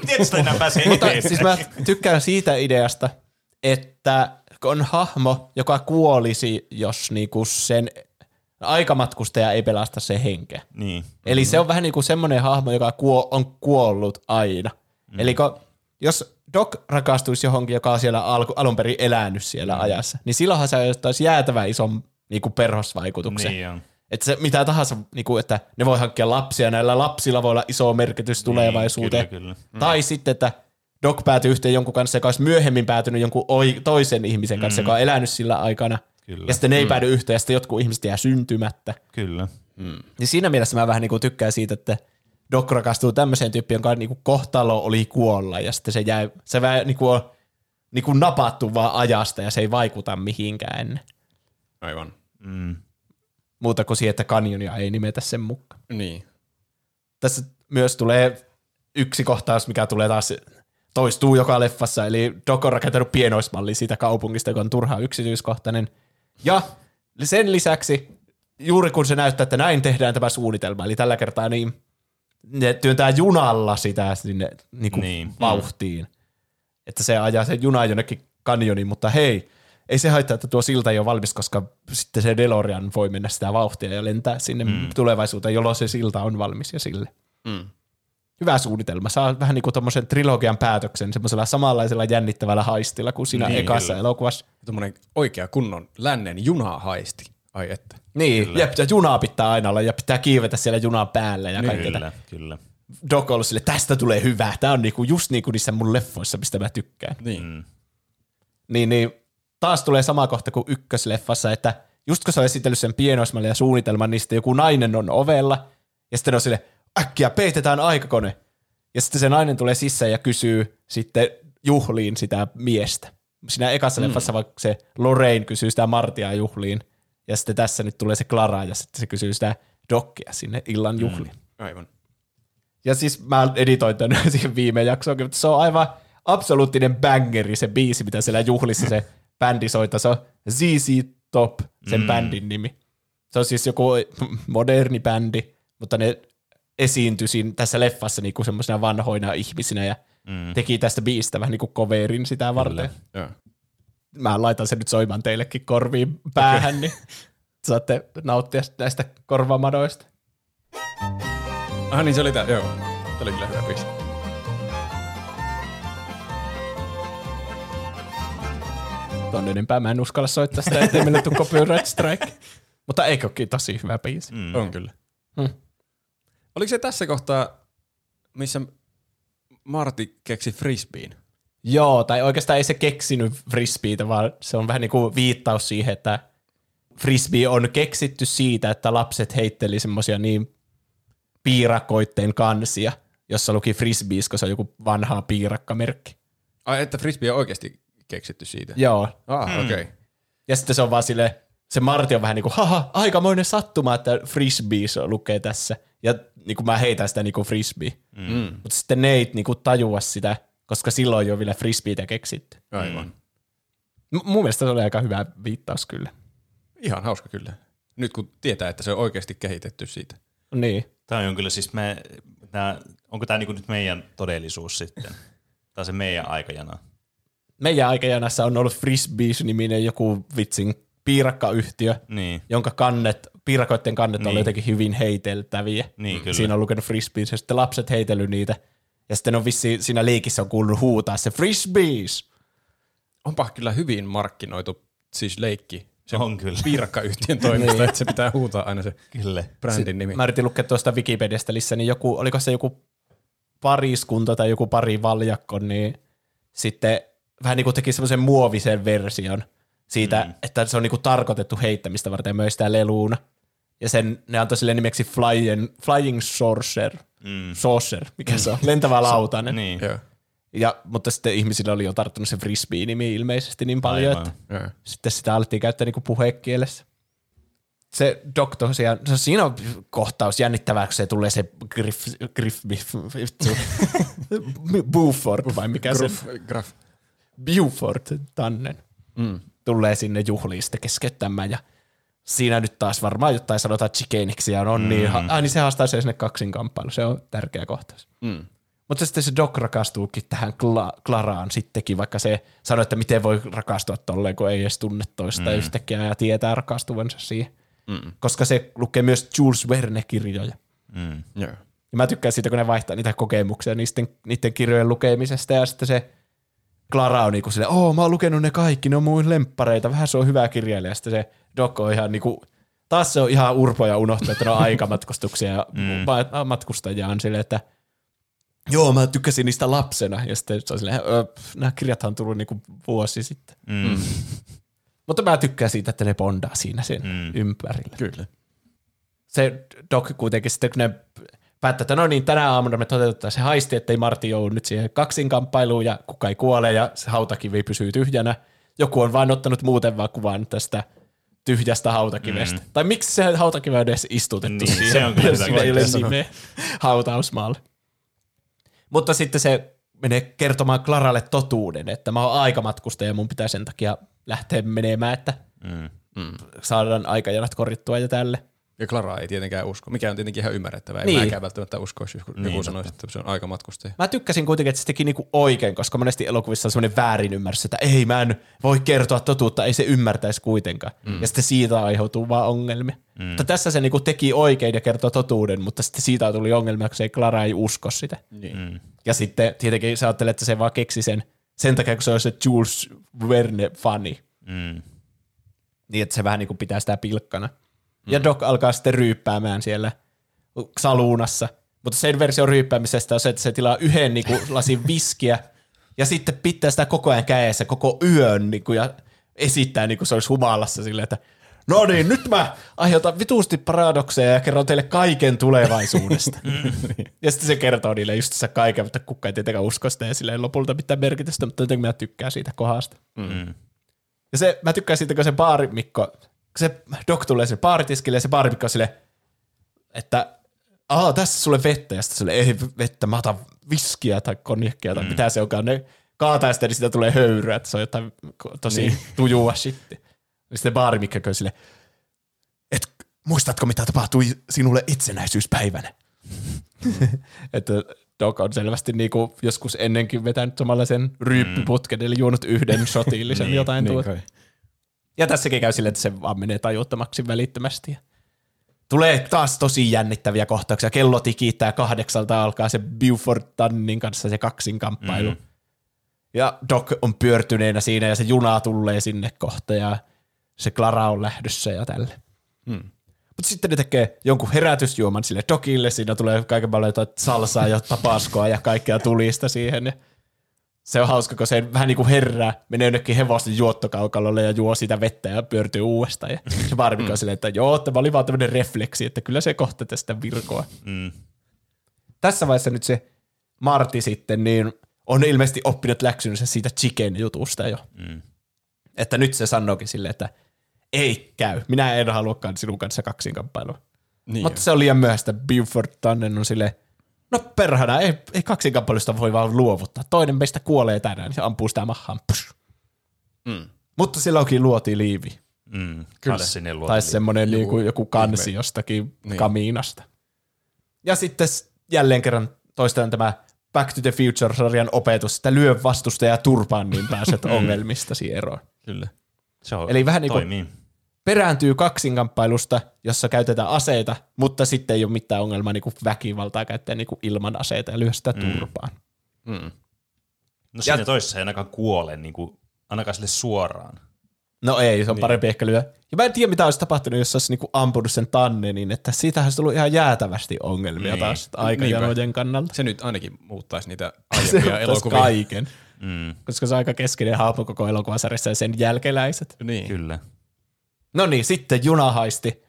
S1: Miten sitä enää pääsee
S2: Mutta siis mä tykkään siitä ideasta, että on hahmo, joka kuolisi, jos niinku sen aikamatkustaja ei pelasta sen henkeä.
S1: Niin.
S2: Eli se on vähän niin kuin semmoinen hahmo, joka kuo, on kuollut aina. Mm. Eli kun, jos Doc rakastuisi johonkin, joka on siellä alku, alun perin elänyt siellä mm. ajassa, niin silloinhan se ottaisi jäätävän ison niin kuin perhosvaikutuksen.
S1: Niin on.
S2: Että se mitä tahansa, niin kuin, että ne voi hankkia lapsia, näillä lapsilla voi olla iso merkitys tulevaisuuteen.
S1: Niin, kyllä, kyllä.
S2: Tai sitten, että Doc päätyy yhteen jonkun kanssa, joka olisi myöhemmin päätynyt jonkun oi, toisen ihmisen kanssa, mm. joka on elänyt sillä aikana.
S1: Kyllä.
S2: Ja sitten ne ei mm. päädy yhteen, ja sitten jotkut ihmiset jää syntymättä.
S1: Kyllä.
S2: Niin siinä mielessä mä vähän niinku tykkään siitä, että Doc rakastuu tämmöiseen tyyppiin, jonka niinku kohtalo oli kuolla ja sitten se jäi, se vähän niinku on niinku napattu vaan ajasta ja se ei vaikuta mihinkään.
S3: Aivan.
S1: Mm.
S2: Muuta kuin siihen, että kanjonia ei nimetä sen mukaan.
S3: Niin.
S2: Tässä myös tulee yksi kohtaus, mikä tulee taas toistuu joka leffassa, eli Doc on rakentanut pienoismalli siitä kaupungista, joka on turhaan yksityiskohtainen. Ja sen lisäksi, juuri kun se näyttää, että näin tehdään tämä suunnitelma, eli tällä kertaa niin ne työntää junalla sitä sinne niin kuin
S1: Niin.
S2: niin. vauhtiin. Että se ajaa sen junan jonnekin kanjoniin, mutta hei, ei se haittaa, että tuo silta ei ole valmis, koska sitten se DeLorean voi mennä sitä vauhtia ja lentää sinne mm. tulevaisuuteen, jolloin se silta on valmis ja sille.
S3: Mm.
S2: Hyvä suunnitelma. Saa vähän niin kuin tommosen trilogian päätöksen semmoisella samanlaisella jännittävällä haistilla kuin siinä
S1: Niin,
S2: niin, ekassa
S1: kyllä.
S2: elokuvassa.
S3: Tuommoinen oikea kunnon lännen junahaisti. Ai että.
S2: Niin, kyllä. ja junaa pitää aina olla ja pitää kiivetä siellä junan päällä ja kaikkea.
S1: Kyllä, kyllä.
S2: Doc on sille, tästä tulee hyvää. Tämä on niinku just niin kuin niissä mun leffoissa, mistä mä tykkään.
S3: Niin.
S1: Mm.
S2: Niin, niin taas tulee sama kohta kuin ykkösleffassa, että just kun se on esitellyt sen pienoismalle ja suunnitelman, niin sitten joku nainen on ovella, ja sitten on sille, äkkiä peitetään aikakone. Ja sitten se nainen tulee sisään ja kysyy sitten juhliin sitä miestä. Siinä ekassa mm. leffassa vaikka se Lorraine kysyy sitä Martia juhliin, ja sitten tässä nyt tulee se Clara, ja sitten se kysyy sitä Dokkia sinne illan juhliin. Mm.
S3: Aivan.
S2: Ja siis mä editoin tämän siihen viime jaksoonkin, mutta se on aivan absoluuttinen bangeri se biisi, mitä siellä juhlissa se bändi soittaa. Se on ZZ Top, sen mm. bändin nimi. Se on siis joku moderni bändi, mutta ne esiintyi siinä, tässä leffassa niinku semmoisina vanhoina ihmisinä ja mm. teki tästä biistä vähän niin kuin coverin sitä varten. Mä laitan sen nyt soimaan teillekin korviin päähän, okay. niin saatte nauttia näistä korvamadoista.
S3: Ah niin se oli tää, joo. Tämä oli kyllä hyvä biisi.
S2: Ton enempää mä en uskalla soittaa sitä, ettei meille tule copyright strike. Mutta eikö olekin tosi hyvä biisi?
S3: Mm. On kyllä.
S2: Hmm.
S3: Oliko se tässä kohtaa, missä Marty keksi frisbeen.
S2: Joo, tai oikeastaan ei se keksinyt frisbeitä, vaan se on vähän niin kuin viittaus siihen, että frisbee on keksitty siitä, että lapset heitteli semmoisia niin piirakoitteen kansia, jossa luki frisbees, kun se on joku vanha piirakkamerkki.
S3: Ai, että frisbee on oikeasti keksitty siitä?
S2: Joo.
S3: Ah, hmm. okei. Okay.
S2: Ja sitten se on vaan sille, se Marti on vähän niin kuin, haha, aikamoinen sattuma, että frisbees lukee tässä. Ja niin kuin mä heitän sitä niin kuin frisbee. Mm. Mutta sitten ne ei niin kuin tajua sitä, koska silloin ole vielä frisbeitä keksitty.
S3: Aivan.
S2: M- mun mielestä se oli aika hyvä viittaus kyllä.
S3: Ihan hauska kyllä. Nyt kun tietää, että se on oikeasti kehitetty siitä.
S2: Niin.
S1: Tämä on kyllä siis me, tää, onko tämä niinku nyt meidän todellisuus sitten? Tai se meidän aikajana?
S2: Meidän aikajanassa on ollut Frisbees-niminen joku vitsin piirakkayhtiö,
S1: Niin.
S2: jonka kannet, piirakoiden kannet niin.
S1: Niin.
S2: oli jotenkin hyvin heiteltäviä.
S1: Niin, kyllä.
S2: Siinä on lukenut Frisbees ja sitten lapset heitellyt niitä. Ja sitten on vissi, siinä leikissä on kuulunut huutaa se Frisbees.
S3: Onpa kyllä hyvin markkinoitu siis leikki. Se
S1: On kyllä.
S3: piirakkayhtiön toimesta, että se pitää huutaa aina se
S1: Kyllä.
S3: brändin nimi.
S2: Mä yritin lukea tuosta Wikipediasta lisää, niin joku, oliko se joku pariskunta tai joku pari valjakko, niin sitten vähän niin kuin teki semmoisen muovisen version siitä, mm. että se on niin kuin tarkoitettu heittämistä varten myös sitä leluuna. Ja sen, ne antoi sille nimeksi Flying, flying Saucer. Mm. Saucer, mikä se on? Lentävä lautanen.
S1: Niin.
S3: Joo.
S2: Ja, mutta sitten ihmisillä oli jo tarttunut se frisbee-nimi ilmeisesti niin paljon,
S1: Aivan.
S2: että
S3: Joo.
S2: sitten sitä alettiin käyttää niinku puhekielessä. Se tosiaan, se, siinä on kohtaus jännittävää, kun se tulee se Griff, Griff, vittu, Buford vai mikä se,
S3: Gruff, graf.
S2: Buford tannen, mm. tulee sinne juhliin sitten keskeyttämään ja siinä nyt taas varmaan jotain sanotaan chikeniksi ja on mm. niin, ha, ai, niin se haastaa se sinne kaksinkamppailu, se on tärkeä kohtaus.
S3: Mm.
S2: Mutta sitten se Doc rakastuukin tähän Kla- Klaraan sittenkin, vaikka se sanoi, että miten voi rakastua tolleen, kun ei edes tunne toista mm. yhtäkkiä ja tietää rakastuvansa siihen. Mm. Koska se lukee myös Jules Verne-kirjoja.
S1: Mm.
S3: Joo.
S2: Ja mä tykkään siitä, kun ne vaihtaa niitä kokemuksia niiden, niiden kirjojen lukemisesta ja sitten se Clara on niinku silleen, oo mä oon lukenut ne kaikki, ne on mun lemppareita, vähän se on hyvä kirjailija. Sitten se Doc on ihan niinku, taas se on ihan urpo ja unohtaa, että ne on aikamatkustuksia ja mm. matkustajia on silleen, että joo mä tykkäsin niistä lapsena. Ja sitten se on silleen, nämä kirjathan on tullut niinku vuosi sitten.
S1: Mm.
S2: Mutta mä tykkään siitä, että ne bondaa siinä sen mm. ympärillä.
S3: Kyllä.
S2: Se Doc kuitenkin sitten, kun ne päättää, että no niin, tänä aamuna me toteutetaan se haisti, ettei Martti joudu nyt siihen kaksinkamppailuun ja kuka ei kuole ja se hautakivi pysyy tyhjänä. Joku on vain ottanut muuten vaan kuvan tästä tyhjästä hautakivestä. Mm. Tai miksi se hautakivi on edes istutettu
S1: Niin,
S2: siihen?
S1: se on kyllä
S2: Sillä ei ole nimeä hautausmaalle. Mutta sitten se menee kertomaan Klaralle totuuden, että mä oon aikamatkustaja ja mun pitää sen takia lähteä menemään, että
S1: Mm.
S2: saadaan aikajanat korjattua ja tälle.
S3: Ja Clara ei tietenkään usko, mikä on tietenkin ihan ymmärrettävää. Ei
S2: Niin.
S3: mäkään välttämättä uskoisi, jos joku
S1: Niin,
S3: sanoisi, että se on aikamatkustaja.
S2: Mä tykkäsin kuitenkin, että se teki niinku oikein, koska monesti elokuvissa on semmoinen väärinymmärrys, että ei mä en voi kertoa totuutta, ei se ymmärtäisi kuitenkaan. Mm. Ja sitten siitä aiheutuu vaan ongelmia. Mm. Mutta tässä se niinku teki oikein ja kertoi totuuden, mutta sitten siitä tuli ongelmia, kun se ei Clara ei usko sitä.
S3: Niin.
S1: Mm.
S2: Ja sitten tietenkin sä ajattelet, että se vaan keksi sen sen takia, kun se on se Jules Verne-fani.
S1: Mm.
S2: Niin, että se vähän niin kuin pitää sitä pilkkana. Ja Doc alkaa sitten ryyppäämään siellä saluunassa. Mutta sen versio ryyppäämisestä on se, että se tilaa yhden niin kuin, lasin viskiä ja sitten pitää sitä koko ajan kädessä koko yön niin kuin, ja esittää niin kuin se olisi humalassa silleen, että no niin, nyt mä aiheutan vituusti paradokseja ja kerron teille kaiken tulevaisuudesta. ja sitten se kertoo niille just se kaiken, mutta kukaan ei tietenkään usko sitä ja sillä ei lopulta mitään merkitystä, mutta jotenkin mä tykkään siitä kohdasta.
S1: Mm.
S2: Ja se, mä tykkään siitä, kun se baarimikko, se Doc tulee sinne baaritiskille ja se baarimikko on sille, että Aa, tässä sulle vettä, ja sitten sille ei vettä, mä otan viskiä tai konjakkia tai mm. mitä se onkaan. Ne kaataa sitä, niin siitä tulee höyryä, että se on jotain tosi niin. tujua shitti. Ja sitten baarimikko on sille, et muistatko mitä tapahtui sinulle itsenäisyyspäivänä? että Doc on selvästi niinku joskus ennenkin vetänyt samanlaisen ryyppyputken, eli juonut yhden shotillisen
S1: Niin,
S2: jotain
S3: Niin
S2: tuota. Ja tässäkin käy silleen, että se vaan menee tajuttomaksi välittömästi. Tulee taas tosi jännittäviä kohtauksia. Kello tikittää kahdeksalta alkaa se Buford Tannin kanssa se kaksinkamppailu. Mm. Ja Doc on pyörtyneenä siinä ja se juna tulee sinne kohta ja se Clara on lähdössä ja tälle.
S3: Mm.
S2: Mutta sitten ne tekee jonkun herätysjuoman sille dokille, siinä tulee kaiken paljon jotain salsaa ja tapaskoa ja kaikkea tulista siihen. Se on hauska, kun se vähän niin kuin herää, menee jonnekin hevosten juottokaukalolle ja juo sitä vettä ja pyörtyy uudestaan. Ja se Barbie on silleen, että joo, tämä oli vaan tämmöinen refleksi, että kyllä se kohta tästä virkoa.
S1: Mm.
S2: Tässä vaiheessa nyt se Marti sitten, niin on ilmeisesti oppinut läksynsä siitä chicken-jutusta jo.
S1: Mm.
S2: Että nyt se sanookin silleen, että ei käy. Minä en haluakaan sinun kanssa kaksinkamppailua.
S3: Niin
S2: Mutta se on liian myöhäistä. Buford Tannen on silleen, no perhana, ei, ei kaksinkamppailusta voi vaan luovuttaa. Toinen meistä kuolee tänään ja ampuu sitä mahaan. Psh.
S3: Mm.
S2: Mutta silloinkin luotiin liivi.
S1: Mm. Klassinen luote.
S2: Tai semmoinen
S3: Joku
S2: niinku, joku kansi
S3: ihme.
S2: jostakin
S3: Niin.
S2: kamiinasta. Ja sitten jälleen kerran toistaan tämä Back to the Future-sarjan opetus, että lyö vastusta ja turpaan, niin pääset ongelmistasi eroon.
S3: Kyllä.
S1: Se on,
S2: Eli vähän niin kuin-. Perääntyy kaksinkamppailusta, jossa käytetään aseita, mutta sitten ei ole mitään ongelmaa niin kuin väkivaltaa käyttää niin kuin ilman aseita ja lyö sitä turpaan.
S3: Mm.
S1: No siinä toisessa ei ainakaan kuole niin kuin, ainakaan sille suoraan.
S2: No ei, se on niin. parempi ehkä lyö. Ja mä en tiedä, mitä olisi tapahtunut, jos olisi niinku ampunut sen tannenin, että siitä olisi tullut ihan jäätävästi ongelmia
S1: Niin.
S2: taas aikajanojen kannalta.
S3: Se nyt ainakin muuttaisi niitä aiempia elokuvia.
S2: kaiken,
S1: Mm.
S2: koska se on aika keskeinen hahmo koko elokuvasarjassa ja sen jälkeläiset.
S3: Niin.
S1: Kyllä.
S2: No niin, sitten junahaisti.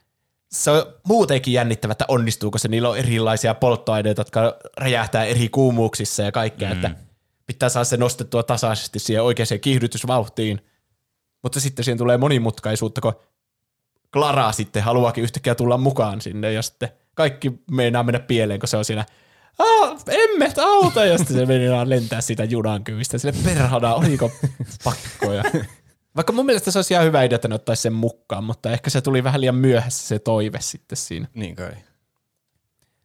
S2: Se on muutenkin jännittävä, että onnistuuko se. Niillä on erilaisia polttoaineita, jotka räjähtää eri kuumuuksissa ja kaikkea, mm. että pitää saada se nostettua tasaisesti siihen oikeaan kiihdytysvauhtiin. Mutta sitten siihen tulee monimutkaisuutta, kun Clara sitten haluaakin yhtäkkiä tulla mukaan sinne ja sitten kaikki meinaa mennä pieleen, kun se on siinä emme auta, ja sitten se meinaa lentää siitä junan kyvistä. Sille perhana, oliko pakkoja. Vaikka mun mielestä se olisi ihan hyvä idea, että ne ottaisi sen mukaan, mutta ehkä se tuli vähän liian myöhässä se toive sitten siinä.
S3: Niin kai.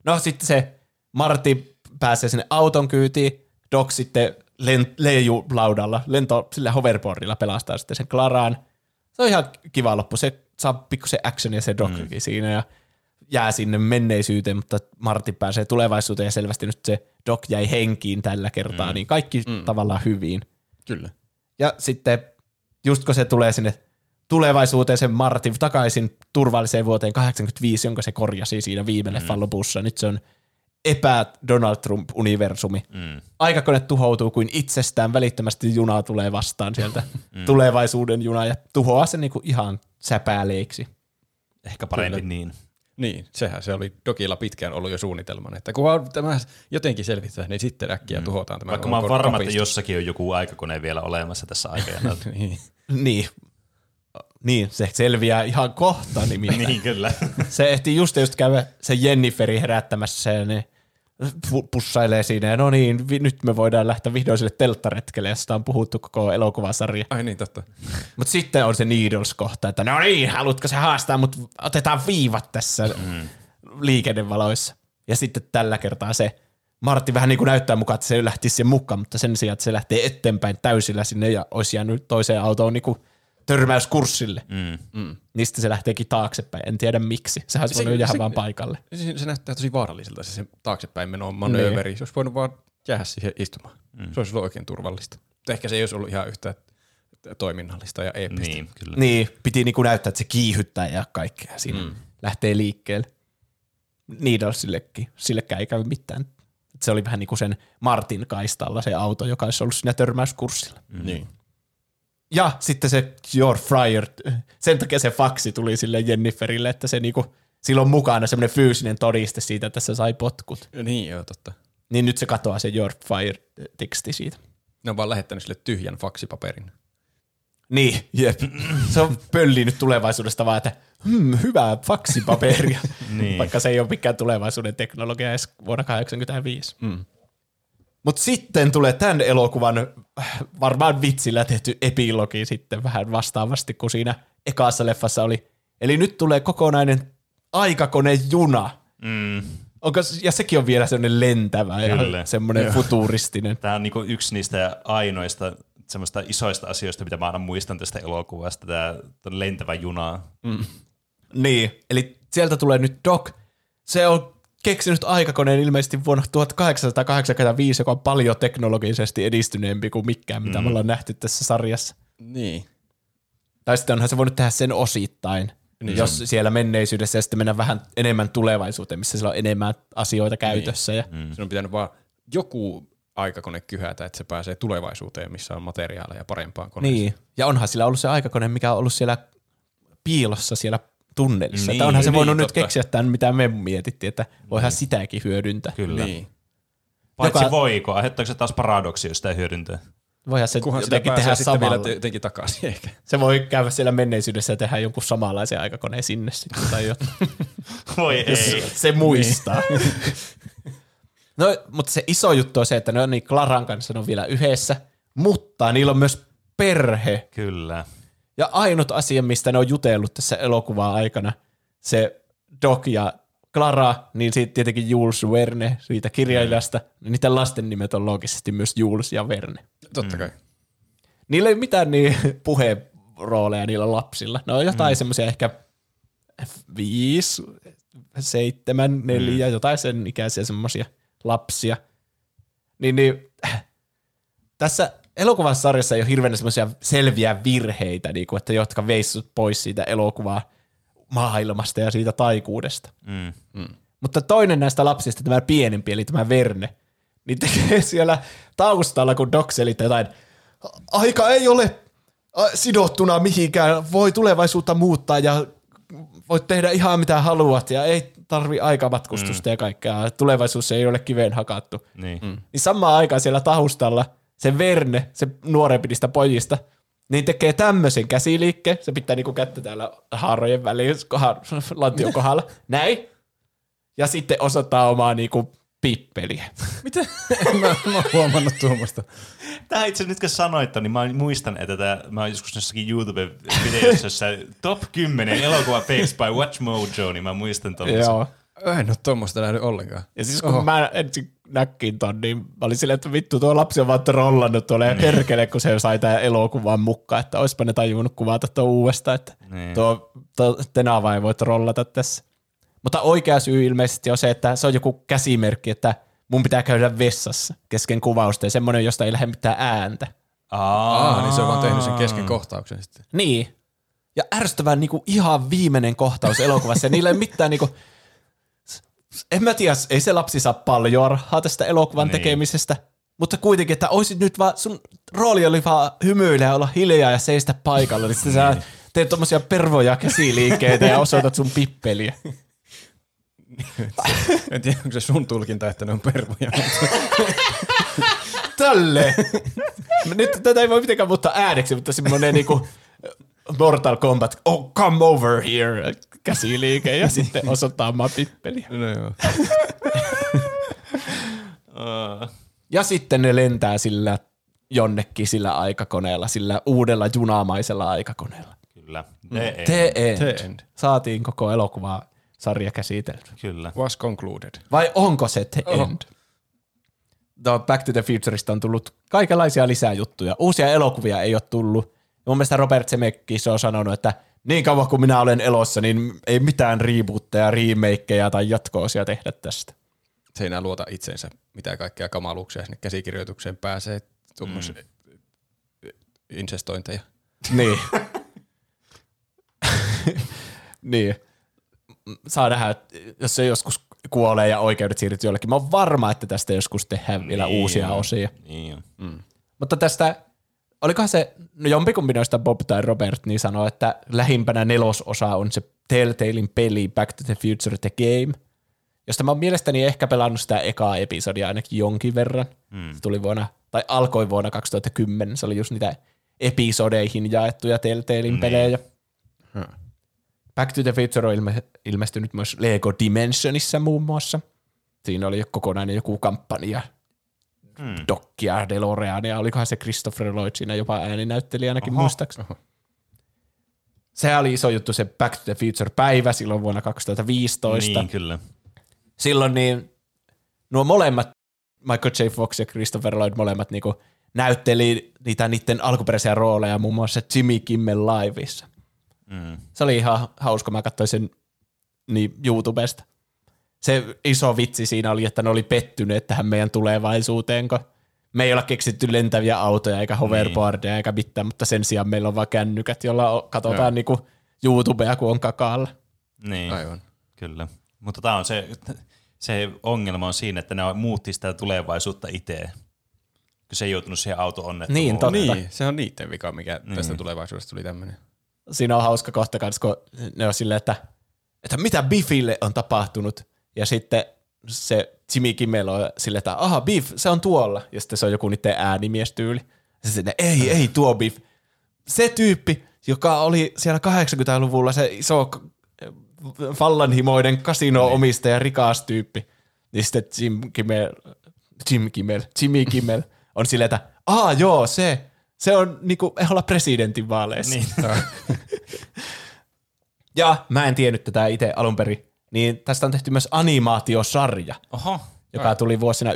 S2: No sitten se Marti pääsee sinne auton kyytiin, Doc sitten len, leiju laudalla, lento sillä hoverboardilla pelastaa sitten sen Klaraan. Se on ihan kiva loppu, se saa pikkusen actionia se Dockin mm. siinä ja jää sinne menneisyyteen, mutta Marti pääsee tulevaisuuteen ja selvästi nyt se Doc jäi henkiin tällä kertaa, mm. niin kaikki mm. tavallaan hyvin.
S3: Kyllä.
S2: Ja sitten just kun se tulee sinne tulevaisuuteen sen Martin takaisin turvalliseen vuoteen 85, jonka se korjasi siinä viime mm. leffan lopussa. Nyt se on epä-Donald Trump-universumi. Mm. Aikakone tuhoutuu kuin itsestään, välittömästi juna tulee vastaan sieltä mm. tulevaisuuden juna ja tuhoaa sen niinku ihan säpääleiksi.
S1: Ehkä parempi
S3: Kyllä.
S1: niin.
S3: Niin, sehän se oli Dokilla pitkään ollut jo suunnitelmana, että kun tämä jotenkin selvittää, niin sitten äkkiä tuhotaan tämä.
S1: Vaikka mä oon varma, että
S3: kapistus.
S1: jossakin on joku aikakone vielä olemassa tässä aikajana.
S3: Niin.
S2: Niin. Niin, se selviää ihan kohta nimittäin.
S1: niin, kyllä.
S2: Se ehti just just käydä se Jenniferi herättämässä ja ne pu- pussailee siinä ja no niin, vi- nyt me voidaan lähteä vihdoin sille telttaretkelle, josta on puhuttu koko elokuvasarja.
S3: Ai niin, totta.
S2: Mutta sitten on se Needles-kohta, että no niin, haluatko se haastaa, mutta otetaan viivat tässä mm. liikennevaloissa. Ja sitten tällä kertaa se Martti vähän niin kuin näyttää mukaan, että se lähtisi sen mukaan, mutta sen sijaan, että se lähtee eteenpäin täysillä sinne ja olisi jäänyt toiseen autoon niin kuin törmäyskurssille.
S1: Mm.
S2: Mm. Niin sitten se lähteekin taaksepäin. En tiedä miksi. Sehän olisi
S3: Se-
S2: voinut jäädä
S3: se-
S2: vaan paikalle.
S3: Se, se näyttää tosi vaaralliselta se, se taaksepäin meno manööveri. Se olisi voinut vaan jäädä siihen istumaan. Mm. Se olisi ollut oikein turvallista. Mutta ehkä se ei olisi ollut ihan yhtä toiminnallista ja eeppistä.
S1: niin, kyllä.
S2: Niin, piti niinku näyttää, että se kiihyttää ja kaikkea siinä. Mm. Lähtee liikkeelle. Needlesillekin. Sillekään ei käy mitään. Se oli vähän niin kuin sen Martin kaistalla se auto, joka olisi ollut siinä törmäyskurssilla.
S3: Mm. Niin.
S2: Ja sitten se Your Fryer, sen takia se faksi tuli sille Jenniferille, että se niinku, sillä on mukana semmoinen fyysinen todiste siitä, että se sai potkut.
S3: Niin, joo, totta.
S2: Niin nyt se katoaa se Your Fire-teksti siitä.
S3: Ne on vaan lähettänyt sille tyhjän faksipaperin.
S2: Niin, jep. Se on pölli nyt tulevaisuudesta vaan, että hmm, hyvää faksipaperia,
S1: Niin.
S2: vaikka se ei ole mikään tulevaisuuden teknologia edes vuonna 1985.
S3: Mm.
S2: Mutta sitten tulee tämän elokuvan varmaan vitsillä tehty epilogi sitten vähän vastaavasti kuin siinä ekassa leffassa oli. Eli nyt tulee kokonainen aikakonejuna.
S1: Mm.
S2: Onko, ja sekin on vielä semmoinen lentävä
S1: Kyllä.
S2: ja semmoinen futuristinen.
S1: Tämä on niinku yksi niistä ainoista semmoista isoista asioista, mitä mä aina muistan tästä elokuvasta, tämä lentävä juna.
S2: Niin, eli sieltä tulee nyt Doc. Se on keksinyt aikakoneen ilmeisesti vuonna 1885, joka on paljon teknologisesti edistyneempi kuin mikään, mitä mm. me ollaan nähty tässä sarjassa.
S3: Niin.
S2: Tai sitten onhan se voinut tehdä sen osittain. Niin jos siellä menneisyydessä ja sitten mennä vähän enemmän tulevaisuuteen, missä sillä on enemmän asioita käytössä. Ja,
S3: Mm. Sinun on pitänyt vaan joku aikakone kyhätä, että se pääsee tulevaisuuteen, missä on materiaaleja parempaan koneeseen.
S2: niin. ja onhan sillä ollut se aikakone, mikä on ollut siellä piilossa siellä tunnelissa.
S1: Niin,
S2: että onhan se
S3: niin,
S2: voinut nyt
S3: totta.
S2: keksiä tämän, mitä me mietittiin, että voihan sitäkin hyödyntää.
S1: Kyllä.
S3: Niin.
S1: Paitsi
S2: Joka-
S1: voiko, aiheuttaako se taas paradoksi, jos sitä ei hyödyntää?
S2: Voihan se
S3: Kunhan
S2: jotenkin tehdä
S3: vielä
S2: samalla.
S3: te- jotenkin takaisin ehkä.
S2: Se voi käydä siellä menneisyydessä ja tehdä jonkun samanlaisen aikakoneen sinne sitten tai jotain.
S1: Voi ei.
S2: se muistaa. no, mutta se iso juttu on se, että ne on niin Claran kanssa ne on vielä yhdessä, mutta niillä on myös perhe.
S1: Kyllä.
S2: Ja ainut asia, mistä ne on jutellut tässä elokuvaa aikana, se Doc ja Clara, niin siitä tietenkin Jules Verne, siitä kirjailijasta, niin niiden lasten nimet on loogisesti myös Jules ja Verne.
S3: Totta kai.
S2: Niillä ei mitään niin puheenrooleja niillä lapsilla. Ne on jotain mm. semmoisia ehkä viisi, seitsemän, neljä, mm. jotain sen ikäisiä semmoisia lapsia. Niin, niin tässä elokuvasarjassa ei ole hirveän semmoisia selviä virheitä, niin kuin, että jotka veissut pois siitä elokuvaa maailmasta ja siitä taikuudesta.
S1: Mm.
S2: Mutta toinen näistä lapsista, tämä pienempi, eli tämä Verne, niin tekee siellä taustalla, kun Doc selittää jotain, aika ei ole sidottuna mihinkään, voi tulevaisuutta muuttaa ja voit tehdä ihan mitä haluat ja ei tarvi aikamatkustusta mm. ja kaikkea. Tulevaisuus ei ole kiveen hakattu.
S1: Niin. Mm.
S2: Niin samaan aikaan siellä taustalla se Verne, se nuorempi niistä pojista, niin tekee tämmöisen käsiliikkeen. Se pitää niinku kättä täällä haarojen väliin, kohan- lantion kohdalla. Näin. Ja sitten osoittaa omaa niinku pippeliä.
S3: Mitä? en mä, mä oon huomannut tuommoista.
S1: Tämä itse nyt kun sanoit, niin mä muistan, että tää, mä oon joskus jossakin YouTube-videossa, jossa top 10 elokuva Fakes by Watch Mojo, niin mä muistan tuollaisen.
S2: Joo.
S3: En ole tuommoista nähnyt ollenkaan.
S2: Ja siis kun Oho. mä ensin näkin ton, niin mä olin silleen, että vittu tuo lapsi on vaan trollannut tuolle ja perkele, kun se sai tää elokuvan mukaan, että oispa ne tajunnut kuvata tuo uudestaan, että
S1: Niin.
S2: tuo, tuo Tenava ei voi trollata tässä. Mutta oikea syy ilmeisesti on se, että se on joku käsimerkki, että mun pitää käydä vessassa kesken kuvausta ja semmoinen, josta ei lähde mitään ääntä.
S3: Aa, niin se on vaan tehnyt sen kesken kohtauksen sitten.
S2: Niin. Ja ärsyttävän niinku ihan viimeinen kohtaus elokuvassa. ja niillä ei mitään niinku, en mä tiedä, ei se lapsi saa paljon rahaa tästä elokuvan
S1: Niin.
S2: niin. tekemisestä. Mutta kuitenkin, että olisit nyt vaan, sun rooli oli vaan hymyillä ja olla hiljaa ja seistä paikalla. Niin sitten sä teet tommosia pervoja käsiliikkeitä ja osoitat sun pippeliä.
S3: En tiedä, onko se sun tulkinta, että ne on pervoja.
S2: Tälle! Nyt tätä ei voi mitenkään muuttaa ääneksi, mutta semmoinen niinku Mortal Kombat, oh come over here, käsiliike ja sitten osoittaa omaa pippeliä.
S3: no joo.
S2: Ja sitten ne lentää sillä jonnekin sillä aikakoneella, sillä uudella junamaisella aikakoneella.
S1: Kyllä. The end.
S2: The end.
S3: The end.
S2: Saatiin koko elokuva sarja käsitelty.
S1: Kyllä.
S3: Was concluded.
S2: Vai onko se The
S3: Oho.
S2: End? No, Back to the Futureista on tullut kaikenlaisia lisää juttuja. Uusia elokuvia ei ole tullut. Mun mielestä Robert Zemeckis on sanonut, että niin kauan kuin minä olen elossa, niin ei mitään rebootteja, remakeja tai jatkoosia tehdä tästä.
S3: Se ei enää luota itseensä, mitä kaikkea kamaluuksia sinne käsikirjoitukseen pääsee. Tuommoisia mm. insestointeja.
S2: Niin. niin. Saa nähdä, että jos se joskus kuolee ja oikeudet siirtyy jollekin. Mä oon varma, että tästä joskus tehdään vielä
S1: Niin
S2: uusia osia.
S1: Niin on.
S2: Mutta tästä, olikohan se, no jompikumpi noista Bob tai Robert, niin sanoi, että lähimpänä nelososa on se Telltalein peli Back to the Future The Game, josta mä oon mielestäni ehkä pelannut sitä ekaa episodia ainakin jonkin verran. Mm. Se tuli vuonna, tai alkoi vuonna 2010, se oli just niitä episodeihin jaettuja Telltalein
S1: Niin.
S2: pelejä. Back to the Future on ilme- ilmestynyt myös Lego Dimensionissa muun muassa. Siinä oli kokonainen joku kampanja
S1: Mm.
S2: Dokkia, DeLoreania, olikohan se Christopher Lloyd siinä jopa ääninäyttelijänäkin
S1: Oho.
S2: muistaakseni. Se oli iso juttu, se Back to the Future-päivä silloin vuonna 2015.
S1: Niin, kyllä.
S2: Silloin niin nuo molemmat, Michael J. Fox ja Christopher Lloyd molemmat niinku näytteli niitä niiden alkuperäisiä rooleja muun muassa Jimmy Kimmel Liveissa.
S1: Mm.
S2: Se oli ihan hauska, mä katsoin sen niin YouTubesta. Se iso vitsi siinä oli, että ne oli pettyneet tähän meidän tulevaisuuteen, kun me ei olla keksitty lentäviä autoja eikä hoverboardeja eikä mitään, mutta sen sijaan meillä on vaan kännykät, joilla o- katsotaan niinku YouTubea, kun on kakalla.
S1: Niin,
S3: Aivan.
S1: kyllä. Mutta tämä on se, se ongelma on siinä, että ne muutti sitä tulevaisuutta itse. Kun se ei joutunut siihen auto-onnettomuuteen.
S2: Niin, totta.
S3: Niin, se on niiden vika, mikä
S1: Niin.
S3: tästä tulevaisuudesta tuli tämmöinen.
S2: Siinä on hauska kohta kanssa, kun ne on silleen, että, että mitä Biffille on tapahtunut. Ja sitten se Jimmy Kimmel on silleen, että aha, Biff, se on tuolla. Ja sitten se on joku niiden äänimiestyyli. Ja sitten ei, ei tuo Biff. Se tyyppi, joka oli siellä 80-luvulla se iso vallanhimoinen kasino-omistaja, rikas tyyppi. Niin sitten Jim Kimmel, Jim Kimmel, Jimmy Kimmel on silleen, että aa joo, se, se on niinku olla presidentin vaaleissa.
S1: Niin.
S2: Ja mä en tiennyt tätä itse alun perin, niin tästä on tehty myös animaatiosarja,
S1: Oho.
S2: joka tuli vuosina 91-93.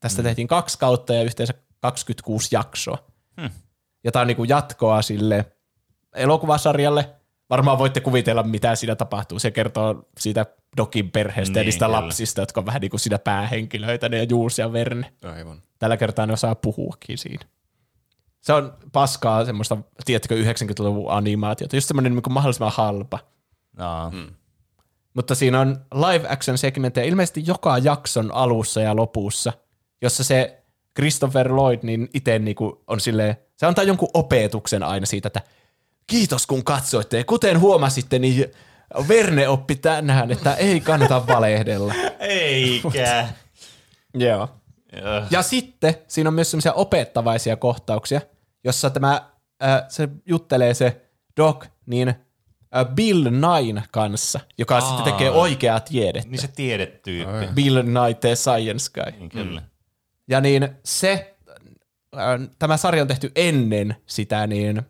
S2: Tästä tehtiin kaksi kautta ja yhteensä 26 jaksoa.
S1: Hmm.
S2: Ja tää on niinku jatkoa sille elokuvasarjalle. Varmaan voitte kuvitella, mitä siinä tapahtuu. Se kertoo siitä Dokin perheestä ja
S1: Niin,
S2: niistä
S1: kyllä.
S2: lapsista, jotka on vähän niin kuin siinä päähenkilöitä, ne ja Jules ja Verne.
S3: Aivan.
S2: Tällä kertaa ne osaa puhuakin siinä. Se on paskaa semmoista, tiedätkö, 90-luvun animaatiota. Just semmoinen niin mahdollisimman halpa.
S3: Mm.
S2: Mutta siinä on live action segmenttejä ilmeisesti joka jakson alussa ja lopussa, jossa se Christopher Lloyd niin itse niinku on silleen, se antaa jonkun opetuksen aina siitä, että kiitos kun katsoitte. Ja kuten huomasitte, niin Verne oppi tänään, että ei kannata valehdella.
S1: Eikä.
S2: Joo.
S1: Joo.
S2: Ja sitten siinä on myös semmoisia opettavaisia kohtauksia, jossa tämä, äh, se juttelee se Doc niin äh, Bill Nine kanssa, joka
S1: Aa.
S2: sitten tekee oikeaa tiedettä.
S1: Niin se tiedetyyppi.
S3: Ai.
S2: Bill Nye the Science Guy.
S1: Niin, kyllä.
S2: Ja niin se, äh, tämä sarja on tehty ennen sitä niin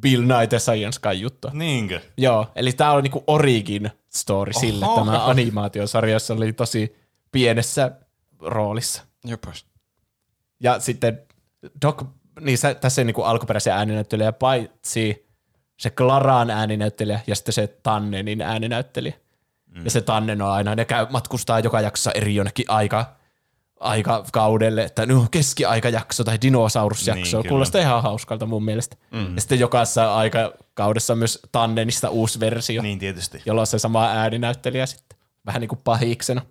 S2: Bill Nye the Science Guy juttua.
S1: Niinkö?
S2: Joo, eli tämä on niinku origin story sille,
S1: Oho.
S2: tämä animaatiosarja, jossa oli tosi pienessä roolissa.
S3: Jopas.
S2: Ja sitten Doc, niin se, tässä ei niinku alkuperäisen ääninäyttelijä, paitsi se Claran ääninäyttelijä ja sitten se Tannenin ääninäyttelijä. Mm. Ja se Tannen on aina, ne käy, matkustaa joka jaksossa eri jonnekin aika, aikakaudelle, että no keskiaikajakso tai dinosaurusjakso,
S1: Niin,
S2: kuulostaa ihan hauskalta mun mielestä. Mm. Ja sitten jokaisessa aikakaudessa on myös Tannenista uusi versio, niin.
S1: Niin tietysti.
S2: jolla on se sama ääninäyttelijä sitten, vähän niin kuin pahiksena.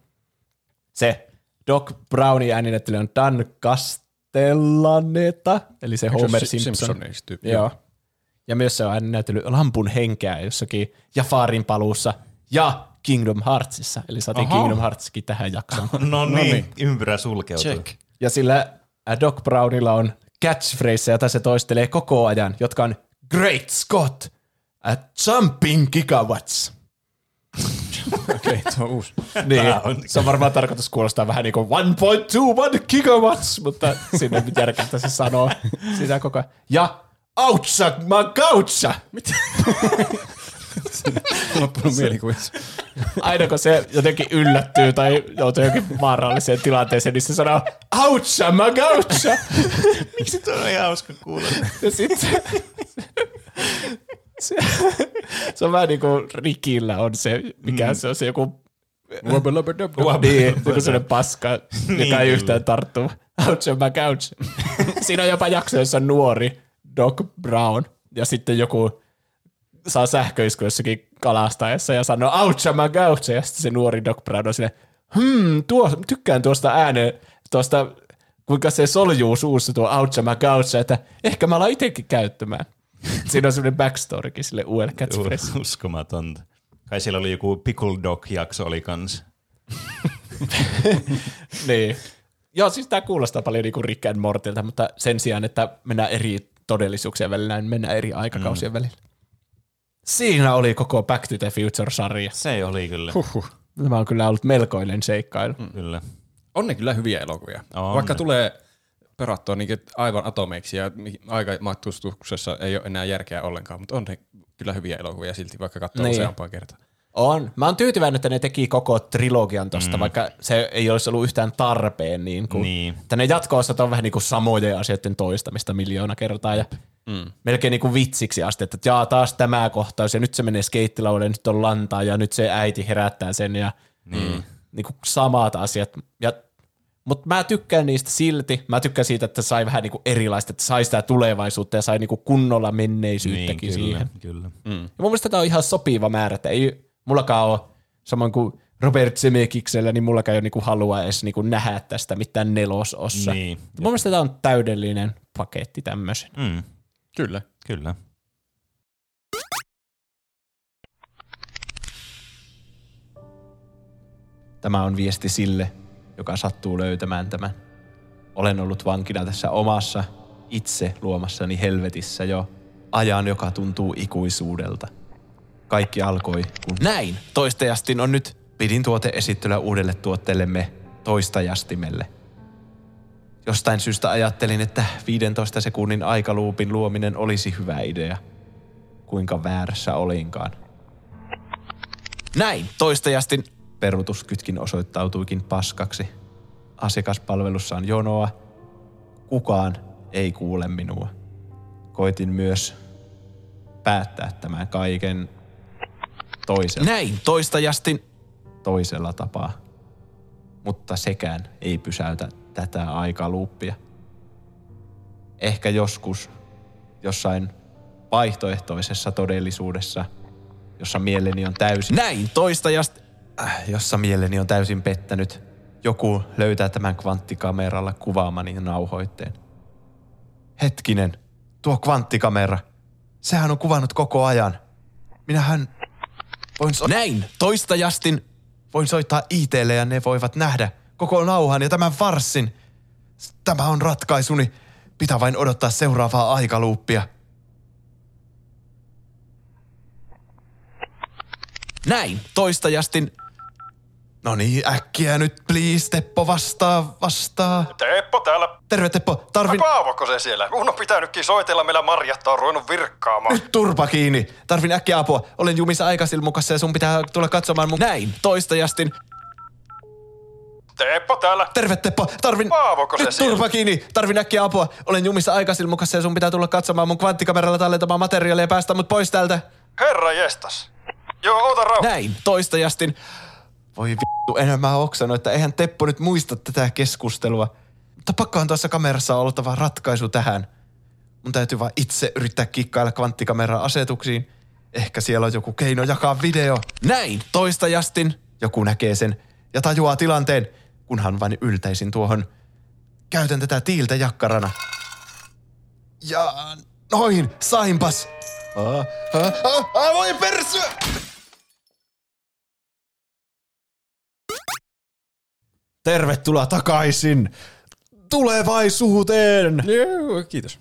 S2: Se Doc Brownin ääninäyttelijä on Dan Castellaneta, eli se Homer Simpson.
S3: Simpsonista tyyppi.
S2: Joo. Ja myös se on ääninäytellyt Lampun henkeä jossakin Jafarin paluussa ja Kingdom Heartsissa. Eli saatiin
S1: Oho.
S2: Kingdom Heartskin tähän jaksoon.
S1: No niin,
S3: niin.
S1: ympyrä sulkeutuu.
S3: Check.
S2: ja sillä Doc Brownilla on catchphrase, jota se toistelee koko ajan, jotka on Great Scott, a jumping gigawatts.
S3: Okei, okay, tuo on uusi.
S2: Niin,
S1: on-
S2: se on varmaan tarkoitus kuulostaa vähän niin kuin 1.21 gigawatts, mutta sinne nyt järkeä, että se sanoo sitä koko ajan. Ja Outsa Magautsa! Mitä?
S3: Loppunut mielikuvissa.
S2: Aina kun se jotenkin yllättyy tai joutuu johonkin vaaralliseen tilanteeseen, niin se sanoo Outsa Magautsa!
S1: Miksi tuo on ihan hauska kuulla?
S2: Ja sit se, se, se on vähän niin kuin Rikillä on se, mikä se on se joku Niin, joku sellainen paska, joka
S1: Niin,
S2: ei
S1: kyllä.
S2: yhtään tarttu. On my couch. Siinä on jopa jakso, jossa on nuori Doc Brown ja sitten joku saa sähköisku jossakin kalastaessa ja sanoo ouch on my couch ja sitten se nuori Doc Brown on silleen, hmm, tuo, tykkään tuosta ääneen, tuosta kuinka se soljuu suussa tuo ouch on my couch, että ehkä mä alan itsekin käyttämään. Siinä on semmoinen backstorykin sille uudelle catchphrase.
S1: Uskomatonta. Kai siellä oli joku Pickle Dog-jakso oli kans.
S2: Niin. Joo, siis tämä kuulostaa paljon niinku Rick and Mortilta, mutta sen sijaan, että mennään eri todellisuuksien välillä, niin mennään eri aikakausien mm. välillä. Siinä oli koko Back to the Future-sarja.
S1: Se oli kyllä.
S3: Huhhuh.
S2: Tämä on kyllä ollut melkoinen seikkailu. Mm.
S1: Kyllä.
S3: On ne kyllä hyviä elokuvia.
S1: On
S3: Vaikka
S1: ne.
S3: tulee perattua niin aivan atomeiksi ja aikamatkustuksessa ei ole enää järkeä ollenkaan, mutta on ne kyllä hyviä elokuvia silti, vaikka katsoo
S2: niin.
S3: useampaa kertaa.
S2: On. Mä oon tyytyväinen, että ne teki koko trilogian tosta, mm. vaikka se ei olisi ollut yhtään tarpeen. Niin kuin,
S1: Niin.
S2: Että ne jatko-osat on vähän niin kuin samojen asioiden toistamista miljoona kertaa ja mm. melkein niin kuin vitsiksi asti, että jaa taas tämä kohtaus ja nyt se menee skeittilaudalle, nyt on lantaa ja nyt se äiti herättää sen ja mm. niin kuin samat asiat. Ja Mutta mä tykkään niistä silti. Mä tykkään siitä, että sai vähän niinku erilaista, että sai sitä tulevaisuutta ja sai niinku kunnolla menneisyyttäkin
S1: niin, kyllä,
S2: siihen.
S1: kyllä.
S2: Mm. Ja mun mielestä tämä on ihan sopiva määrä, että ei mullakaan ole samoin kuin Robert Zemekiksellä, niin mullakaan ei ole niinku halua edes niinku nähdä tästä mitään nelosossa.
S1: Niin.
S2: Mun mielestä tämä on täydellinen paketti tämmöisen.
S1: Mm,
S3: Kyllä.
S1: kyllä.
S2: Tämä on viesti sille, joka sattuu löytämään tämän. Olen ollut vankina tässä omassa, itse luomassani helvetissä jo ajan, joka tuntuu ikuisuudelta. Kaikki alkoi, kun näin toistajastin on nyt. Pidin tuoteesittelyä uudelle tuotteellemme toistajastimelle. Jostain syystä ajattelin, että 15 sekunnin aikaluupin luominen olisi hyvä idea. Kuinka väärässä olinkaan. Näin toistajastin peruutuskytkin osoittautuikin paskaksi. Asiakaspalvelussa on jonoa. Kukaan ei kuule minua. Koitin myös päättää tämän kaiken toisella. Näin toistajastin toisella tapaa. Mutta sekään ei pysäytä tätä aikaluuppia. Ehkä joskus jossain vaihtoehtoisessa todellisuudessa, jossa mieleni on täysin... Näin toistajasti äh, jossa mieleni on täysin pettänyt. Joku löytää tämän kvanttikameralla kuvaamani nauhoitteen. Hetkinen, tuo kvanttikamera. Sehän on kuvannut koko ajan. Minähän voin so- Näin, toistajastin. Voin soittaa ITlle ja ne voivat nähdä koko nauhan ja tämän farssin. Tämä on ratkaisuni. Pitää vain odottaa seuraavaa aikaluuppia. Näin, toistajastin. No niin, äkkiä nyt please, Teppo vastaa, vastaa.
S4: Teppo täällä.
S2: Terve Teppo, tarvin...
S4: Paavoko se siellä? Mun on pitänytkin soitella, meillä Marjatta on ruvennut virkkaamaan.
S2: Nyt turpa kiinni. Tarvin äkkiä apua. Olen jumissa aikasilmukassa ja sun pitää tulla katsomaan mun... Näin, toistajastin.
S4: Teppo täällä.
S2: Terve Teppo, tarvin...
S4: Paavoko se
S2: Nyt
S4: siellä?
S2: turpa kiinni. Tarvin äkkiä apua. Olen jumissa aikasilmukassa ja sun pitää tulla katsomaan mun kvanttikameralla tallentamaa materiaalia ja päästä mut pois täältä.
S4: Herra jestas. Joo, oota rauha.
S2: Näin, toistajastin. Voi vittu, enhän mä oksanut, että eihän Teppo nyt muista tätä keskustelua. Mutta pakkohan tuossa kamerassa on oltava ratkaisu tähän. Mun täytyy vaan itse yrittää kikkailla kvanttikameran asetuksiin. Ehkä siellä on joku keino jakaa video. Näin, toistajastin. Joku näkee sen ja tajuaa tilanteen, kunhan vain yltäisin tuohon. Käytän tätä tiiltä jakkarana. Ja noin, sainpas. Ah, ah, ah, ah, voi persyä! Tervetuloa takaisin tulevaisuuteen!
S3: Joo, kiitos.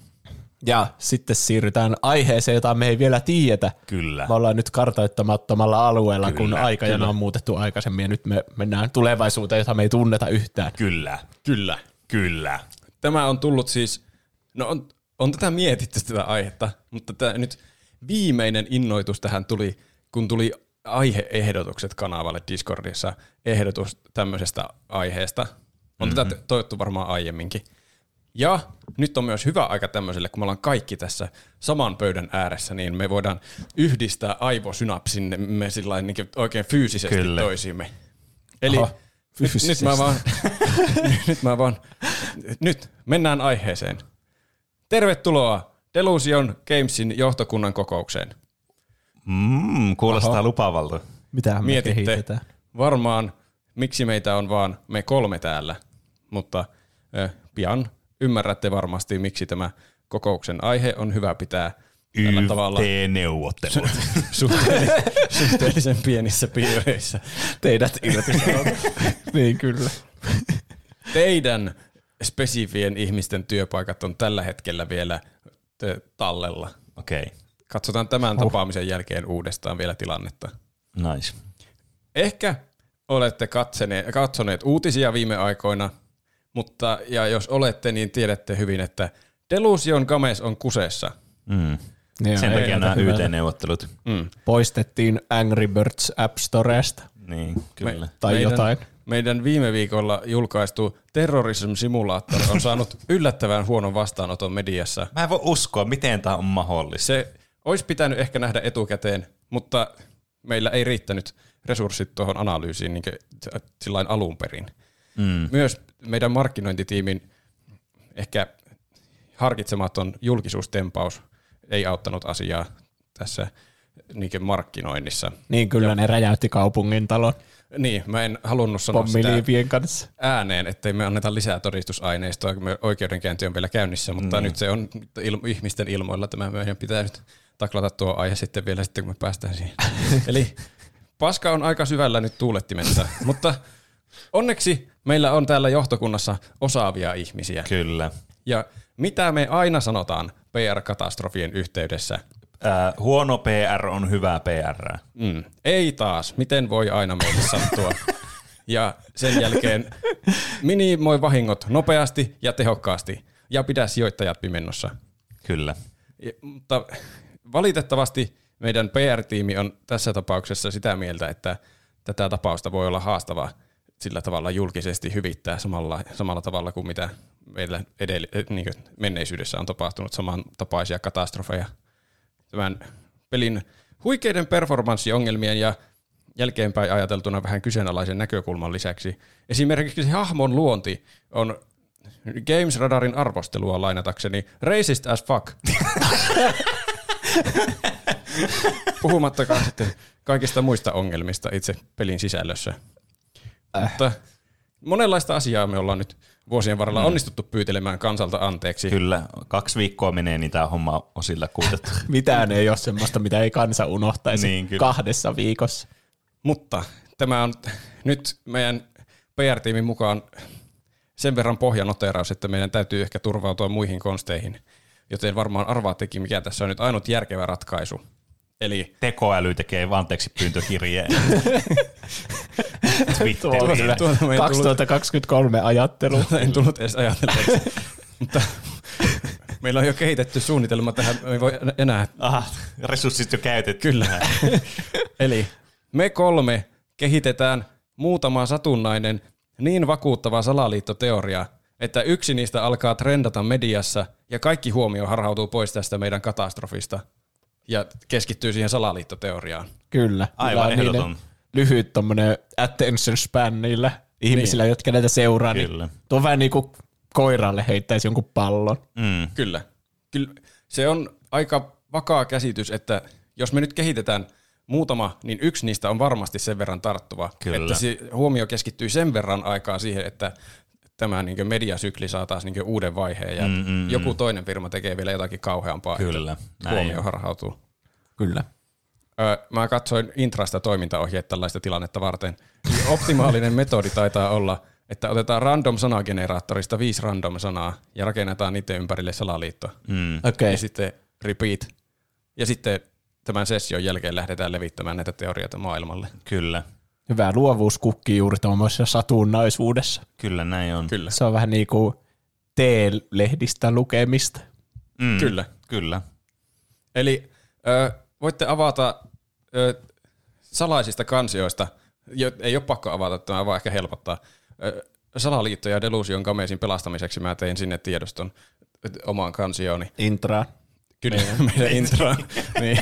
S2: Ja sitten siirrytään aiheeseen, jota me ei vielä tiedetä.
S1: Kyllä.
S2: Me ollaan nyt kartoittamattomalla alueella,
S1: Kyllä,
S2: kun aikajana
S1: kyllä.
S2: on muutettu aikaisemmin ja nyt me mennään tulevaisuuteen, jota me ei tunneta yhtään.
S1: Kyllä.
S3: Kyllä.
S1: Kyllä.
S3: Tämä on tullut siis, no on, on tätä mietitty tätä aihetta, mutta tämä nyt viimeinen innoitus tähän tuli, kun tuli aiheehdotukset kanavalle Discordissa, ehdotus tämmöisestä aiheesta. On mm-hmm. tätä toivottu varmaan aiemminkin. Ja nyt on myös hyvä aika tämmöiselle, kun me ollaan kaikki tässä saman pöydän ääressä, niin me voidaan yhdistää aivosynapsimme sillä niin oikein fyysisesti
S1: Kyllä.
S3: toisiimme. Eli
S2: Aha,
S3: nyt, nyt
S2: fyysisesti.
S3: mä vaan, nyt mä vaan, nyt mennään aiheeseen. Tervetuloa Delusion Gamesin johtokunnan kokoukseen.
S1: Mm, kuulostaa
S2: Oho.
S1: lupavalta.
S2: Mitä me
S3: Mietitte
S2: kehitetään?
S3: varmaan, miksi meitä on vaan me kolme täällä, mutta ö, pian ymmärrätte varmasti, miksi tämä kokouksen aihe on hyvä pitää tällä tavalla
S1: YT-neuvottelut.
S3: suhteellisen, suhteellisen pienissä piireissä.
S2: Teidät irtisanot. niin kyllä.
S3: Teidän spesifien ihmisten työpaikat on tällä hetkellä vielä tallella.
S1: Okei, okay.
S3: Katsotaan tämän tapaamisen jälkeen uudestaan vielä tilannetta.
S1: nice.
S3: Ehkä olette katsoneet, katsoneet uutisia viime aikoina, mutta ja jos olette, niin tiedätte hyvin, että Delusion Games on kuseessa.
S1: Mm.
S2: Niin,
S1: Sen takia nämä. YT-neuvottelut.
S3: Mm.
S2: Poistettiin Angry Birds App Storesta
S1: Niin, kyllä.
S2: tai
S3: meidän,
S2: jotain.
S3: Meidän viime viikolla julkaistu Terrorism Simulator on saanut yllättävän huonon vastaanoton mediassa.
S1: Mä en voi uskoa, miten tämä on mahdollista.
S3: Se olisi pitänyt ehkä nähdä etukäteen, mutta meillä ei riittänyt resurssit tuohon analyysiin niin sillain alun perin. mm. myös meidän markkinointitiimin ehkä harkitsematon julkisuustempaus ei auttanut asiaa tässä niin markkinoinnissa.
S2: Niin kyllä ja, ne räjäytti kaupungin talon.
S3: Niin, mä en halunnut sanoa sitä
S2: kanssa.
S3: ääneen, ettei me anneta lisää todistusaineistoa, kun me oikeudenkäynti on vielä käynnissä, mutta niin. nyt se on il- ihmisten ilmoilla, tämä meidän pitää nyt taklata tuo aihe sitten vielä sitten, kun me päästään siihen. Eli paska on aika syvällä nyt tuulettimessa, mutta onneksi meillä on täällä johtokunnassa osaavia ihmisiä.
S1: Kyllä.
S3: Ja mitä me aina sanotaan PR-katastrofien yhteydessä?
S1: Äh, huono PR on hyvää PR.
S3: Mm. Ei taas. Miten voi aina meille sattua? ja sen jälkeen minimoi vahingot nopeasti ja tehokkaasti ja pidä sijoittajat pimennossa.
S1: Kyllä.
S3: Ja, mutta valitettavasti meidän PR-tiimi on tässä tapauksessa sitä mieltä, että tätä tapausta voi olla haastavaa sillä tavalla julkisesti hyvittää samalla, samalla tavalla kuin mitä meillä edellä, eh, niin menneisyydessä on tapahtunut samantapaisia katastrofeja. Tämän pelin huikeiden performanssiongelmien ja jälkeenpäin ajateltuna vähän kyseenalaisen näkökulman lisäksi. Esimerkiksi se hahmon luonti on Games Radarin arvostelua lainatakseni racist as fuck. Puhumattakaan sitten kaikista muista ongelmista itse pelin sisällössä. Äh. Mutta monenlaista asiaa me ollaan nyt vuosien varrella mm. onnistuttu pyytelemään kansalta anteeksi.
S1: Kyllä, kaksi viikkoa menee, niin tämä homma on sillä kuutettu.
S2: Mitään ei ole semmoista, mitä ei kansa unohtaisi niin, kyllä. kahdessa viikossa.
S3: Mutta tämä on nyt meidän PR-tiimin mukaan sen verran pohjanoteraus, että meidän täytyy ehkä turvautua muihin konsteihin. Joten varmaan arvaattekin, mikä tässä on nyt ainut järkevä ratkaisu. Eli
S1: tekoäly tekee anteeksi pyyntökirjeen.
S2: Twitteriin. 2023 ajattelu.
S3: En tullut edes ajatelleeksi. Mutta meillä on jo kehitetty suunnitelma tähän, me ei voi enää.
S1: Aha, resurssit jo käytetty.
S3: Kyllä. Eli me kolme kehitetään muutama satunnainen niin vakuuttava salaliittoteoria, että yksi niistä alkaa trendata mediassa ja kaikki huomio harhautuu pois tästä meidän katastrofista ja keskittyy siihen salaliittoteoriaan.
S2: Kyllä.
S1: Aivan ehdoton.
S2: Lyhyt tommonen attention span niillä ihmisillä, niin. jotka näitä seuraa. Niin Kyllä. Niin tuo vähän niin kuin koiralle heittäisi jonkun pallon.
S3: Mm. Kyllä. Kyllä. Se on aika vakaa käsitys, että jos me nyt kehitetään muutama, niin yksi niistä on varmasti sen verran tarttuva, Kyllä. että se huomio keskittyy sen verran aikaa siihen, että tämä niin mediasykli saa taas niin uuden vaiheen ja mm, mm, mm, joku toinen firma tekee vielä jotakin kauheampaa,
S1: Kyllä,
S3: että huomio harhautuu.
S2: Kyllä.
S3: Öö, mä katsoin Intrasta toimintaohjeet tällaista tilannetta varten. Optimaalinen metodi taitaa olla, että otetaan random sanageneraattorista viisi random sanaa ja rakennetaan niiden ympärille salaliitto.
S2: Mm. Okay.
S3: Ja sitten repeat. Ja sitten tämän session jälkeen lähdetään levittämään näitä teorioita maailmalle.
S1: Kyllä.
S2: Hyvä luovuus kukkii juuri tuommoisessa satunnaisuudessa.
S1: Kyllä näin on.
S3: Kyllä.
S2: Se on vähän niin kuin T-lehdistä lukemista.
S3: Mm, kyllä.
S1: Kyllä.
S3: Eli ö, voitte avata ö, salaisista kansioista, jo, ei ole pakko avata, tämä vaan ehkä helpottaa. Ö, Salaliitto ja Delusion Gamesin pelastamiseksi mä tein sinne tiedoston omaan kansiooni.
S2: Intra.
S3: Kyllä, meidän intra. niin.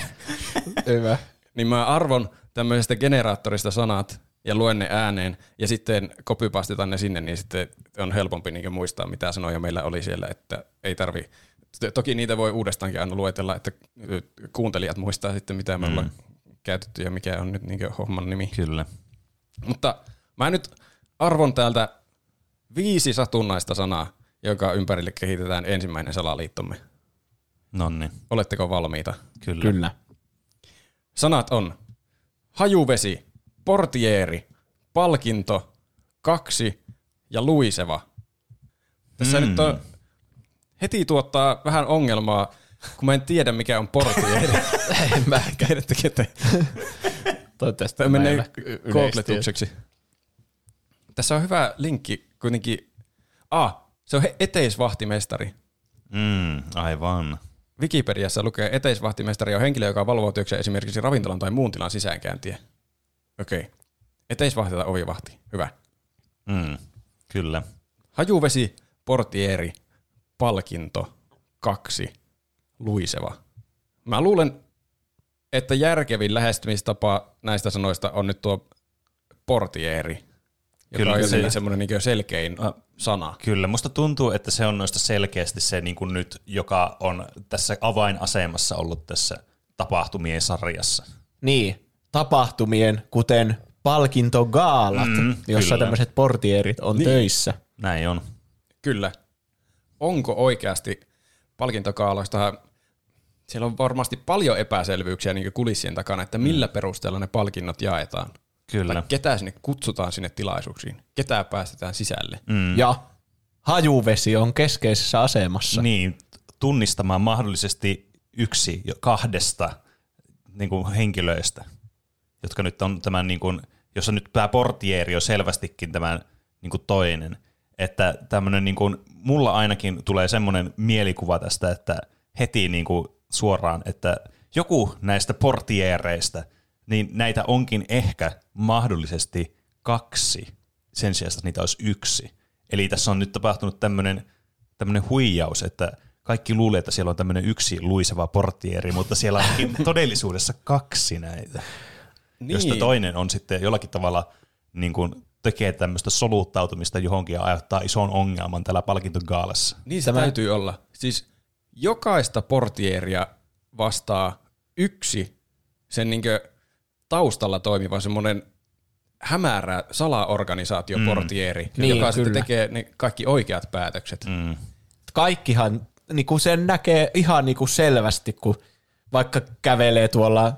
S2: Hyvä.
S3: Niin mä arvon tämmöisestä generaattorista sanat ja luen ne ääneen ja sitten kopypastitan ne sinne, niin sitten on helpompi niin muistaa, mitä sanoja meillä oli siellä, että ei tarvi Toki niitä voi uudestaankin aina luetella, että kuuntelijat muistaa sitten, mitä me mm. ollaan käytetty ja mikä on nyt niin homman nimi.
S1: Kyllä.
S3: Mutta mä nyt arvon täältä viisi satunnaista sanaa, joka ympärille kehitetään ensimmäinen salaliittomme.
S1: Nonni.
S3: Oletteko valmiita?
S1: Kyllä.
S2: Kyllä.
S3: Sanat on hajuvesi, portieri, palkinto, kaksi ja luiseva. Tässä mm. nyt on, heti tuottaa vähän ongelmaa, kun mä en tiedä mikä on portieri.
S2: en mä
S3: Tiedättekö, että
S2: Toivottavasti
S3: menee googletukseksi. Tässä on hyvä linkki kuitenkin. Ah, se on eteisvahtimestari.
S1: Mm, aivan.
S3: Wikipediassa lukee, eteisvahtimestari on henkilö, joka valvoo työkseen esimerkiksi ravintolan tai muun tilan sisäänkäyntiä. Okei. Okay. Eteisvahti tai ovivahti. Hyvä.
S1: Mm, kyllä.
S3: Hajuvesi, portieri, palkinto, kaksi, luiseva. Mä luulen, että järkevin lähestymistapa näistä sanoista on nyt tuo portieri. joka
S1: Kyllä,
S3: on
S1: se-
S3: semmoinen niin selkein sana.
S1: Kyllä, musta tuntuu, että se on noista selkeästi se niin kuin nyt, joka on tässä avainasemassa ollut tässä tapahtumien sarjassa.
S2: Niin, tapahtumien, kuten palkintogaalat, mm, jossa tämmöiset portierit on niin. töissä.
S1: Näin on.
S3: Kyllä. Onko oikeasti palkintokaaloista, siellä on varmasti paljon epäselvyyksiä niin kulissien takana, että millä perusteella ne palkinnot jaetaan.
S1: Kyllä.
S3: Tai ketä sinne kutsutaan sinne tilaisuuksiin, ketä päästetään sisälle.
S2: Mm. Ja hajuvesi on keskeisessä asemassa.
S1: Niin, tunnistamaan mahdollisesti yksi jo kahdesta niin kuin henkilöistä, jotka nyt on tämän, niin kuin, jossa nyt tämä portieri on selvästikin tämän niin kuin toinen. Että tämmöinen, niin kuin, mulla ainakin tulee semmoinen mielikuva tästä, että heti niin kuin suoraan, että joku näistä portiereistä, niin näitä onkin ehkä mahdollisesti kaksi sen sijaan, että niitä olisi yksi. Eli tässä on nyt tapahtunut tämmöinen, tämmöinen huijaus, että kaikki luulee, että siellä on tämmöinen yksi luiseva portieri, mutta siellä onkin todellisuudessa kaksi näitä, niin. josta toinen on sitten jollakin tavalla niin kuin tekee tämmöistä soluttautumista johonkin ja aiheuttaa ison ongelman täällä palkintogaalassa.
S3: Niin se Tämä... täytyy olla. Siis jokaista portieria vastaa yksi sen niinkö taustalla toimiva semmoinen hämärä salaorganisaatioportieri, mm.
S2: Niin,
S3: joka sitten
S2: kyllä.
S3: tekee ne kaikki oikeat päätökset.
S1: Mm.
S2: Kaikkihan, niin kuin sen näkee ihan niin kuin selvästi, kun vaikka kävelee tuolla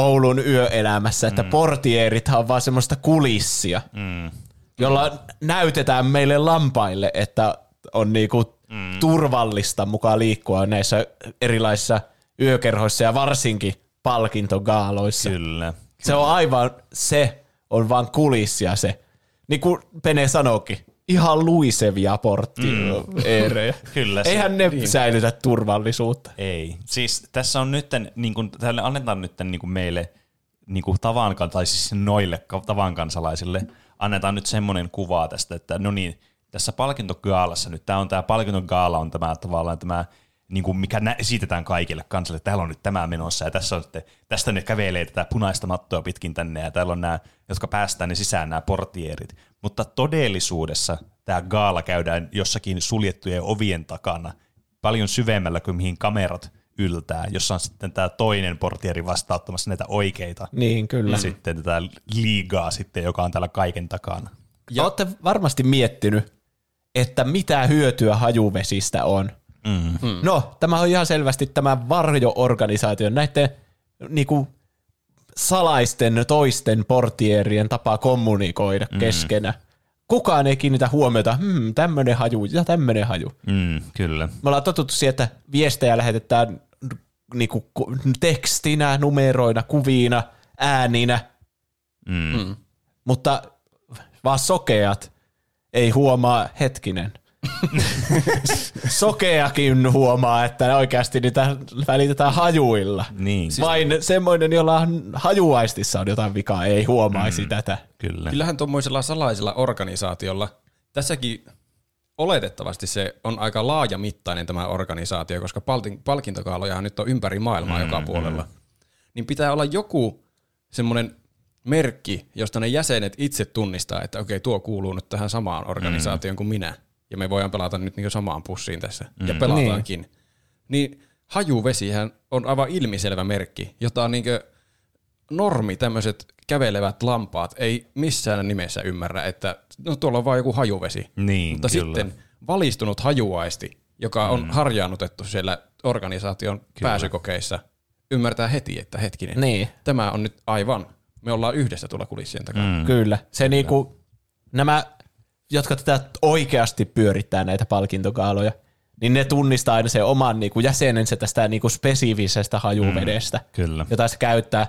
S2: Oulun yöelämässä, että mm. portierithan on vaan semmoista kulissia,
S1: Mm.
S2: jolla näytetään meille lampaille, että on niinku mm. turvallista mukaan liikkua näissä erilaisissa yökerhoissa ja varsinkin palkintogaaloissa.
S1: Kyllä.
S2: Se on aivan, se on vaan kulissia se. Niin kuin Pene sanoikin, ihan luisevia porttieerejä.
S1: Kyllä se-
S2: Eihän ne niin. säilytä turvallisuutta.
S1: Ei. Siis tässä on nyt, niin kuin, tälle annetaan nyt niin kuin meille niin kuin tavan, tai siis noille tavan kansalaisille, annetaan nyt semmoinen kuva tästä, että no niin, tässä palkintogaalassa nyt, tämä on tämä palkintogaala on tämä tavallaan tämä, niin kuin mikä nä- esitetään kaikille kansalle, että täällä on nyt tämä menossa, ja tässä on sitten, tästä ne kävelee tätä punaista mattoa pitkin tänne, ja täällä on nämä, jotka päästään ne sisään, nämä portierit. Mutta todellisuudessa tämä gaala käydään jossakin suljettujen ovien takana, paljon syvemmällä kuin mihin kamerat yltää, jossa on sitten tämä toinen portieri vastauttamassa näitä oikeita.
S2: Niin, kyllä.
S1: Ja sitten tätä liigaa sitten, joka on täällä kaiken takana.
S2: Ja olette varmasti miettinyt, että mitä hyötyä hajuvesistä on.
S1: Mm.
S2: Mm. No, tämä on ihan selvästi tämä varjo-organisaatio, näiden niinku, salaisten toisten portierien tapa kommunikoida mm. keskenään. Kukaan ei kiinnitä huomiota, hmm, tämmöinen haju ja tämmöinen haju.
S1: Mm, kyllä.
S2: Me ollaan totuttu siihen, että viestejä lähetetään niinku, ku- tekstinä, numeroina, kuviina, ääninä,
S1: Mm.
S2: Mm. mutta vaan sokeat ei huomaa, hetkinen. Sokeakin huomaa, että oikeasti niitä välitetään hajuilla.
S1: Niin, siis,
S2: Vain semmoinen, jolla on hajuaistissa on jotain vikaa, ei huomaisi mm. tätä.
S1: kyllä.
S3: Kyllähän tuommoisella salaisella organisaatiolla, tässäkin oletettavasti se on aika laajamittainen tämä organisaatio, koska palkin- palkintokaalojahan nyt on ympäri maailmaa mm, joka puolella. Niin pitää olla joku semmoinen merkki, josta ne jäsenet itse tunnistaa, että okei, tuo kuuluu nyt tähän samaan organisaatioon kuin minä. Ja me voidaan pelata nyt niin samaan pussiin tässä. Ja pelataankin. Niin. niin hajuvesihän on aivan ilmiselvä merkki, jota niin normi tämmöiset kävelevät lampaat ei missään nimessä ymmärrä, että no tuolla on vaan joku hajuvesi.
S1: Niin,
S3: Mutta
S1: kyllä.
S3: sitten valistunut hajuaisti, joka on mm. harjaannutettu siellä organisaation kyllä. pääsykokeissa, ymmärtää heti, että hetkinen,
S2: Niin.
S3: tämä on nyt aivan, me ollaan yhdessä tuolla kulissien takana. Mm.
S2: Kyllä. Se niinku, nämä, jotka tätä oikeasti pyörittää näitä palkintokaaloja, niin ne tunnistaa aina se oman niinku jäsenensä tästä niinku spesifisestä hajuvedestä, mm,
S1: kyllä.
S2: jota se käyttää.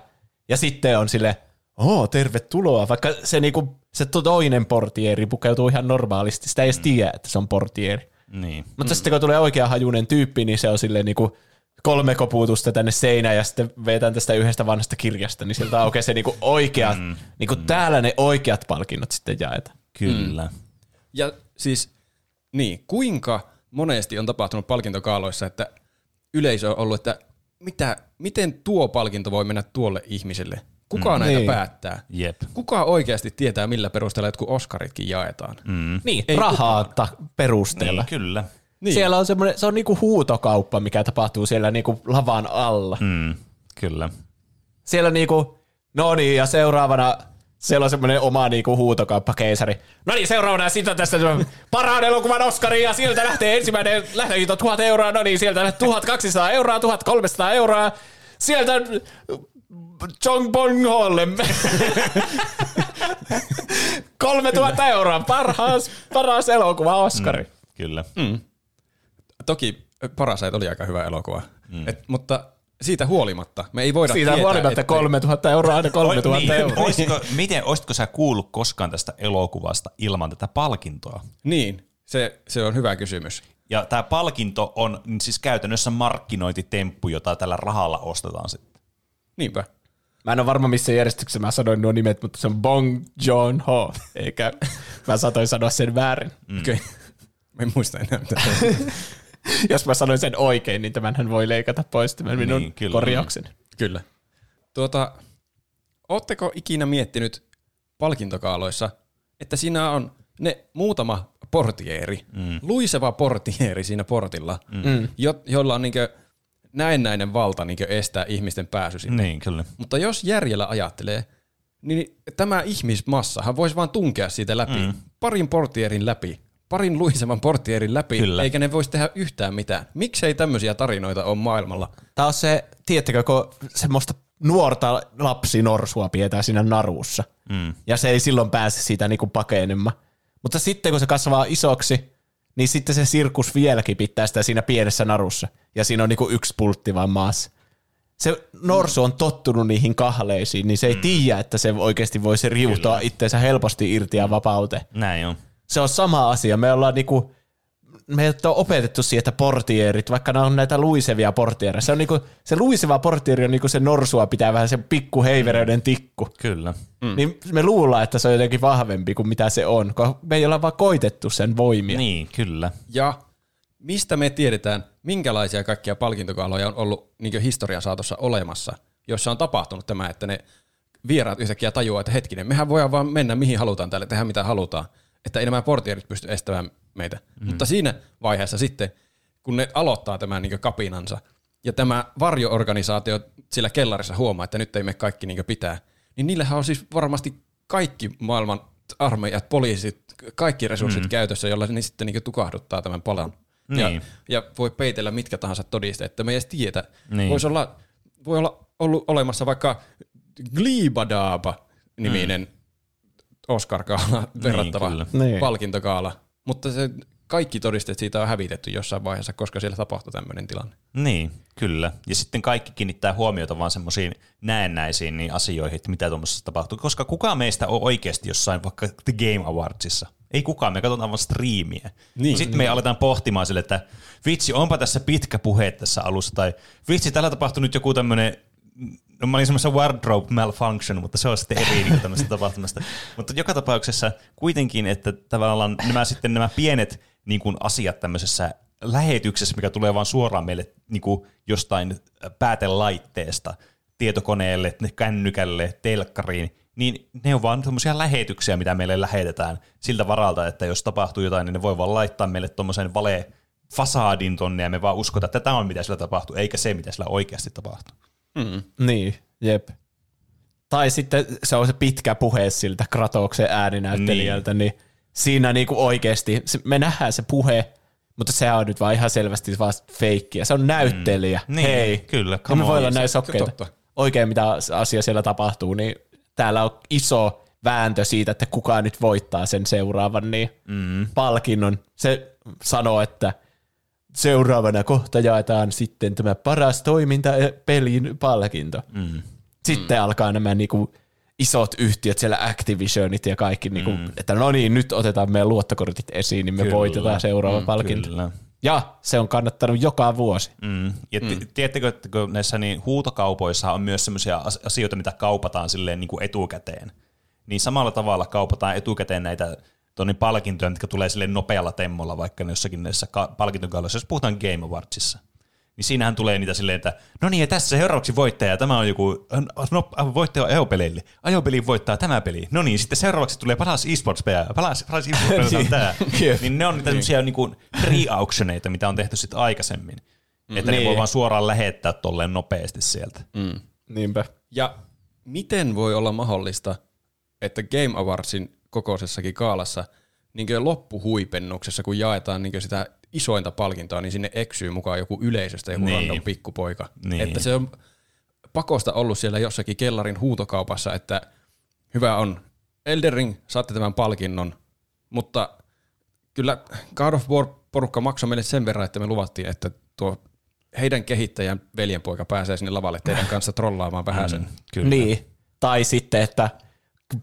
S2: Ja sitten on sille, oo, tervetuloa, vaikka se, niinku, se toinen portieri pukeutuu ihan normaalisti, sitä ei edes tiedä, että se on portieri.
S1: Niin.
S2: Mutta mm. sitten kun tulee oikea hajunen tyyppi, niin se on silleen niinku kolme koputusta tänne seinään ja sitten vetään tästä yhdestä vanhasta kirjasta, niin sieltä aukeaa se niinku oikeat, mm. niinku mm. täällä ne oikeat palkinnot sitten jaetaan.
S1: Kyllä. Mm.
S3: Ja siis, niin, kuinka monesti on tapahtunut palkintokaaloissa, että yleisö on ollut, että mitä, miten tuo palkinto voi mennä tuolle ihmiselle? Kuka näitä
S2: Niin.
S3: päättää?
S1: Jep.
S3: Kuka oikeasti tietää, millä perusteella jotkut Oscaritkin jaetaan? Mm.
S2: Niin,
S3: Ei
S2: rahaa ta- perusteella.
S1: Niin, kyllä.
S2: Niin. Siellä on semmoinen, se on niinku huutokauppa, mikä tapahtuu siellä niinku lavan alla.
S1: Mm, kyllä.
S2: Siellä niinku, no niin, ja seuraavana siellä on semmoinen oma niinku huutokauppakeisari. No niin, seuraavana sitten tästä parhaan elokuvan Oscari, ja sieltä lähtee ensimmäinen lähtökiito 1000 euroa, no niin, sieltä lähtee 1200 euroa, 1300 euroa, sieltä Chong Bong Holle 3000 euroa, parhaas, paras elokuva Oscari.
S1: Kyllä.
S3: Toki Parasite oli aika hyvä elokuva, mm. Et, mutta siitä huolimatta me ei voida
S2: Siitä
S3: tietää,
S2: huolimatta
S3: ettei-
S2: 3000 euroa aina 3000
S1: niin,
S2: euroa.
S1: olisiko, miten, olisitko sä kuullut koskaan tästä elokuvasta ilman tätä palkintoa?
S3: Niin, se, se on hyvä kysymys.
S1: Ja tämä palkinto on siis käytännössä markkinointitemppu, jota tällä rahalla ostetaan sitten.
S3: Niinpä.
S2: Mä en ole varma, missä järjestyksessä mä sanoin nuo nimet, mutta se on Bong Joon Ho, eikä mä saatoin sanoa sen väärin.
S3: Mm. Okei. Okay. Mä en muista enää.
S2: Jos mä sanoin sen oikein, niin tämänhän voi leikata pois tämän minun
S1: Niin, kyllä.
S2: korjauksen.
S3: Kyllä. Tuota, ootteko ikinä miettinyt palkintokaaloissa, että siinä on ne muutama portieri, mm. luiseva portieri siinä portilla, mm. jo, jolla on niinkö näennäinen valta niinkö estää ihmisten pääsy sinne.
S1: Niin, kyllä.
S3: Mutta jos järjellä ajattelee, niin tämä ihmismassahan voisi vaan tunkea siitä läpi, mm. parin portierin läpi, parin luisevan portierin läpi,
S1: Kyllä.
S3: eikä ne voisi tehdä yhtään mitään. Miksei tämmöisiä tarinoita ole maailmalla?
S2: Tämä on se, tiedättekö, kun semmoista nuorta lapsinorsua pidetään siinä narussa. Mm. Ja se ei silloin pääse siitä niinku pakenemaan. Mutta sitten kun se kasvaa isoksi, niin sitten se sirkus vieläkin pitää sitä siinä pienessä narussa. Ja siinä on niinku yksi pultti vaan maassa. Se norsu on tottunut niihin kahleisiin, niin se ei tiedä, että se oikeasti voisi riuhtoa itseensä helposti irti ja vapauteen.
S1: Näin on.
S2: Se on sama asia. Me ollaan niinku, meidät on opetettu siihen, että portierit, vaikka nämä on näitä luisevia portiereja. Se, on niinku, se luiseva portieri on niinku se norsua pitää vähän se pikku heiveröiden tikku.
S1: Kyllä.
S2: Mm. Niin me luullaan, että se on jotenkin vahvempi kuin mitä se on, kun me ei olla vaan koitettu sen voimia.
S1: Niin, kyllä.
S3: Ja mistä me tiedetään, minkälaisia kaikkia palkintokaaloja on ollut niin historian saatossa olemassa, joissa on tapahtunut tämä, että ne vieraat yhtäkkiä tajuaa, että hetkinen, mehän voidaan vaan mennä mihin halutaan täällä, tehdä mitä halutaan, että ei nämä portierit pysty estämään meitä. Mm. Mutta siinä vaiheessa sitten, kun ne aloittaa tämän niin kapinansa, ja tämä varjoorganisaatio sillä kellarissa huomaa, että nyt ei me kaikki niin pitää, niin niillähän on siis varmasti kaikki maailman armeijat, poliisit, kaikki resurssit mm. käytössä, jolla ne sitten niin tukahduttaa tämän palan. Ja,
S1: Niin.
S3: ja voi peitellä mitkä tahansa todisteet, että me ei edes tiedä.
S1: Niin.
S3: Voisi olla, voi olla ollut olemassa vaikka Glibadaba-niminen mm. Oscar-kaala verrattava
S1: kyllä.
S2: Niin.
S3: palkintokaala, mutta se kaikki todisteet siitä on hävitetty jossain vaiheessa, koska siellä tapahtui tämmöinen tilanne.
S1: Niin, kyllä. Ja sitten kaikki kiinnittää huomiota vaan semmoisiin näennäisiin niin asioihin, että mitä tuommoisessa tapahtuu. Koska kukaan meistä on oikeasti jossain vaikka The Game Awardsissa. Ei kukaan, me katsotaan vaan striimiä.
S3: Niin,
S1: sitten me aletaan pohtimaan sille, että vitsi, onpa tässä pitkä puhe tässä alussa, tai vitsi, täällä tapahtui nyt joku tämmöinen No mä olin semmoisessa wardrobe malfunction, mutta se on sitten eri niin tämmöistä tapahtumasta. Mutta joka tapauksessa kuitenkin, että tavallaan nämä sitten nämä pienet niin kuin asiat tämmöisessä lähetyksessä, mikä tulee vaan suoraan meille niin kuin jostain päätelaitteesta, tietokoneelle, kännykälle, telkkariin, niin ne on vaan semmoisia lähetyksiä, mitä meille lähetetään siltä varalta, että jos tapahtuu jotain, niin ne voi vaan laittaa meille tuommoisen vale fasaadin tonne ja me vaan uskotaan, että tämä on mitä sillä tapahtuu, eikä se, mitä sillä oikeasti tapahtuu.
S2: Niin, jep. Tai sitten se on se pitkä puhe siltä Kratoksen ääninäyttelijältä, niin, niin siinä niinku oikeasti, se, me nähdään se puhe, mutta se on nyt vaan ihan selvästi vaan feikkiä. Se on näyttelijä.
S1: Mm. Niin,
S2: Hei,
S1: kyllä,
S2: Ja
S1: come
S2: me voi olla näin sokkeita.
S3: totta.
S2: Oikein mitä asia siellä tapahtuu, niin täällä on iso vääntö siitä, että kuka nyt voittaa sen seuraavan niin mm. palkinnon. Se sanoo, että seuraavana kohta jaetaan sitten tämä paras toiminta ja pelin palkinto. Mm. Sitten mm. alkaa nämä niinku isot yhtiöt, siellä Activisionit ja kaikki, niinku, että no niin, nyt otetaan meidän luottokortit esiin, niin me
S1: Kyllä.
S2: voitetaan seuraava mm, palkinto.
S1: Kyllä.
S2: Ja se on kannattanut joka vuosi.
S1: Mm. Ja mm. tiedättekö, että kun näissä niin huutokaupoissa on myös sellaisia asioita, mitä kaupataan silleen niin kuin etukäteen, niin samalla tavalla kaupataan etukäteen näitä tonne palkintoja, jotka tulee sille nopealla temmolla, vaikka ne jossakin näissä ka- palkintokaloissa, jos puhutaan Game Awardsissa. Niin niin siinähän tulee niitä silleen, että no niin, ja tässä seuraavaksi voittaja, tämä on joku, no, voittaja ajopeleille. Ajopeli voittaa tämä peli. No niin, sitten seuraavaksi tulee paras esports peli, paras, paras esports on tämä. niin ne on niitä tämmöisiä niinku pre-auctioneita, mitä on tehty sitten aikaisemmin. Että ne
S2: Niin.
S1: voi vaan suoraan lähettää tolleen nopeasti sieltä.
S2: Niinpä.
S3: Ja miten voi olla mahdollista, että Game Awardsin kokoisessakin kaalassa niin loppuhuipennuksessa, kun jaetaan niin sitä isointa palkintoa, niin sinne eksyy mukaan joku yleisöstä joku
S1: Niin.
S3: random pikkupoika.
S1: Niin.
S3: Että se on pakosta ollut siellä jossakin kellarin huutokaupassa, että hyvä on, Elden Ring, saatte tämän palkinnon, mutta kyllä God of War porukka maksoi meille sen verran, että me luvattiin, että tuo heidän kehittäjän veljenpoika pääsee sinne lavalle teidän kanssa trollaamaan vähän sen.
S1: Kyllä.
S2: Niin. Tai sitten, että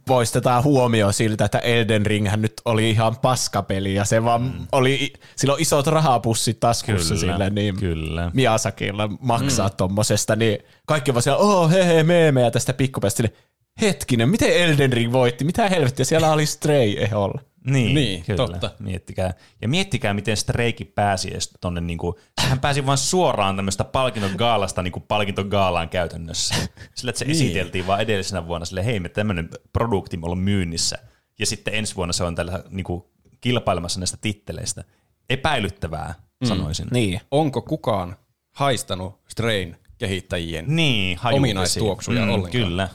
S2: poistetaan huomio siltä, että Elden Ringhän nyt oli ihan paskapeli ja se vaan mm. oli, sillä on isot rahapussit taskussa
S1: Kyllä,
S2: sillä, niin
S1: kyllä.
S2: Miyazakilla maksaa mm. tommosesta, niin kaikki vaan siellä, oh he he meemejä tästä pikkupäästä, sille, hetkinen, miten Elden Ring voitti, mitä helvettiä, siellä oli Stray eholla.
S1: Niin,
S3: Niin,
S1: kyllä.
S3: totta.
S1: Miettikää. Ja miettikää, miten Streiki pääsi edes tonne, niinku, hän pääsi vaan suoraan tämmöistä palkintogaalasta niinku palkintogaalaan käytännössä. Sillä, että se niin. esiteltiin vaan edellisenä vuonna sille, hei me tämmöinen produkti me ollaan myynnissä. Ja sitten ensi vuonna se on tällä niinku, kilpailemassa näistä titteleistä. Epäilyttävää, sanoisin.
S2: Niin.
S3: Onko kukaan haistanut Strain kehittäjien
S1: Niin.
S3: Ominaistuoksuja ollenkaan.
S1: Kyllä.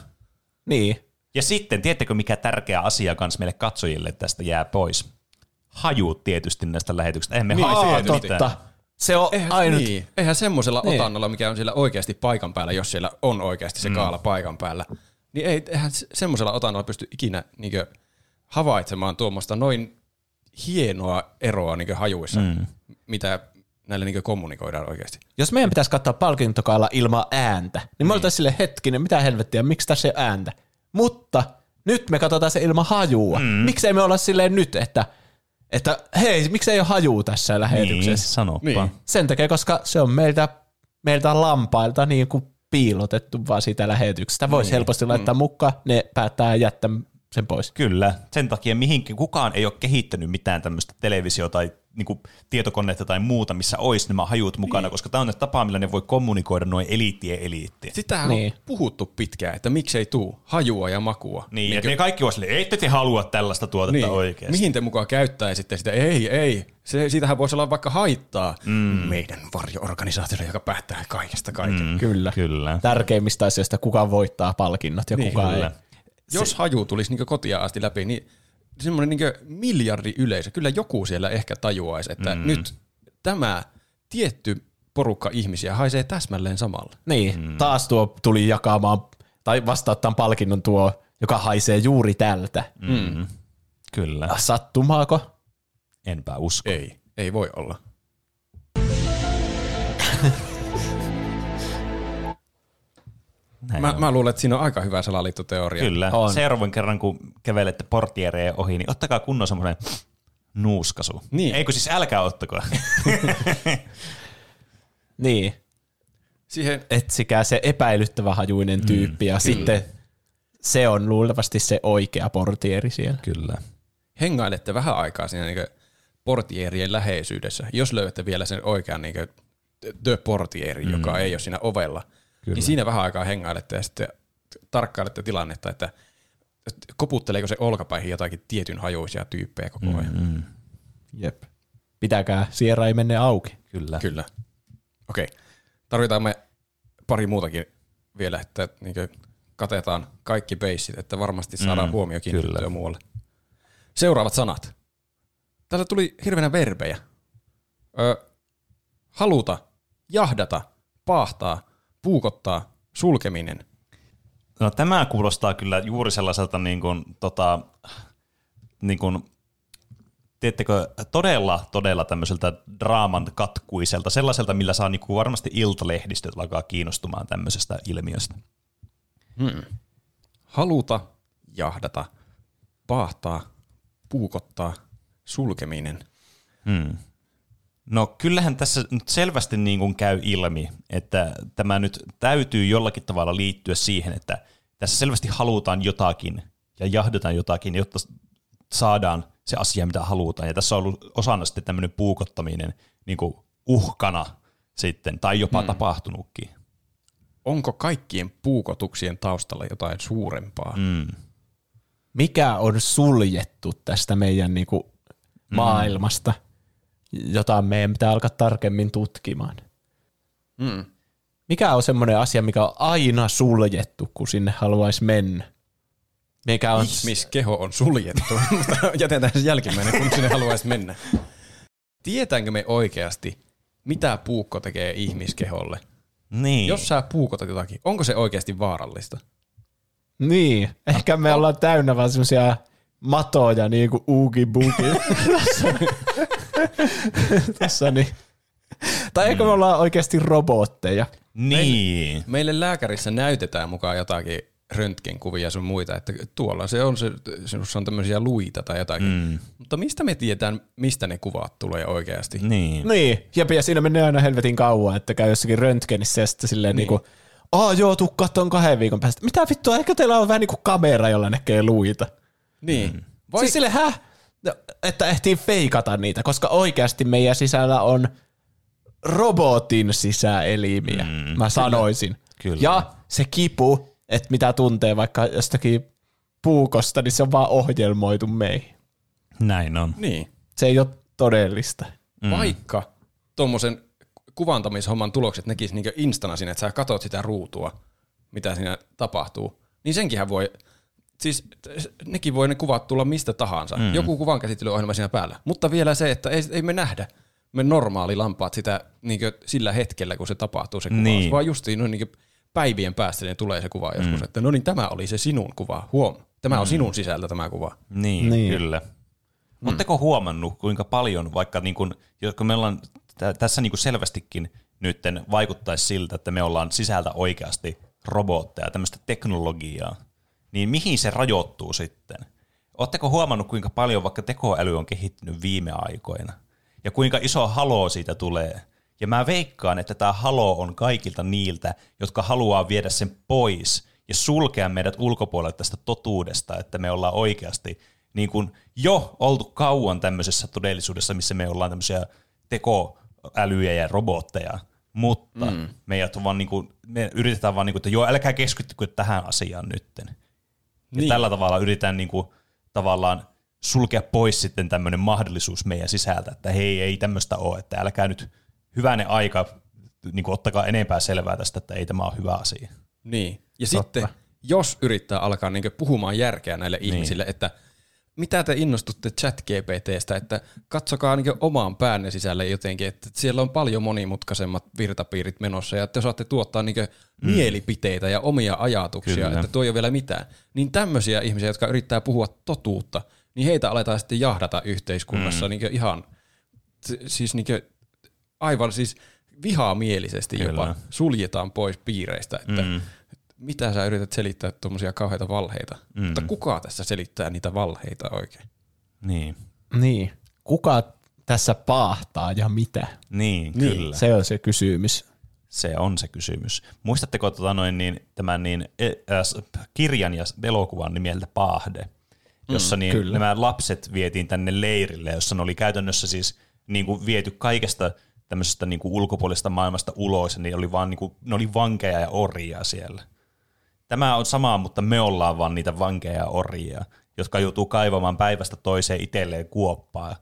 S2: Niin.
S1: Ja sitten, tiedättekö mikä tärkeä asia kans meille katsojille tästä jää pois? Hajut tietysti näistä lähetyksistä. Eihän me
S3: Niin,
S1: haise.
S2: Totta. Se on
S3: Eihän,
S2: ainut.
S3: niin. Eihän semmoisella
S2: Niin.
S3: otannalla, mikä on siellä oikeasti paikan päällä, jos siellä on oikeasti se kaala paikan päällä, niin ei, eihän se- semmoisella otannalla pysty ikinä niinkö, havaitsemaan tuommoista noin hienoa eroa niinkö, hajuissa, mm. mitä näille niinkö, kommunikoidaan oikeasti.
S2: Jos meidän pitäisi katsoa palkintokaalla ilman ääntä, niin me oltaisiin sille hetkinen, mitä helvettiä, miksi tässä ei ole ääntä? Mutta nyt me katsotaan se ilman hajua. Mm. Miksei me olla silleen nyt, että, että hei, miksei ole hajuu tässä
S1: Niin,
S2: lähetyksessä?
S1: sanoppa.
S3: Niin.
S2: Sen takia, koska se on meiltä, meiltä lampailta niin kuin piilotettu vaan siitä lähetyksestä. Voisi
S1: Niin.
S2: helposti laittaa mukaan, ne päättää jättää sen pois.
S1: Kyllä, sen takia mihinkin kukaan ei ole kehittänyt mitään tämmöistä televisio- tai niinku, tietokonetta tai muuta, missä olisi nämä hajut mukana, koska tämä on tapa, millä ne voi kommunikoida noin eliittien eliitti.
S3: Sitähän
S2: Niin.
S3: on puhuttu pitkään, että miksei tuu hajua ja makua.
S1: Niin, että ne kaikki silleen, ette te halua tällaista tuotetta
S3: niin.
S1: oikeasti.
S3: Mihin te mukaan käyttäisitte sitä? Ei, ei. Se, siitähän voisi olla vaikka haittaa mm. meidän varjoorganisaatiolle, joka päättää kaikesta kaiken. Mm.
S2: Kyllä.
S1: Kyllä.
S2: Tärkeimmistä asioista, kuka voittaa palkinnot ja
S3: Niin,
S2: kuka
S1: kyllä.
S2: ei.
S3: Jos haju tulisi niin kotia asti läpi, niin semmoinen niin miljardi yleisö, kyllä joku siellä ehkä tajuaisi, että mm. nyt tämä tietty porukka ihmisiä haisee täsmälleen samalla.
S2: Niin, mm. taas tuo tuli jakamaan, tai vastauttaan palkinnon tuo, joka haisee juuri tältä.
S1: Mm. Kyllä,
S2: Sattumaako?
S1: enpä usko.
S3: Ei, ei voi olla.
S1: Näin
S3: Mä,
S1: on.
S3: mä luulen, että siinä on aika hyvä salaliittoteoria.
S1: Kyllä.
S2: On.
S1: Seuraavan kerran, kun kävelette portiereja ohi, niin ottakaa kunnon semmoinen nuuskasu.
S3: Niin.
S1: Eikö siis älkää ottako.
S2: Niin.
S3: Siihen,
S2: Etsikää se epäilyttävä hajuinen tyyppi ja sitten se on luultavasti se oikea portieri siellä.
S1: Kyllä.
S3: hengailette vähän aikaa siinä niin portierien läheisyydessä, jos löydätte vielä sen oikean niin the portieri, mm. joka ei ole siinä ovella, Kyllä. niin siinä vähän aikaa hengailette ja sitten tarkkailette tilannetta, että koputteleeko se olkapäihin jotakin tietyn hajuisia tyyppejä koko ajan. Mm.
S2: Jep. Pitäkää sieraimenne auki.
S1: Kyllä.
S3: Kyllä. Okei. Tarvitaan me pari muutakin vielä, että niin katetaan kaikki beissit, että varmasti saadaan mm, huomio kiinnitettyä
S1: kyllä.
S3: muualle. Seuraavat sanat. Täällä tuli hirveänä verbejä. Ö, haluta, jahdata, paahtaa, puukottaa, sulkeminen.
S1: No tämä kuulostaa kyllä juuri sellaiselta niin kuin, tota, niin kuin, tiedättekö, todella, todella tämmöiseltä draaman katkuiselta, sellaiselta, millä saa niin kuin varmasti iltalehdistöt alkaa kiinnostumaan tämmöisestä ilmiöstä.
S3: Haluta, jahdata, paahtaa, puukottaa, sulkeminen.
S1: Hmm. No kyllähän tässä nyt selvästi niin kuin käy ilmi, että tämä nyt täytyy jollakin tavalla liittyä siihen, että tässä selvästi halutaan jotakin ja jahdetaan jotakin, jotta saadaan se asia, mitä halutaan. Ja tässä on ollut osana sitten tämmöinen puukottaminen niin kuin uhkana sitten, tai jopa mm. tapahtunutkin.
S3: Onko kaikkien puukotuksien taustalla jotain suurempaa?
S1: Mm.
S2: Mikä on suljettu tästä meidän niinku maailmasta, jota meidän pitää alkaa tarkemmin tutkimaan?
S3: Mm.
S2: Mikä on semmoinen asia, mikä on aina suljettu, kun sinne haluaisi mennä? Mikä on...
S3: Ihmiskeho on suljettu, mutta jätetään se jälkimmäinen, kun sinne haluaisi mennä. Tietäänkö me oikeasti, mitä puukko tekee ihmiskeholle?
S1: Niin.
S3: Jos sä puukotat jotakin, onko se oikeasti vaarallista?
S2: Niin, ehkä me ollaan täynnä vaan semmoisia matoja, niin kuin Boogie. tässä, niin. Tai eikö me ollaan oikeasti robotteja?
S1: Niin.
S3: Meille lääkärissä näytetään mukaan jotakin röntgenkuvia sun muita, että tuolla se on, se, sinussa on tämmöisiä luita tai jotakin. Mm. Mutta mistä me tiedetään, mistä ne kuvat tulee oikeasti?
S1: Niin.
S2: Niin, jep, ja siinä menee aina helvetin kauan, että käy jossakin röntgenissä ja sitten silleen niin. niinku, Aa joo, tuu kattoon kahden viikon päästä. Mitä vittua, eikö teillä on vähän niinku kamera, jolla näkee luita?
S3: Niin.
S2: Vai... Siis sille, häh? No, Että ehtii feikata niitä, koska oikeasti meidän sisällä on robotin sisäelimiä, mm, mä sanoisin.
S1: Kyllä.
S2: Ja se kipu, että mitä tuntee vaikka jostakin puukosta, niin se on vaan ohjelmoitu meihin.
S1: Näin on.
S3: Niin.
S2: Se ei ole todellista.
S3: Mm. Vaikka tuommoisen kuvantamishomman tulokset näkis niin instana siinä, että sä katot sitä ruutua, mitä siinä tapahtuu, niin senkinhän voi, siis nekin voi ne kuvat tulla mistä tahansa. Mm. Joku kuvan käsittelyohjelma siinä päällä. Mutta vielä se, että ei, ei me nähdä me normaali lampaat sitä niin sillä hetkellä, kun se tapahtuu se kuvaus,
S1: Niin.
S3: vaan justiin noin niin päivien päästä niin tulee se kuva joskus, että no niin tämä oli se sinun kuva, huom. Tämä on sinun sisältä tämä kuva.
S1: Niin,
S2: Niin.
S1: niin. kyllä. Mm. Oletteko huomannut, kuinka paljon, vaikka niin kuin, kun me ollaan tä- tässä niin kuin selvästikin nytten vaikuttaisi siltä, että me ollaan sisältä oikeasti robotteja, tämmöistä teknologiaa, niin mihin se rajoittuu sitten? Oletteko huomannut, kuinka paljon vaikka tekoäly on kehittynyt viime aikoina? Ja kuinka iso halo siitä tulee? Ja mä veikkaan, että tämä halo on kaikilta niiltä, jotka haluaa viedä sen pois ja sulkea meidät ulkopuolelle tästä totuudesta, että me ollaan oikeasti niin kuin jo oltu kauan tämmöisessä todellisuudessa, missä me ollaan tämmöisiä tekoälyjä ja robotteja, mutta mm. meidät on vaan niin kuin, me yritetään vaan niin kuin, että joo, älkää keskittykö tähän asiaan nytten.
S3: Niin.
S1: tällä tavalla yritetään niin kuin, tavallaan sulkea pois sitten tämmöinen mahdollisuus meidän sisältä, että hei, ei tämmöistä ole, että älkää nyt hyvänen aika, niin kuin, ottakaa enempää selvää tästä, että ei tämä ole hyvä asia.
S3: Niin. Ja
S2: Totta.
S3: sitten, jos yrittää alkaa niin puhumaan järkeä näille niin. ihmisille, että mitä te innostutte chat GPTstä, että katsokaa niin omaan päänne sisälle jotenkin, että siellä on paljon monimutkaisemmat virtapiirit menossa, ja te osaatte tuottaa niin mm. mielipiteitä ja omia ajatuksia,
S1: Kyllä.
S3: että tuo ei ole vielä mitään. Niin tämmöisiä ihmisiä, jotka yrittää puhua totuutta, niin heitä aletaan sitten jahdata yhteiskunnassa mm. niin ihan, siis niin aivan siis vihamielisesti
S1: Kyllä.
S3: jopa suljetaan pois piireistä, että mm. Mitä sä yrität selittää tuommoisia kauheita valheita. Mm. Mutta kuka tässä selittää niitä valheita oikein?
S1: Niin,
S2: Niin. Kuka tässä paahtaa ja mitä?
S1: niin, niin. kyllä. Se,
S2: on se kysymys.
S1: se on se kysymys. Muistatteko tota noin, niin, tämän niin, äh, kirjan ja elokuvan nimeltä Paahde, jossa mm, niin,
S2: kyllä.
S1: nämä lapset vietiin tänne leirille, jossa ne oli käytännössä siis niin kuin viety kaikesta tämmöisestä niin kuin ulkopuolisesta maailmasta ulos, ja ne oli, vaan, niin kuin, ne oli vankeja ja orjia siellä. Tämä on sama, mutta me ollaan vaan niitä vankeja ja orjia, jotka joutuu kaivamaan päivästä toiseen itselleen kuoppaa,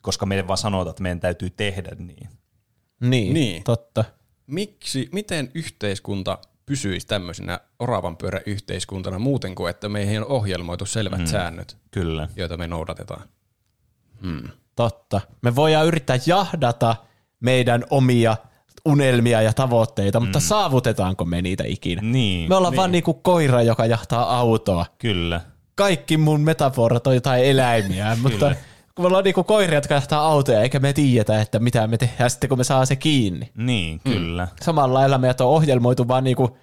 S1: koska meille vaan sanotaan, että meidän täytyy tehdä niin.
S2: Niin,
S3: Niin.
S2: totta.
S3: Miksi, miten yhteiskunta pysyisi tämmöisenä oravan yhteiskuntana muuten kuin, että meihin on ohjelmoitu selvät mm. säännöt,
S1: Kyllä.
S3: joita me noudatetaan?
S2: Totta. Me voidaan yrittää jahdata meidän omia unelmia ja tavoitteita, mutta saavutetaanko me niitä ikinä?
S1: Niin,
S2: Me ollaan vaan niinku koira, joka jahtaa autoa.
S1: Kyllä.
S2: Kaikki mun metaforat on jotain eläimiä, mutta kun me ollaan niinku koiria, jotka jahtaa autoja, eikä me tiedetä, että mitä me tehdään sitten, kun me saa se kiinni.
S1: Niin, kyllä.
S2: Samalla lailla meidät on ohjelmoitu vaan niinku,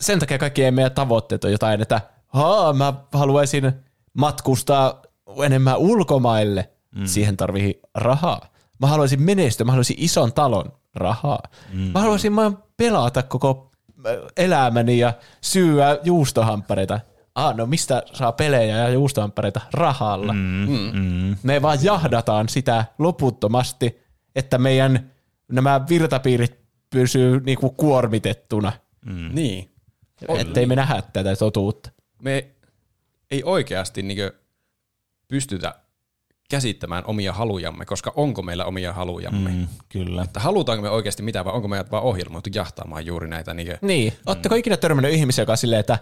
S2: sen takia kaikki meidän tavoitteet on jotain, että haa, mä haluaisin matkustaa enemmän ulkomaille. Mm. Siihen tarvii rahaa. Mä haluaisin menestyä, mä haluaisin ison talon. Rahaa. Mm. Mä haluaisin vaan pelata koko äh, elämäni ja syyä juustohamppareita. Ah, no mistä saa pelejä ja juustohamppareita? Rahalla. Mm.
S1: Mm.
S2: Me vaan jahdataan sitä loputtomasti, että meidän nämä virtapiirit pysyy niinku kuormitettuna,
S3: Mm. Niin.
S2: ettei me nähdä tätä totuutta.
S3: Me ei oikeasti niin pystytä käsittämään omia halujamme, koska onko meillä omia halujamme? Mm.
S1: Mm, kyllä.
S3: Että halutaanko me oikeasti mitä vai onko meidät vaan ohjelmoitu jahtaamaan juuri näitä niin
S2: Niin. Ootteko ikinä törmännyt ihmisiä, joka on silleen, että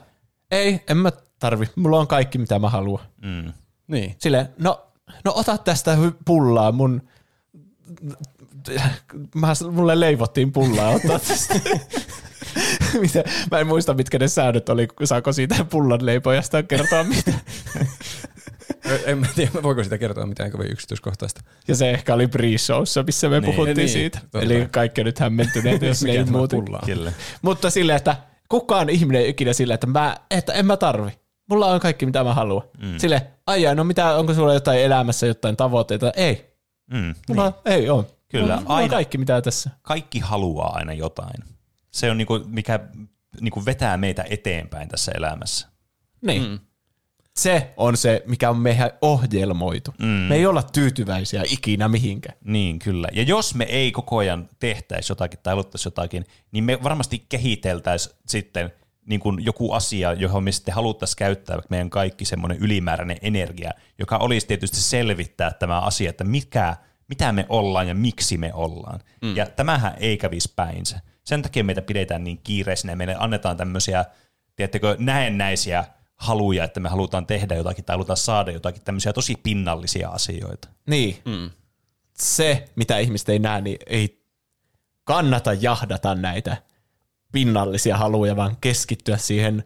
S2: ei, en mä tarvi, mulla on kaikki mitä mä haluan.
S1: Mm.
S3: Niin.
S2: Silleen, no, no ota tästä pullaa, mun mä, mulle leivottiin pullaa, ota tästä. mitä? Mä en muista, mitkä ne säännöt oli, saako siitä pullan leipojasta kertoa mitä.
S3: En mä tiedä, voiko sitä kertoa mitään kovin yksityiskohtaista.
S2: Ja se ehkä oli pre-showssa, missä me
S1: Niin.
S2: puhuttiin
S3: Niin,
S2: siitä.
S3: totta.
S2: Eli kaikki on nyt hämmentyneet, jos ne ei?
S1: Kyllä.
S2: Mutta silleen, että kukaan ihminen ikinä silleen, että, mä, että en mä tarvi. Mulla on kaikki, mitä mä haluan. Mm. Silleen, ai jaa, no mitä, onko sulla jotain elämässä, jotain tavoitteita? Ei.
S1: Mm,
S2: Mulla
S1: niin.
S2: ei ole.
S1: Kyllä,
S2: Mulla, mulla on
S1: aina-
S2: kaikki, mitä tässä.
S1: Kaikki haluaa aina jotain. Se on niinku, mikä niinku vetää meitä eteenpäin tässä elämässä.
S2: Niin. Mm. Se on se, mikä on meihin ohjelmoitu. Mm. Me ei olla tyytyväisiä ikinä mihinkään.
S1: Niin, kyllä. Ja jos me ei koko ajan tehtäisi jotakin tai haluttaisi jotakin, niin me varmasti kehiteltäisiin sitten niin kuin joku asia, johon me sitten haluttaisiin käyttää meidän kaikki semmoinen ylimääräinen energia, joka olisi tietysti selvittää tämä asia, että mikä, mitä me ollaan ja miksi me ollaan. Mm. Ja tämähän ei kävisi päinsä. Sen takia meitä pidetään niin kiireisinä ja meille annetaan tämmöisiä, tiedättekö, näennäisiä haluja, että me halutaan tehdä jotakin tai halutaan saada jotakin tämmöisiä tosi pinnallisia asioita.
S2: Niin. Mm. Se, mitä ihmiset ei näe, niin ei kannata jahdata näitä pinnallisia haluja, vaan keskittyä siihen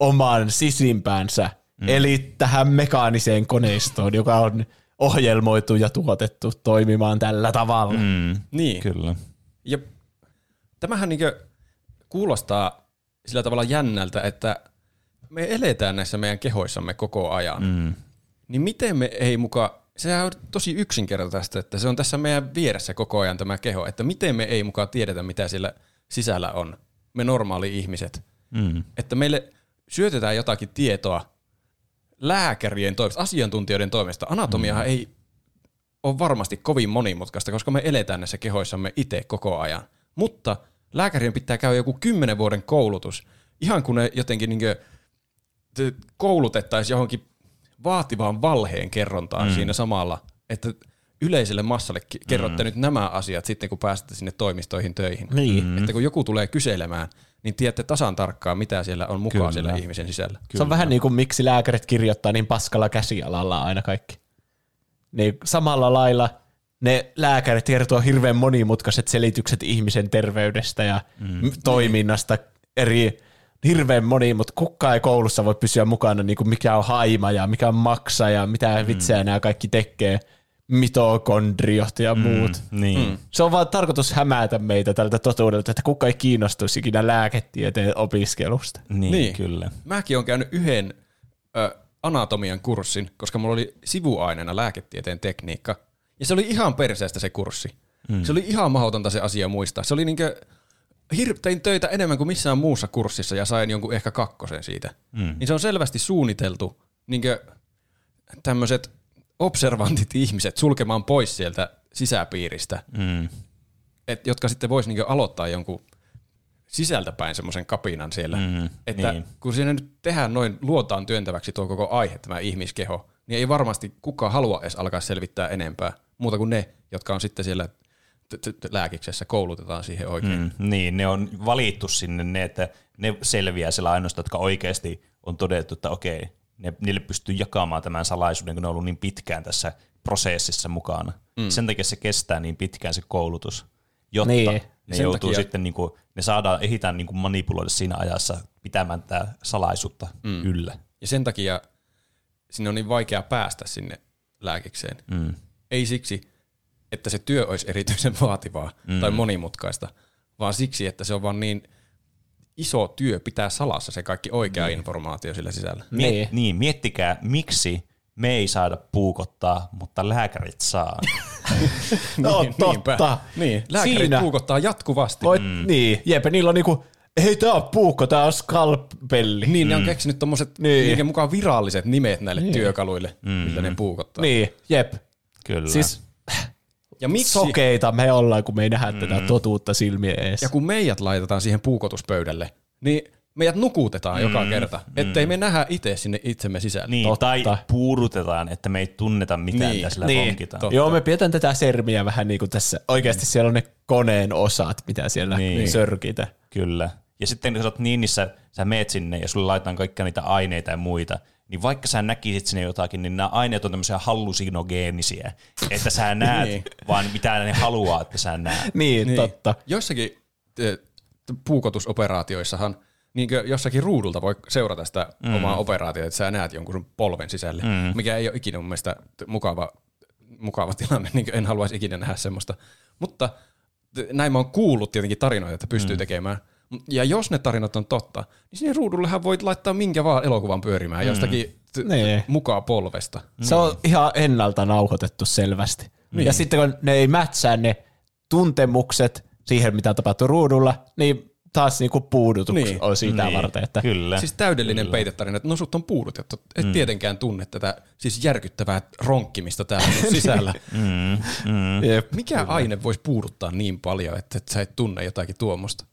S2: omaan sisimpäänsä, mm. eli tähän mekaaniseen koneistoon, joka on ohjelmoitu ja tuotettu toimimaan tällä tavalla. Mm.
S3: Niin.
S1: kyllä.
S3: Ja tämähän niin kuulostaa sillä tavalla jännältä, että me eletään näissä meidän kehoissamme koko ajan.
S1: Mm.
S3: Niin miten me ei muka, sehän on tosi yksinkertaista, että se on tässä meidän vieressä koko ajan tämä keho, että miten me ei mukaan tiedetä, mitä siellä sisällä on, me normaali ihmiset.
S1: Mm.
S3: Että meille syötetään jotakin tietoa lääkärien toimesta, asiantuntijoiden toimesta. Anatomiahan ei ole varmasti kovin monimutkaista, koska me eletään näissä kehoissamme itse koko ajan. Mutta lääkärien pitää käydä joku kymmenen vuoden koulutus, ihan kun ne jotenkin niin koulutettaisiin johonkin vaativaan valheen kerrontaan mm. siinä samalla, että yleiselle massalle ki- kerrotte mm. nyt nämä asiat sitten, kun pääsette sinne toimistoihin töihin.
S2: Niin.
S3: Mm. Että kun joku tulee kyselemään, niin tiedätte tasan tarkkaan, mitä siellä on mukaan
S1: Kyllä.
S3: siellä ihmisen sisällä.
S2: Se on vähän niin kuin miksi lääkärit kirjoittaa niin paskalla käsialalla aina kaikki. Niin samalla lailla ne lääkärit kertoo hirveän monimutkaiset selitykset ihmisen terveydestä ja mm. toiminnasta eri hirveän moni, mutta kukaan ei koulussa voi pysyä mukana, niin kuin mikä on haima ja mikä on maksa ja mitä mm. vitsejä nämä kaikki tekee, mitokondriot ja muut.
S1: Niin. Mm.
S2: Se on vaan tarkoitus hämätä meitä tältä totuudelta, että kukaan ei kiinnostuisi ikinä lääketieteen opiskelusta.
S1: Niin,
S3: Niin.
S1: kyllä.
S3: Mäkin olen käynyt yhden ö, anatomian kurssin, koska mulla oli sivuaineena lääketieteen tekniikka. Ja se oli ihan perseestä se kurssi. Mm. Se oli ihan mahdotonta se asia muistaa. Se oli niinkö, hir- tein töitä enemmän kuin missään muussa kurssissa ja sain jonkun ehkä kakkosen siitä. Mm. Niin se on selvästi suunniteltu niinkö tämmöiset observantit ihmiset sulkemaan pois sieltä sisäpiiristä,
S1: Mm.
S3: et, jotka sitten vois niinkö aloittaa jonkun sisältäpäin semmoisen kapinan siellä.
S1: Mm,
S3: että
S1: niin.
S3: kun siinä nyt tehdään noin luotaan työntäväksi tuo koko aihe, tämä ihmiskeho, niin ei varmasti kukaan halua edes alkaa selvittää enempää, muuta kuin ne, jotka on sitten siellä lääkiksessä, koulutetaan siihen oikein. Mm.
S1: Niin, ne on valittu sinne ne, että ne selviää siellä ainoastaan, jotka oikeasti on todettu, että okei, ne, niille pystyy jakamaan tämän salaisuuden, kun ne on ollut niin pitkään tässä prosessissa mukana. Mm. Sen takia se kestää niin pitkään se koulutus, jotta
S2: Niin.
S1: ne
S3: Sen
S1: joutuu
S3: takia-
S1: sitten, niin kuin, ne saadaan, ehditään niin kuin manipuloida siinä ajassa pitämään tätä salaisuutta mm. yllä.
S3: Ja sen takia sinne on niin vaikea päästä sinne lääkikseen.
S1: Mm.
S3: Ei siksi, että se työ olisi erityisen vaativaa mm. tai monimutkaista, vaan siksi, että se on vaan niin iso työ pitää salassa se kaikki oikea niin. informaatio sillä sisällä.
S1: Miet,
S2: Niin.
S1: niin, miettikää, miksi me ei saada puukottaa, mutta lääkärit saa.
S2: No,
S3: Niin,
S2: totta.
S3: niinpä. Niin, lääkärit
S2: Siinä.
S3: puukottaa jatkuvasti.
S2: Voit, mm. Niin, jep, niillä on niinku, ei tää on puukko, tää on skalpelli.
S3: Niin, ne on keksinyt tommoset
S2: Niin.
S3: niin. mukaan viralliset nimet näille niin. työkaluille, mm. millä ne puukottaa.
S2: Niin, jep.
S1: Kyllä.
S2: Siis
S3: Ja miksi?
S2: sokeita me ollaan, kun me ei nähdä mm. tätä totuutta silmien eessä.
S3: Ja kun meidät laitetaan siihen puukotuspöydälle, niin meidät nukutetaan mm, joka kerta, ettei me nähdä itse sinne itsemme sisälle.
S1: Niin,
S2: Totta.
S1: tai puudutetaan, että me ei tunneta mitään,
S3: Niin,
S1: mitä sillä
S2: niin.
S3: Totta.
S2: Joo, me pidetään tätä sermiä vähän niin kuin tässä. Oikeasti siellä on ne koneen osat, mitä siellä
S1: Niin.
S2: niin. sörkitä.
S1: Kyllä. Ja sitten kun sä oot niin, niin sä, sä meet sinne ja sulle laitetaan kaikkia niitä aineita ja muita, niin vaikka sä näkisit sinne jotakin, niin nämä aineet on tämmöisiä hallusinogeenisiä, että sä näet
S3: Niin.
S1: vaan mitä ne haluaa, että sä näet.
S2: Niin, niin, totta.
S3: Joissakin eh, puukotusoperaatioissahan niin jossakin ruudulta voi seurata sitä mm. omaa operaatiota, että sä näet jonkun sun polven sisälle, mm. mikä ei ole ikinä mun mielestä mukava, mukava tilanne, niin en haluaisi ikinä nähdä semmoista. Mutta näin mä oon kuullut tietenkin tarinoita, että pystyy mm. tekemään. Ja jos ne tarinat on totta, niin sinne ruudullehan voit laittaa minkä vaan elokuvan pyörimään mm. jostakin t-
S2: Niin.
S3: mukaan polvesta.
S2: Se on ihan ennalta nauhoitettu selvästi. Niin. Ja sitten kun ne ei mätsää ne tuntemukset siihen, mitä tapahtuu ruudulla, niin taas niinku puudutus
S3: Niin.
S2: niin. on sitä
S1: Niin,
S2: varten. Että
S1: Kyllä.
S3: Siis täydellinen peitetarina, että no sut on puudutettu. Et mm. tietenkään tunne tätä siis järkyttävää ronkkimista täällä sun sisällä.
S2: Jep,
S3: Mikä aine voisi puuduttaa niin paljon, että et sä et tunne jotakin tuommoista?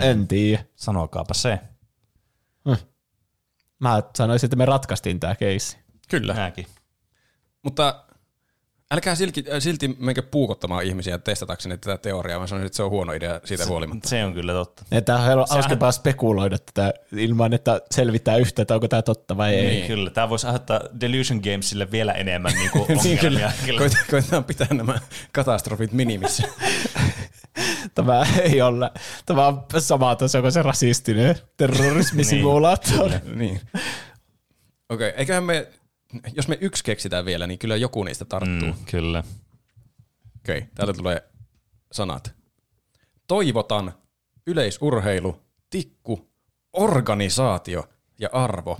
S2: En tiedä.
S1: Sanokaapa se.
S2: Mä sanoisin, että me ratkaistiin tämä keissi.
S3: Kyllä.
S1: Mäkin.
S3: Mutta älkää silti, äh, silti menkö puukottamaan ihmisiä testatakseni tätä teoriaa. Mä sanoisin, että se on huono idea siitä huolimatta.
S1: Se on kyllä totta.
S2: Että on hauskempaa spekuloida tätä ilman, että selvittää yhtä, että onko tämä totta vai ei.
S1: Niin. Kyllä, tämä voisi aiheuttaa Delusion Gamesille vielä enemmän niin kuin
S3: Niin kyllä.
S1: ongelmia. kyllä.
S3: Koit- Koitetaan pitää nämä katastrofit minimissä.
S2: Tämä ei ole. Tämä on sama taso kuin se rasistinen terrorismisimulaattori.
S3: niin. Okei, okay, eiköhän me, jos me yksi keksitään vielä, niin kyllä joku niistä tarttuu.
S1: Mm, kyllä.
S3: Okei, okay, täältä tulee sanat. Toivotan, yleisurheilu, tikku, organisaatio ja arvo.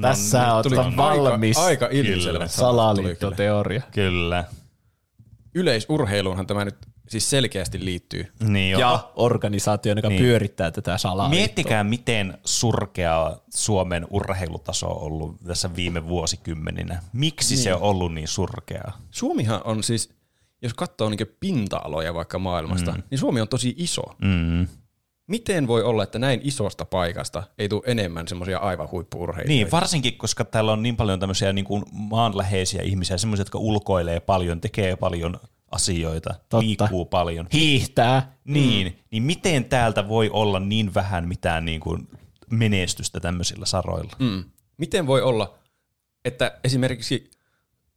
S2: Tässä
S1: nyt
S2: on
S1: tuli
S2: valmis
S3: Aika, aika tuli kyllä.
S2: salaliittoteoria.
S1: Kyllä.
S3: Yleisurheiluunhan tämä nyt siis selkeästi liittyy.
S1: Niin.
S2: Ja organisaatio, joka
S1: Niin.
S2: pyörittää tätä salaliittoa.
S1: Miettikää, miten surkea Suomen urheilutaso on ollut tässä viime vuosikymmeninä. Miksi niin. se on ollut niin surkea?
S3: Suomihan on siis, jos katsoo niin pinta-aloja vaikka maailmasta, mm. niin Suomi on tosi iso.
S1: Mm.
S3: Miten voi olla, että näin isosta paikasta ei tule enemmän semmoisia aivan huippuurheilijoita?
S1: Niin, varsinkin, koska täällä on niin paljon tämmöisiä niin kuin maanläheisiä ihmisiä, semmoisia, jotka ulkoilee paljon, tekee paljon asioita,
S2: Totta.
S1: liikkuu paljon.
S2: Hiihtää.
S1: Niin, mm. niin miten täältä voi olla niin vähän mitään niin kuin menestystä tämmöisillä saroilla?
S3: Mm. Miten voi olla, että esimerkiksi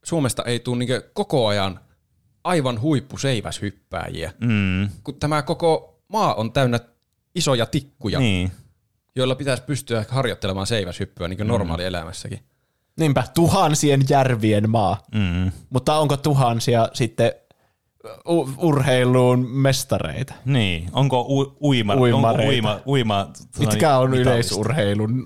S3: Suomesta ei tule niin koko ajan aivan huippuseiväshyppääjiä,
S1: Mm.
S3: kun tämä koko maa on täynnä isoja tikkuja, niin. Joilla pitäisi pystyä harjoittelemaan seiväshyppyä niin normaalielämässäkin.
S2: Niinpä, tuhansien järvien maa.
S1: Mm.
S2: Mutta onko tuhansia sitten urheiluun mestareita?
S1: Niin, onko u- uima, onko
S2: Uimareita.
S1: uima, uima
S2: Mitkä on yleisurheilun?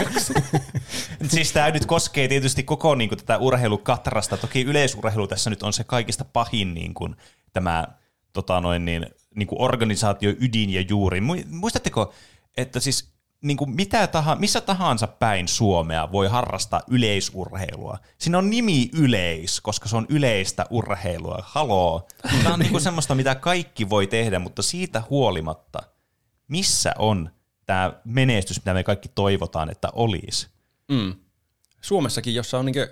S1: Siis tämä nyt koskee tietysti koko niin kuin, tätä urheilukatrasta. Toki yleisurheilu tässä nyt on se kaikista pahin niin kuin, tämä tota noin, niin, niin kuin organisaatio ydin ja juuri. Mu- Muistatteko, että siis niin kuin mitä taha, missä tahansa päin Suomea voi harrastaa yleisurheilua. Siinä on nimi yleis, koska se on yleistä urheilua. Haloo. Tämä on niin kuin semmoista, mitä kaikki voi tehdä, mutta siitä huolimatta, missä on tämä menestys, mitä me kaikki toivotaan, että olisi?
S3: Mm. Suomessakin, jossa on niin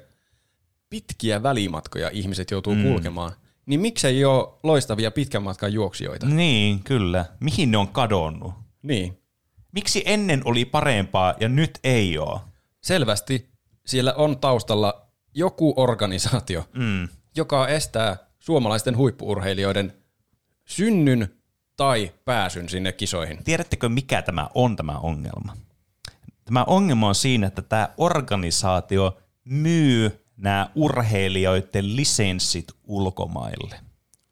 S3: pitkiä välimatkoja ihmiset joutuu mm. kulkemaan, niin miksei ole loistavia pitkän matkan juoksijoita?
S1: Niin, kyllä. Mihin ne on kadonnut?
S3: Niin.
S1: Miksi ennen oli parempaa ja nyt ei ole?
S3: Selvästi siellä on taustalla joku organisaatio,
S1: Mm.
S3: joka estää suomalaisten huippuurheilijoiden synnyn tai pääsyn sinne kisoihin.
S1: Tiedättekö, mikä tämä on tämä ongelma? Tämä ongelma on siinä, että tämä organisaatio myy nämä urheilijoiden lisenssit ulkomaille.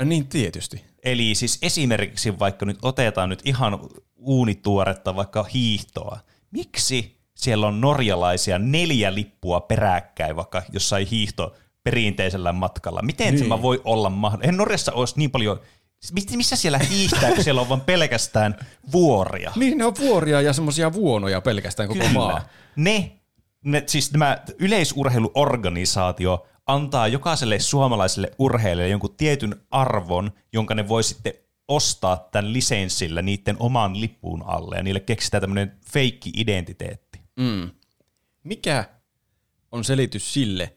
S3: Niin tietysti.
S1: Eli siis esimerkiksi vaikka nyt otetaan nyt ihan uunituoretta vaikka hiihtoa. Miksi siellä on norjalaisia neljä lippua peräkkäin vaikka jossain hiihto perinteisellä matkalla? Miten niin. tämä voi olla mahdollista? Eihän Norjassa olisi niin paljon, Mis- missä siellä hiihtää, kun siellä on vain pelkästään vuoria?
S3: Niin, ne on vuoria ja semmoisia vuonoja pelkästään koko maa.
S1: Ne, ne, siis tämä yleisurheiluorganisaatio antaa jokaiselle suomalaiselle urheilijalle jonkun tietyn arvon, jonka ne voi sitten ostaa tämän lisenssillä niiden oman lippuun alle, ja niille keksitään tämmöinen feikki identiteetti.
S3: Mm. Mikä on selitys sille,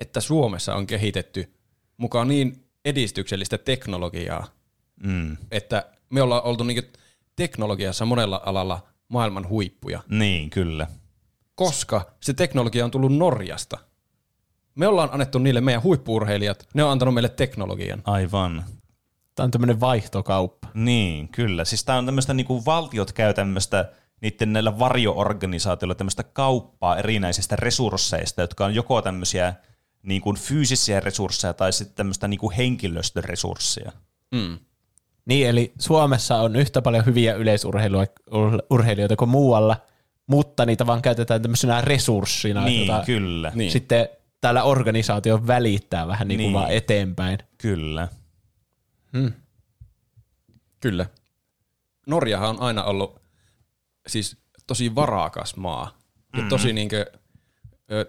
S3: että Suomessa on kehitetty mukaan niin edistyksellistä teknologiaa,
S1: Mm.
S3: että me ollaan oltu niinku teknologiassa monella alalla maailman huippuja,
S1: Niin, kyllä.
S3: koska se teknologia on tullut Norjasta. Me ollaan annettu niille meidän huippuurheilijat, ne on antanut meille teknologian.
S1: Aivan.
S2: Tämä on tämmöinen vaihtokauppa.
S1: Niin, kyllä. Siis tämä on tämmöistä, niinku valtiot käy tämmöistä niiden näillä varjoorganisaatioilla tämmöistä kauppaa erinäisistä resursseista, jotka on joko tämmöisiä niin kuin fyysisiä resursseja tai sitten tämmöistä niin kuin henkilöstöresursseja.
S3: Mm.
S2: Niin, eli Suomessa on yhtä paljon hyviä yleisurheilijoita kuin muualla, mutta niitä vaan käytetään tämmöisenä resurssina,
S1: Niin,
S2: jota
S1: kyllä.
S3: Niin.
S2: sitten täällä organisaatio välittää vähän niin kuin
S1: Niin.
S2: vaan eteenpäin.
S1: Kyllä.
S3: Kyllä. Norjahan on aina ollut siis tosi varakas maa ja tosi niinkö, ö,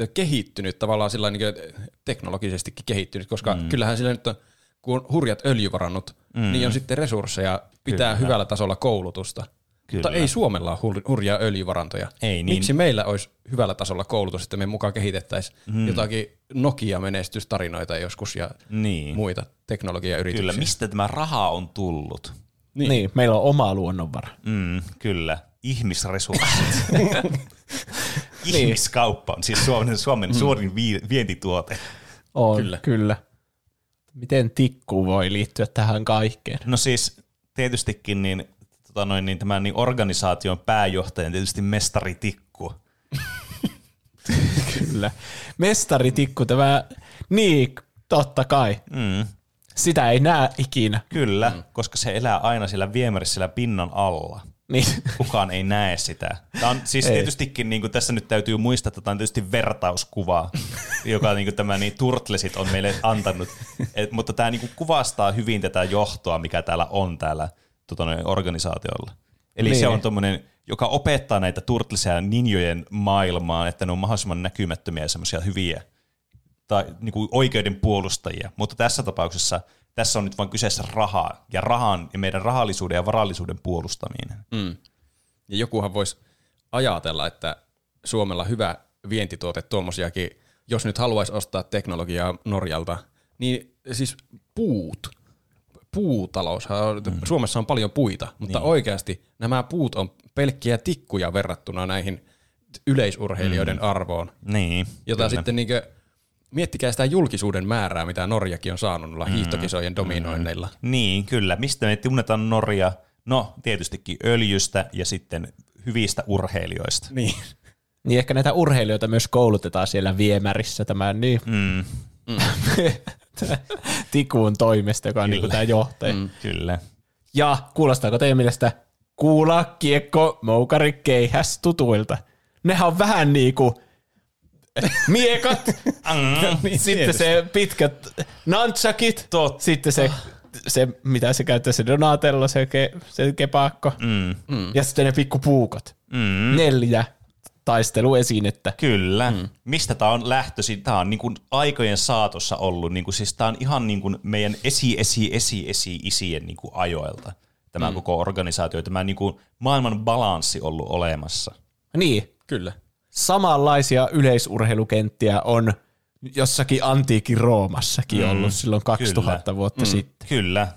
S3: ö, kehittynyt tavallaan sillä niinkö teknologisestikin kehittynyt, koska mm. kyllähän sillä nyt on, kun on hurjat öljyvarannut, mm. niin on sitten resursseja pitää
S1: Kyllä.
S3: hyvällä tasolla koulutusta.
S1: Kyllä.
S3: Mutta ei Suomella ole hur- hurjaa öljyvarantoja.
S1: Ei niin.
S3: Miksi meillä olisi hyvällä tasolla koulutus, että me mukaan kehitettäisiin mm. jotakin Nokia-menestystarinoita joskus ja
S1: Niin.
S3: muita teknologiayrityksiä?
S1: Kyllä, mistä tämä raha on tullut?
S2: Niin. niin, meillä on oma luonnonvara.
S1: Mm, kyllä, ihmisresurssit. Ihmiskauppa on siis Suomen, Suomen suurin vi- vientituote.
S2: On,
S3: Kyllä.
S2: kyllä. kyllä. Miten tikku voi liittyä tähän kaikkeen?
S1: No siis tietystikin niin, tota noin, niin tämän niin organisaation pääjohtajan tietysti mestari Tikku.
S2: Kyllä. Mestaritikku, tämä, niin, totta kai.
S1: Mm,
S2: Sitä ei näe ikinä.
S1: kyllä, mm. koska se elää aina siellä viemärissä siellä pinnan alla.
S2: Niin.
S1: Kukaan ei näe sitä. Tämä on siis
S2: Ei.
S1: tietystikin, niin kuin tässä nyt täytyy muistaa, että tämä on tietysti vertauskuva, joka niin kuin tämä niin Turtlesit on meille antanut. Et, mutta tämä niin kuin kuvastaa hyvin tätä johtoa, mikä täällä on täällä tota, organisaatiolla. Eli niin. se on tuommoinen, joka opettaa näitä Turtlesia ninjojen maailmaan, että ne on mahdollisimman näkymättömiä ja semmoisia hyviä tai niin kuin oikeuden puolustajia. Mutta tässä tapauksessa tässä on nyt vain kyseessä rahaa ja rahan ja meidän rahallisuuden ja varallisuuden puolustaminen.
S3: Mm. Ja jokuhan voisi ajatella, että Suomella hyvä vientituote tuommoisiakin, jos nyt haluaisi ostaa teknologiaa Norjalta, niin siis puut, puutaloushan on, mm. Suomessa on paljon puita, mutta niin. oikeasti nämä puut on pelkkiä tikkuja verrattuna näihin yleisurheilijoiden mm. arvoon,
S1: Niin,
S3: jota
S1: kyllä.
S3: sitten niinkö, miettikää sitä julkisuuden määrää, mitä Norjakin on saanut noilla
S1: Mm.
S3: hiihtokisojen dominoinneilla.
S1: Niin, kyllä. Mistä me tunnetaan Norja? No, tietystikin öljystä ja sitten hyvistä urheilijoista.
S3: Niin.
S2: niin ehkä näitä urheilijoita myös koulutetaan siellä viemärissä tämän niin
S1: Mm,
S2: tikuun toimesta, joka on niin tämä johtaja. Mm.
S1: kyllä.
S2: Ja kuulostaako teidän mielestä kuula, kiekko, moukari, keihäs tutuilta? Nehän on vähän niin kuin miekat,
S1: Mm,
S2: sitten se pitkät nunchakit,
S1: Totta.
S2: sitten se, se, mitä se käyttää, se Donatello, se, ke, se kepakko,
S1: mm,
S2: mm. ja sitten ne pikkupuukot.
S1: mm,
S2: Neljä taisteluesinettä.
S1: kyllä. Mm. Mistä tämä on lähtöisin? Tämä on niin kuin aikojen saatossa ollut, niin kuin, siis tämä on ihan niin kuin meidän esi, esi, esi, esi, isien niin kuin ajoilta. Tämä mm. koko organisaatio, tämä niin kuin maailman balanssi ollut olemassa.
S2: Niin,
S3: Kyllä.
S2: samanlaisia yleisurheilukenttiä on jossakin antiikin Roomassakin mm, ollut silloin 2000
S1: kyllä.
S2: vuotta mm. sitten.
S1: Kyllä.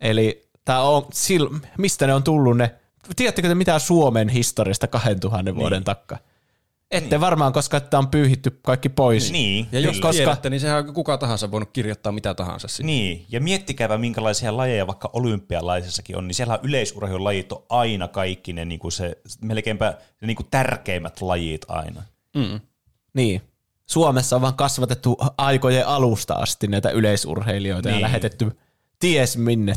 S2: Eli tää on, sil, mistä ne on tullut ne, tiedättekö te mitään Suomen historiasta 2000 niin. vuoden takka? Ette niin. varmaan, koska tämä on pyyhitty kaikki pois.
S1: Niin,
S3: Ja jos
S2: koska-
S3: tiedätte, niin sehän on kuka tahansa voinut kirjoittaa mitä tahansa sinne.
S1: Niin, ja miettikääpä minkälaisia lajeja vaikka olympialaisissakin on, niin siellä on yleisurheilulajit on aina kaikki ne, niin kuin se, melkeinpä ne niin kuin tärkeimmät lajit aina.
S3: Mm.
S2: Niin. Suomessa on vaan kasvatettu aikojen alusta asti näitä yleisurheilijoita niin.
S1: Niin.
S2: ja lähetetty ties minne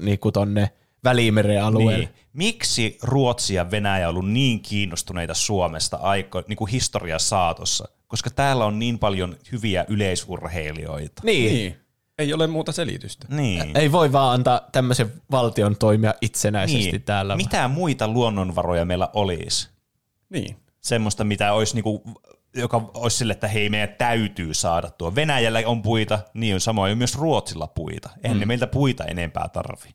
S2: niin kuin tonne Välimeren alueelle.
S1: Niin. Miksi Ruotsi ja Venäjä on ollut niin kiinnostuneita Suomesta aiko, niin kuin historian saatossa? Koska täällä on niin paljon hyviä yleisurheilijoita.
S2: Niin.
S3: Niin. Ei ole muuta selitystä.
S1: Niin.
S2: Ei voi vaan antaa tämmöisen valtion toimia itsenäisesti
S1: niin.
S2: täällä.
S1: Mitä muita luonnonvaroja meillä olisi?
S3: Niin.
S1: Semmoista, mitä olisi niinku joka olisi sille, että hei, meidän täytyy saada tuo. Venäjällä on puita, niin on samoin myös Ruotsilla puita. Eihän mm. meiltä puita enempää tarvi.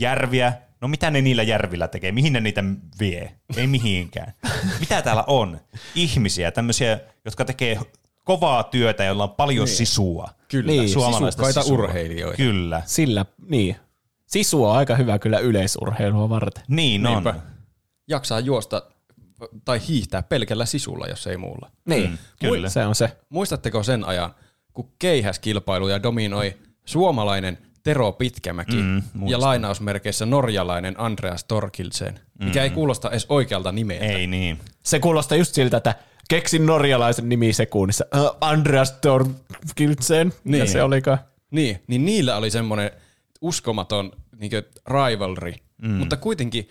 S1: Järviä, no mitä ne niillä järvillä tekee? Mihin ne niitä vie? Ei mihinkään. mitä täällä on? Ihmisiä, tämmöisiä, jotka tekee kovaa työtä, jolla on paljon niin. sisua.
S3: Kyllä,
S2: Niin,
S1: Suomalaista sisua.
S3: urheilijoita.
S1: Kyllä.
S2: Sillä, niin. Sisu on aika hyvä kyllä yleisurheilua varten.
S1: Niin on.
S3: Niinpä. Jaksaa juosta tai hiihtää pelkällä sisulla, jos ei muulla.
S2: Niin,
S1: Mm, kyllä.
S2: se on se.
S3: Muistatteko sen ajan, kun keihäskilpailuja dominoi suomalainen Tero Pitkämäki
S1: Mm,
S3: ja lainausmerkeissä norjalainen Andreas Torkildsen, mikä ei kuulosta edes oikealta nimeltä.
S1: Ei niin.
S2: Se kuulostaa just siltä, että keksin norjalaisen nimi sekunnissa. Uh, Andreas Torkildsen. Niin. Ja
S3: Niin.
S2: se olikaan.
S3: Niin, niin niillä oli semmoinen uskomaton niin rivalry, mm. mutta kuitenkin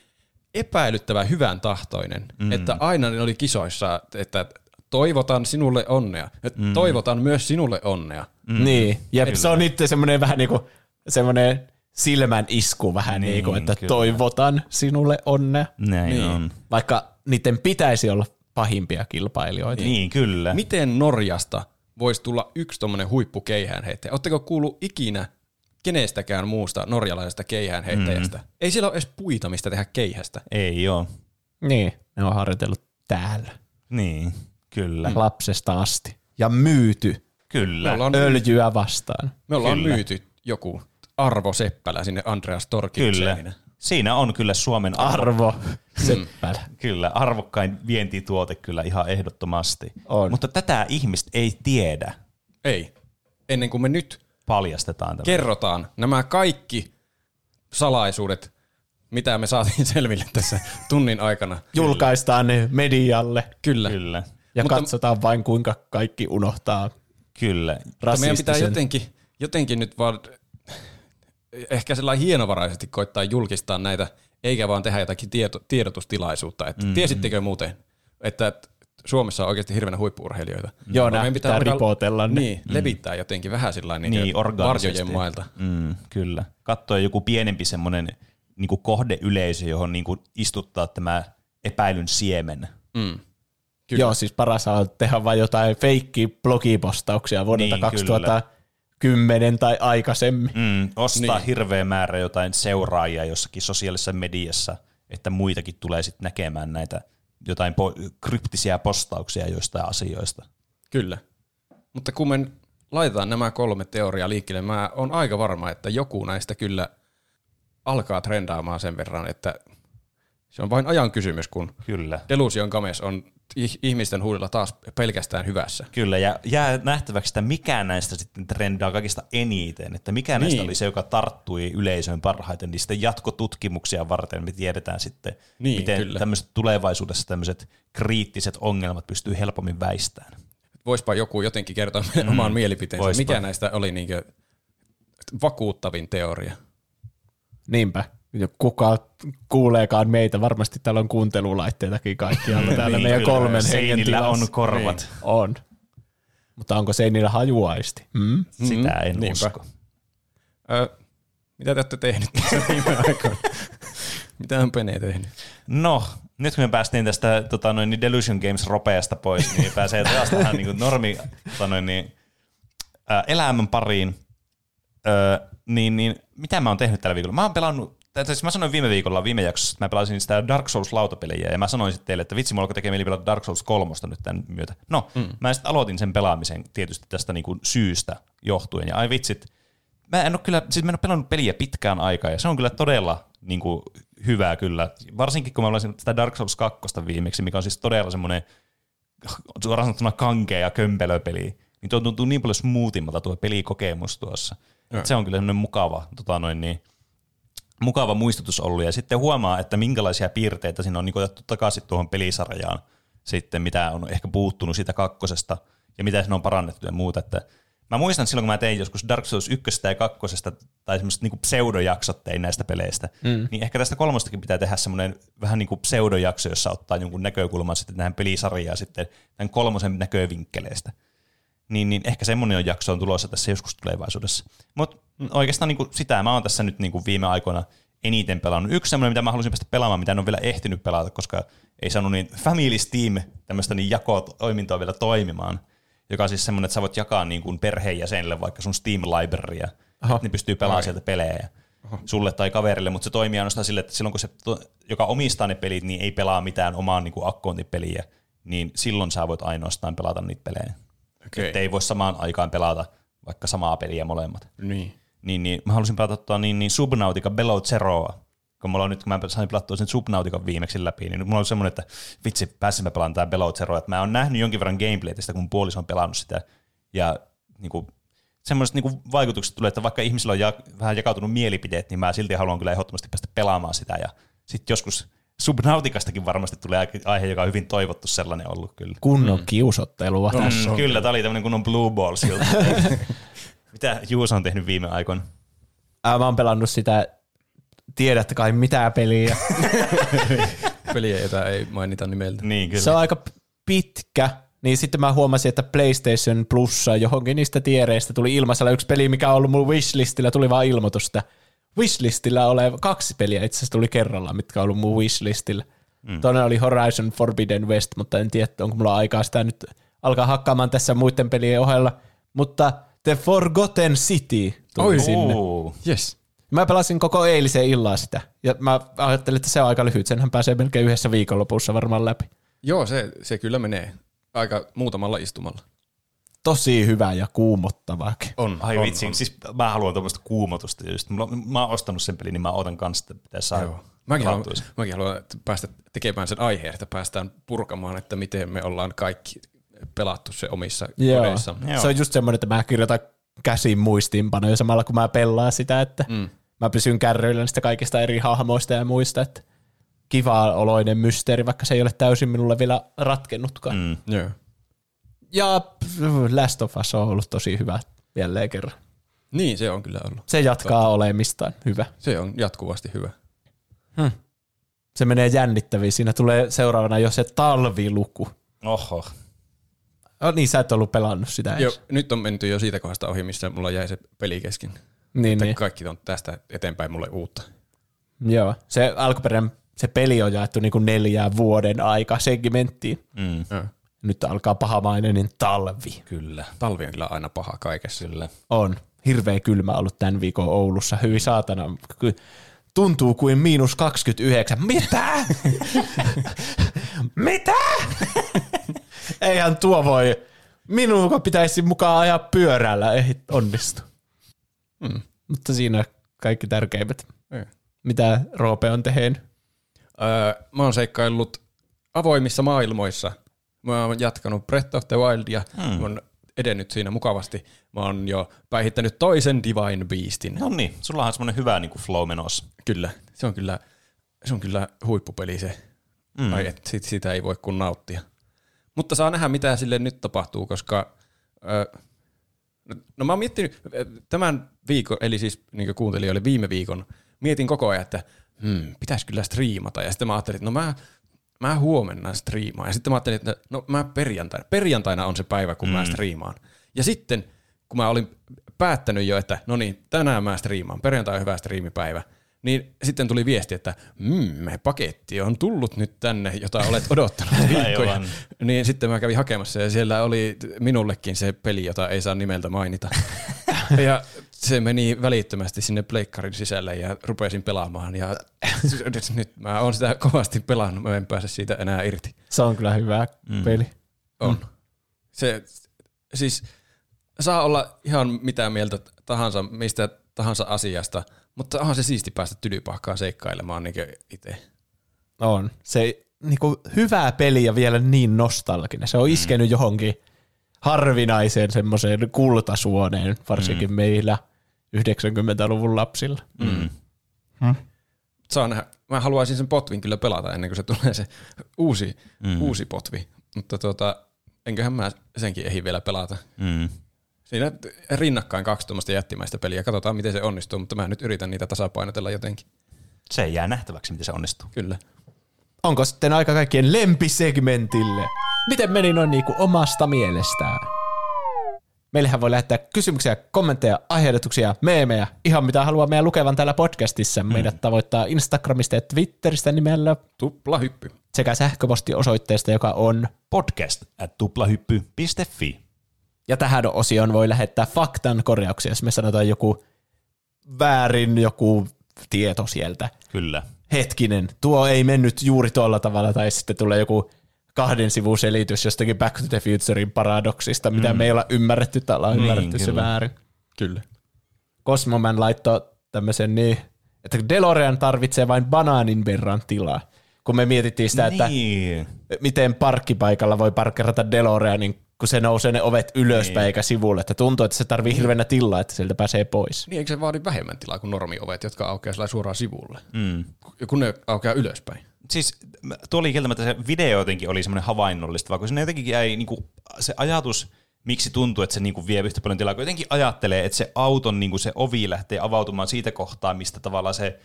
S3: epäilyttävän hyvän tahtoinen, mm. että aina ne oli kisoissa, että toivotan sinulle onnea, mm. toivotan myös sinulle onnea.
S2: Mm. Niin, jep, se on itse semmoinen vähän niinku semmoinen silmän isku vähän niin,
S1: Niin,
S2: niinku, että
S1: kyllä.
S2: toivotan sinulle onnea.
S1: Näin
S3: Niin.
S1: on.
S2: Vaikka niiden pitäisi olla pahimpia kilpailijoita.
S1: Niin, kyllä.
S3: Miten Norjasta voisi tulla yksi tuommoinen huippukeihäänheittäjä? Oletteko kuullut ikinä kenestäkään muusta norjalaisesta keihäänheittäjästä? Mm. Ei siellä ole edes puita, mistä tehdä keihästä.
S1: Ei oo.
S2: Niin, ne on harjoitellut täällä
S1: Niin, kyllä.
S2: lapsesta asti. Ja myyty
S1: Kyllä.
S3: Me ollaan,
S2: öljyä vastaan.
S3: me ollaan
S1: Kyllä.
S3: myyty joku Arvo Seppälä sinne Andreas
S1: Kyllä.
S3: Torkildsenille.
S1: Siinä on kyllä Suomen arvo.
S2: Arvo Seppälä.
S1: Kyllä, arvokkain vientituote kyllä ihan ehdottomasti.
S2: On.
S1: Mutta tätä ihmistä ei tiedä.
S3: Ei. Ennen kuin me nyt
S1: Paljastetaan tämä.
S3: kerrotaan nämä kaikki salaisuudet, mitä me saatiin selville tässä tunnin aikana.
S2: Julkaistaan ne medialle
S3: Kyllä.
S1: Kyllä,
S2: ja
S3: Mutta-
S2: katsotaan vain kuinka kaikki unohtaa
S1: kyllä.
S3: Mutta meidän pitää jotenkin, jotenkin nyt vaan ehkä sellainen hienovaraisesti koittaa julkistaa näitä, eikä vaan tehdä jotakin tieto, tiedotustilaisuutta. Että
S1: Mm-hmm.
S3: mm. Tiesittekö muuten, että Suomessa on oikeasti hirveänä huippuurheilijoita?
S2: Joo,
S3: Vaan
S2: nää
S3: meidän
S2: pitää
S3: alkaa-
S2: ripotella ne.
S3: Niin, levittää jotenkin vähän sillä niin,
S1: Niin,
S3: niin varjojen mailta.
S1: Mm, kyllä. Katsoa joku pienempi semmoinen niin kohdeyleisö, johon niin kuin istuttaa tämä epäilyn siemen.
S3: Mm.
S2: Kyllä. Joo, siis paras on tehdä vain jotain feikki blogipostauksia vuodelta
S1: Niin,
S2: 2010 tai aikaisemmin.
S1: Mm, ostaa
S3: Niin.
S1: hirveä määrä jotain seuraajia jossakin sosiaalisessa mediassa, että muitakin tulee sitten näkemään näitä jotain po- kryptisiä postauksia joistain asioista.
S3: Kyllä. Mutta kun me laitetaan nämä kolme teoriaa liikkeelle, mä oon aika varma, että joku näistä kyllä alkaa trendaamaan sen verran, että se on vain ajan kysymys, kun
S1: Kyllä.
S3: Delusion Games on ihmisten huudella taas pelkästään hyvässä.
S1: Kyllä, ja jää nähtäväksi, että mikä näistä sitten trendaa kaikista eniten, että mikä näistä
S3: Niin.
S1: oli se, joka tarttui yleisöön parhaiten, niin sitten jatkotutkimuksia varten me tiedetään sitten,
S3: Niin,
S1: miten
S3: kyllä.
S1: tämmöiset tulevaisuudessa tämmöiset kriittiset ongelmat pystyy helpommin väistämään.
S3: Voispa joku jotenkin kertoa mm, oman mielipiteensä,
S1: voispa.
S3: mikä näistä oli niinkö vakuuttavin teoria.
S2: Niinpä. Kuka kuuleekaan meitä, varmasti täällä on kuuntelulaitteitakin kaikkialla täällä
S1: Niin,
S2: meidän
S1: kyllä,
S2: kolmen hengen tilassa.
S1: on korvat,
S2: On. Mutta onko seinillä hajuaisti? Hmm?
S1: sitä en
S3: niinpä.
S1: usko.
S3: Ö, mitä te olette tehnyt tässä viime aikoina? mitä on Pene tehnyt?
S1: No, nyt kun me päästiin tästä tota, noin, niin Delusion Games ropeasta pois, niin pääsee taas tähän niin kuin normi tota, noin, niin, ää, elämän pariin. Ö, niin, niin, mitä mä oon tehnyt tällä viikolla? Mä oon pelannut, siis mä sanoin viime viikolla, viime jaksossa, että mä pelasin sitä Dark Souls-lautapeliä, ja mä sanoin sitten teille, että vitsi, mulla tekee mieli pelata Dark Souls 3 nyt tämän myötä. No, mm. mä sitten aloitin sen pelaamisen tietysti tästä niin kuin syystä johtuen, ja ai vitsit, mä en ole kyllä, siis mä en ole pelannut peliä pitkään aikaa, ja se on kyllä todella niin kuin, hyvää kyllä. Varsinkin kun mä pelasin sitä Dark Souls 2 viimeksi, mikä on siis todella semmoinen suoraan sanottuna kankea ja kömpelöpeli, niin tuo tuntuu niin paljon smoothimmalta tuo pelikokemus tuossa. Et se on kyllä semmoinen mukava, tota noin niin, mukava muistutus ollut. Ja sitten huomaa, että minkälaisia piirteitä siinä on niin otettu takaisin tuohon pelisarjaan sitten, mitä on ehkä puuttunut siitä kakkosesta ja mitä siinä on parannettu ja muuta. Että mä muistan silloin, kun mä tein joskus Dark Souls 1 ja 2 tai semmoiset niin pseudojaksot tein näistä peleistä, mm. niin ehkä tästä kolmostakin pitää tehdä semmoinen vähän niin kuin pseudojakso, jossa ottaa jonkun näkökulman sitten tähän pelisarjaan sitten tämän kolmosen näkövinkkeleistä niin, niin ehkä semmoinen on jakso on tulossa tässä joskus tulevaisuudessa. Mutta oikeastaan niin kuin sitä mä oon tässä nyt niin kuin viime aikoina eniten pelannut. Yksi semmoinen, mitä mä halusin päästä pelaamaan, mitä en ole vielä ehtinyt pelata, koska ei saanut niin Family Steam tämmöistä niin jakotoimintoa vielä toimimaan, joka on siis semmoinen, että sä voit jakaa niin kuin perheenjäsenille vaikka sun Steam-librarya, että ne pystyy pelaamaan sieltä pelejä sulle tai kaverille, mutta se toimii ainoastaan sille, että silloin kun se, joka omistaa ne pelit, niin ei pelaa mitään omaan niin kuin akkoontipeliä, niin silloin sä voit ainoastaan pelata niitä pelejä.
S3: Okei.
S1: Että ei voi samaan aikaan pelata vaikka samaa peliä molemmat.
S3: Niin.
S1: Niin, niin mä halusin pelata tuota, niin, niin Subnautica Below Zeroa. Kun mulla on nyt, kun mä sain pelattua sen Subnautican viimeksi läpi, niin mulla on semmoinen, että vitsi, pääsin mä pelaamaan tää Below Zeroa. Että mä oon nähnyt jonkin verran gameplaytä sitä, kun puoliso on pelannut sitä. Ja niin kuin, semmoiset niin vaikutukset tulee, että vaikka ihmisillä on ja, vähän jakautunut mielipiteet, niin mä silti haluan kyllä ehdottomasti päästä pelaamaan sitä. Ja sitten joskus Subnautikastakin varmasti tulee aihe, joka on hyvin toivottu sellainen ollut kyllä.
S2: Kunnon mm. kiusottelua no, tässä.
S1: Mm, kyllä, tämä oli tämmöinen kunnon blue ball siltä. Mitä Juuso on tehnyt viime aikoina?
S2: Ää, mä oon pelannut sitä, tiedätte kai mitä peliä.
S3: Peliä, jota ei mainita nimeltä.
S1: Niin, kyllä.
S2: Se on aika pitkä, niin sitten mä huomasin, että PlayStation Plussa johonkin niistä tiereistä tuli ilmaisella yksi peli, mikä on ollut mun wishlistillä, tuli vaan ilmoitusta. Wishlistillä oleva kaksi peliä itse asiassa tuli kerralla, mitkä on ollut mun wishlistillä. Mm. Toinen oli Horizon Forbidden West, mutta en tiedä, onko mulla aikaa sitä nyt alkaa hakkaamaan tässä muiden pelien ohella. Mutta The Forgotten City tuli
S3: Oi.
S2: sinne.
S1: Oo.
S3: Yes.
S2: Mä pelasin koko eilisen illan sitä, ja mä ajattelin, että se on aika lyhyt, senhän pääsee melkein yhdessä viikonlopussa varmaan läpi.
S3: Joo, se, se kyllä menee aika muutamalla istumalla.
S2: Tosi hyvä ja kuumottavaakin.
S3: On,
S1: Ai
S3: on,
S1: vitsi,
S3: on.
S1: siis mä haluan tuommoista kuumotusta just. Mulla, mä oon ostanut sen pelin, niin mä odotan kanssa, että pitäisi saada
S3: Joo. Mäkin haluan, mäkin haluan päästä tekemään sen aiheen, että päästään purkamaan, että miten me ollaan kaikki pelattu se omissa
S2: Joo.
S3: kodeissa.
S1: Joo.
S2: Se on just semmoinen, että mä kirjoitan käsin muistiinpanoja samalla kun mä pelaan sitä, että mm. mä pysyn kärryillä niistä kaikista eri hahmoista ja muista, että kiva oloinen mysteeri, vaikka se ei ole täysin minulle vielä ratkennutkaan. Mm.
S1: Mm.
S3: Joo.
S2: Ja Last of Us on ollut tosi hyvä jälleen kerran.
S3: Niin, se on kyllä ollut.
S2: Se jatkaa Totta. olemistaan hyvä.
S3: Se on jatkuvasti hyvä.
S2: Se menee jännittäviin. Siinä tulee seuraavana jo se talviluku.
S1: Oho.
S2: Oh, niin, sä et ollut pelannut sitä
S3: Jo,
S2: edes.
S3: nyt on menty jo siitä kohdasta ohi, missä mulla jäi se peli kesken.
S2: Niin,
S3: Että
S2: niin.
S3: kaikki on tästä eteenpäin mulle uutta.
S2: Joo. Se alkuperäinen, se peli on jaettu niin kuin neljään vuoden aika segmenttiin.
S1: Mm.
S3: Joo.
S2: Nyt alkaa pahamaineinen talvi.
S1: Kyllä.
S3: Talvi on kyllä aina paha kaikessa.
S1: Kyllä.
S2: On. Hirveä kylmä ollut tämän viikon Oulussa. Hyvin saatana. Tuntuu kuin miinus 29. Mitä? Mitä? Eihän tuo voi. Minun pitäisi mukaan ajaa pyörällä. Ei onnistu.
S3: Mm.
S2: Mutta siinä kaikki tärkeimmät.
S3: Ei.
S2: Mitä Roope on tehnyt?
S3: Öö, mä oon seikkaillut avoimissa maailmoissa. Mä oon jatkanut Breath of the Wildia. Mm. Mä oon edennyt siinä mukavasti. Mä oon jo päihittänyt toisen Divine Beastin.
S1: No niin, sulla on semmoinen hyvä niin kuin flow menossa.
S3: Kyllä, se on kyllä, se on kyllä huippupeli se. Mm. Ai, et sit, sitä ei voi kun nauttia. Mutta saa nähdä, mitä sille nyt tapahtuu, koska ö, no, mä oon miettinyt tämän viikon, eli siis niin kuuntelijoille viime viikon, mietin koko ajan, että hmm, pitäisi kyllä striimata. Ja sitten mä ajattelin, että no mä, mä huomenna striimaan. Ja sitten mä ajattelin, että no mä perjantaina. Perjantaina on se päivä, kun mm. mä striimaan. Ja sitten, kun mä olin päättänyt jo, että no niin, tänään mä striimaan, perjantai on hyvä striimipäivä, niin sitten tuli viesti, että mm, paketti on tullut nyt tänne, jota olet odottanut viikkoja. Niin sitten mä kävin hakemassa ja siellä oli minullekin se peli, jota ei saa nimeltä mainita. ja se meni välittömästi sinne pleikkarin sisälle ja rupesin pelaamaan ja nyt mä oon sitä kovasti pelannut, mä en pääse siitä enää irti.
S2: Se on kyllä hyvä mm. peli.
S3: On. Mm. Se, siis saa olla ihan mitä mieltä tahansa, mistä tahansa asiasta, mutta onhan se siisti päästä tylypahkaan seikkailemaan niin itse.
S2: On. Se niinku, hyvä peli ja vielä niin nostalginen. Se on iskenyt johonkin harvinaiseen semmoiseen kultasuoneen, varsinkin mm. meillä 90-luvun lapsilla.
S1: Mm.
S3: Saa nähdä. Mä haluaisin sen potvin kyllä pelata ennen kuin se tulee se uusi, mm. uusi potvi, mutta tuota, enköhän mä senkin ehdi vielä pelata.
S1: Mm.
S3: Siinä rinnakkain kaksi tuommoista jättimäistä peliä. Katsotaan, miten se onnistuu, mutta mä nyt yritän niitä tasapainotella jotenkin.
S1: Se jää nähtäväksi, miten se onnistuu.
S3: Kyllä.
S2: Onko sitten aika kaikkien lempisegmentille? Miten meni noin niinku omasta mielestään? Meillähän voi lähettää kysymyksiä, kommentteja, aiheedotuksia, meemejä, ihan mitä haluaa meidän lukevan täällä podcastissa. Meidät tavoittaa Instagramista ja Twitteristä nimellä
S3: Tupla hyppy.
S2: sekä sähköpostiosoitteesta, joka on.
S1: Podcast at tuplahyppy.fi.
S2: Ja tähän osioon voi lähettää faktan korjauksia, jos me sanotaan joku väärin joku tieto sieltä.
S1: Kyllä.
S2: Hetkinen, tuo ei mennyt juuri tuolla tavalla, tai sitten tulee joku kahden sivun selitys jostakin Back to the Futurein paradoksista, mitä me ei olla ymmärretty tai ollaan
S1: Niin,
S2: ymmärretty se
S1: kyllä.
S2: väärin.
S3: Kyllä.
S2: Cosmoman laittoi tämmöisen niin, että DeLorean tarvitsee vain banaanin verran tilaa. Kun me mietittiin sitä, että
S1: Niin.
S2: miten parkkipaikalla voi parkkerata DeLoreanin, kun se nousee ne ovet ylöspäin
S1: Niin.
S2: eikä sivulle. Että tuntuu, että se tarvii hirveänä tilaa, että sieltä pääsee pois.
S3: Niin eikö se vaadi vähemmän tilaa kuin normiovet, jotka aukeaa suoraan sivulle?
S1: Mm.
S3: Kun ne aukeaa ylöspäin.
S1: Siis tuo oli kieltämättä se video jotenkin oli semmoinen havainnollistava, kun sinne jotenkin jäi niinku, se ajatus, miksi tuntuu, että se niinku vie yhtä paljon tilaa, kun jotenkin ajattelee, että se auton niinku se ovi lähtee avautumaan siitä kohtaa, mistä tavallaan se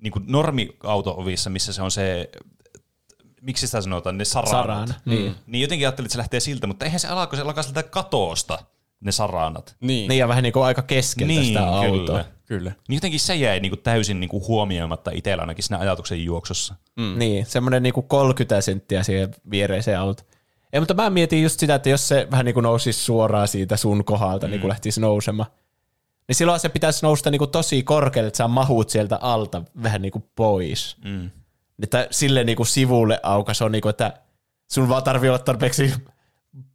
S1: niinku normi-auto-ovissa, missä se on se, miksi sitä sanotaan, ne saranat.
S2: Sarana, niin.
S1: Niin jotenkin ajattelin, että se lähtee siltä, mutta eihän se alkaa, kun se alkaa siltä katoosta, ne saranat.
S3: Niin.
S2: Niin ja vähän niin kuin aika keskeltä
S1: Niin,
S2: sitä autoa.
S1: kyllä.
S3: Kyllä.
S1: Niin jotenkin se jäi niinku täysin niinku huomioimatta itsellä ainakin siinä ajatuksen juoksussa.
S2: Mm. Niin, semmoinen niinku 30 senttiä siihen viereiseen auto. Ei, mutta mä mietin just sitä, että jos se vähän niin kuin nousisi suoraan siitä sun kohdalta, mm. niin kuin lähtisi nousemaan, niin silloin se pitäisi nousta niin kuin tosi korkealle, että sä mahut sieltä alta vähän niin kuin pois.
S1: Mm.
S2: Että sille niin kuin sivulle aukas on, niin kuin, että sun vaan tarvii olla tarpeeksi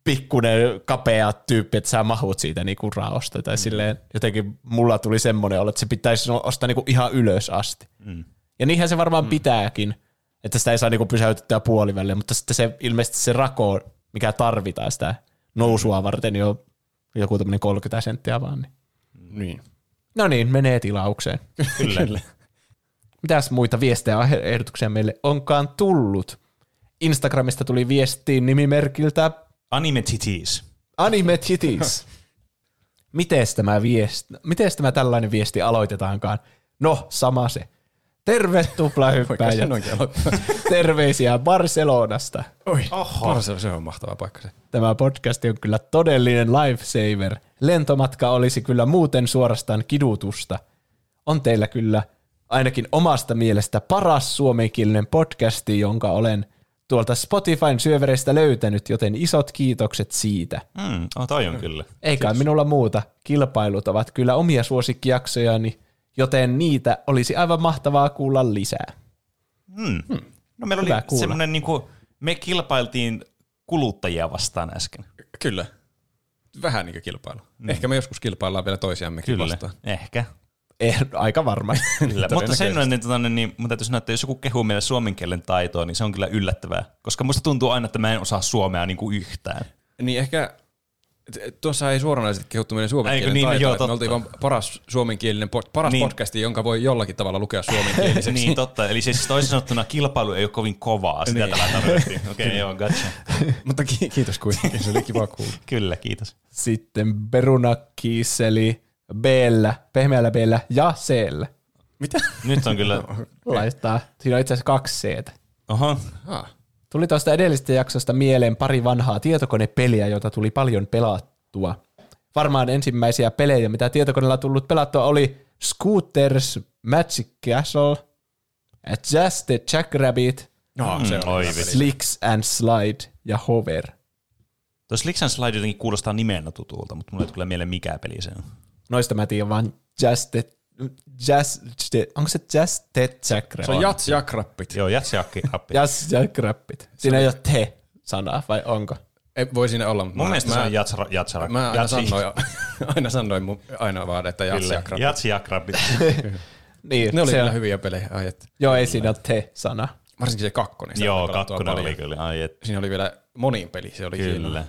S2: pikkuinen, kapea tyyppi, että sä mahut siitä niin kuin raosta. Tai mm. silleen jotenkin mulla tuli semmoinen olo, että se pitäisi ostaa niin kuin ihan ylös asti.
S1: Mm.
S2: Ja niinhän se varmaan mm. pitääkin, että sitä ei saa niinku pysäytettyä puolivälille, mutta sitten se ilmeisesti se rako, mikä tarvitaan sitä nousua varten, niin on joku tämmöinen 30 senttiä vaan. Niin.
S3: Niin.
S2: No niin, menee tilaukseen.
S1: Kyllä.
S2: Mitäs muita viestejä ja ehdotuksia meille onkaan tullut? Instagramista tuli viestiin nimimerkiltä
S1: Anime titties.
S2: Anime Titties. Mites tämä, viesti, mites tämä tällainen viesti aloitetaankaan? No, sama se. Terve tuplahyppäjät. Terveisiä Barcelonasta.
S3: Oi, Oho. Se, se on mahtava paikka se.
S2: Tämä podcast on kyllä todellinen lifesaver. Lentomatka olisi kyllä muuten suorastaan kidutusta. On teillä kyllä ainakin omasta mielestä paras suomenkielinen podcasti, jonka olen tuolta Spotifyn syövereistä löytänyt, joten isot kiitokset siitä.
S1: Mm, oh, toi on kyllä.
S2: Eikä minulla muuta. Kilpailut ovat kyllä omia suosikkijaksojani, joten niitä olisi aivan mahtavaa kuulla lisää.
S1: Mm. No meillä
S2: Hyvä
S1: oli
S2: kuulla.
S1: semmoinen, niin kuin, me kilpailtiin kuluttajia vastaan äsken.
S3: Kyllä. Vähän niin kuin kilpailu. Ehkä me joskus kilpaillaan vielä toisiammekin
S1: Kyllä,
S3: vastaan.
S1: ehkä.
S2: Eh, aika varma.
S1: Kyllä. Mutta sen niin, tota, niin mun täytyy sanoa, että jos joku kehuu meille suomen kielen taitoa, niin se on kyllä yllättävää. Koska musta tuntuu aina, että mä en osaa suomea niin kuin yhtään.
S3: Niin ehkä tuossa ei suoranaisesti kehuttu meidän suomen
S1: Eikö
S3: kielen
S1: niin, no
S3: taitoa,
S1: joo,
S3: että me oltiin
S1: totta.
S3: vaan paras suomenkielinen, paras
S1: Niin.
S3: podcasti, jonka voi jollakin tavalla lukea suomenkieliseksi.
S1: niin totta. Eli siis toisin sanottuna kilpailu ei ole kovin kovaa. Sitä
S3: Niin.
S1: tällä tarkoitettiin. Okei, okay, joo, gotcha.
S3: Mutta ki- kiitos kuitenkin, se oli kiva kuulla.
S1: Kyllä, kiitos.
S2: Sitten Beruna kiisseli b pehmeällä b ja c
S3: Mitä?
S1: Nyt on kyllä...
S2: laittaa. Siinä on itse asiassa kaksi c
S1: Oho.
S3: Ah,
S2: Tuli tuosta edellisestä jaksosta mieleen pari vanhaa tietokonepeliä, joita tuli paljon pelattua. Varmaan ensimmäisiä pelejä, mitä tietokoneella tullut pelattua, oli Scooters, Magic Castle, Just the Jackrabbit,
S3: no,
S1: Mm,
S3: se on.
S2: Slicks and Slide ja Hover.
S1: Tuo Slicks and Slide jotenkin kuulostaa nimenä tutulta, mutta mulle ei tule kyllä mieleen mikä peli se on.
S2: Noista mä tiedän vaan Just the, just the, onko se Just the Jackrabbit?
S3: Se on Jats ja Krappit.
S1: Joo, Jatsiakki appi.
S2: Just Jackrabbit. Siinä ei ole te-sanaa, vai onko?
S3: Ei, voi siinä olla, mutta
S1: Mun
S3: mä,
S1: mielestä
S3: mä,
S1: se on Jatsara. Jatsara.
S3: mä aina sanoin, aina sanoin mun, aina vaan, että Jats
S1: Kyllä,
S3: ja Krappit.
S1: Jatsiakrabbi.
S2: Niin,
S3: Ne oli
S2: se
S3: kyllä
S2: on,
S3: hyviä pelejä. Ai, et.
S2: joo, ei siinä ole te-sana.
S3: Varsinkin se kakkonen.
S1: Joo, kakkonen oli kyllä. Ai, et,
S3: Siinä oli vielä monin peli, se oli
S1: kyllä,
S3: hieno.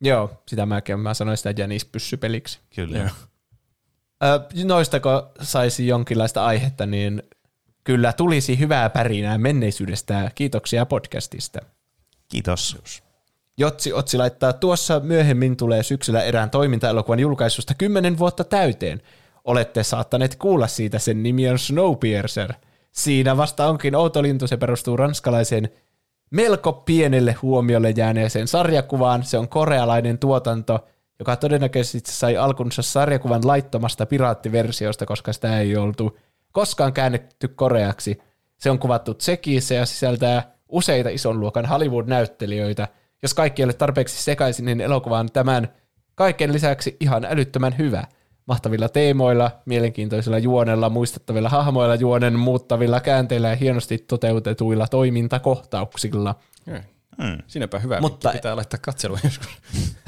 S2: Joo, sitä mäkin mä sanoin sitä jänispyssypeliksi.
S1: kyllä.
S3: Joo.
S2: Ö, noistako saisi jonkinlaista aihetta, niin kyllä tulisi hyvää pärinää menneisyydestä. Kiitoksia podcastista.
S1: Kiitos.
S2: Jotsi Otsi laittaa, tuossa myöhemmin tulee syksyllä erään toimintaelokuvan julkaisusta 10 vuotta täyteen. Olette saattaneet kuulla siitä, sen nimi on Snowpiercer. Siinä vasta onkin outo lintu, se perustuu ranskalaiseen melko pienelle huomiolle jääneeseen sarjakuvaan. Se on korealainen tuotanto, joka todennäköisesti sai alkunsa sarjakuvan laittomasta piraattiversiosta, koska sitä ei oltu koskaan käännetty koreaksi. Se on kuvattu Tsekissä ja sisältää useita ison luokan Hollywood-näyttelijöitä. Jos kaikki ei ole tarpeeksi sekaisin, niin elokuva on tämän kaiken lisäksi ihan älyttömän hyvä. Mahtavilla teemoilla, mielenkiintoisilla juonella, muistettavilla hahmoilla, juonen muuttavilla käänteillä ja hienosti toteutetuilla toimintakohtauksilla.
S3: Hmm. Siinäpä hyvä,
S2: Mutta-
S3: pitää laittaa katselua joskus.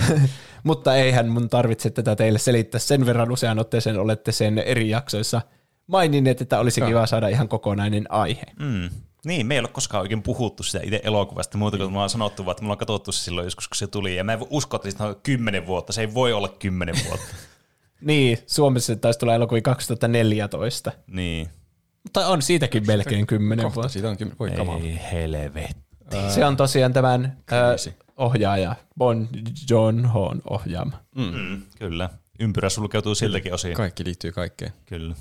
S2: Mutta eihän mun tarvitse tätä teille selittää. Sen verran usean otteeseen olette sen eri jaksoissa maininneet, että olisi kiva saada ihan kokonainen aihe.
S1: Mm. Niin, me ei ole koskaan oikein puhuttu sitä itse elokuvasta muuta kuin me ollaan sanottu, vaan, että me ollaan katsottu se silloin joskus, kun se tuli. Ja mä en voi uskoa, että siitä on kymmenen vuotta. Se ei voi olla kymmenen vuotta.
S2: Niin, Suomessa se taisi tulla elokuvi 2014.
S1: niin.
S2: Mutta on siitäkin melkein kymmenen vuotta.
S3: siitä onkin, voi kamaa.
S1: Ei helvetti.
S2: Se on tosiaan tämän äh, ohjaaja, Bon John Hoon ohjaama.
S1: Mm, kyllä. Ympyrä sulkeutuu siltäkin osin.
S3: Kaikki liittyy kaikkeen.
S1: Kyllä.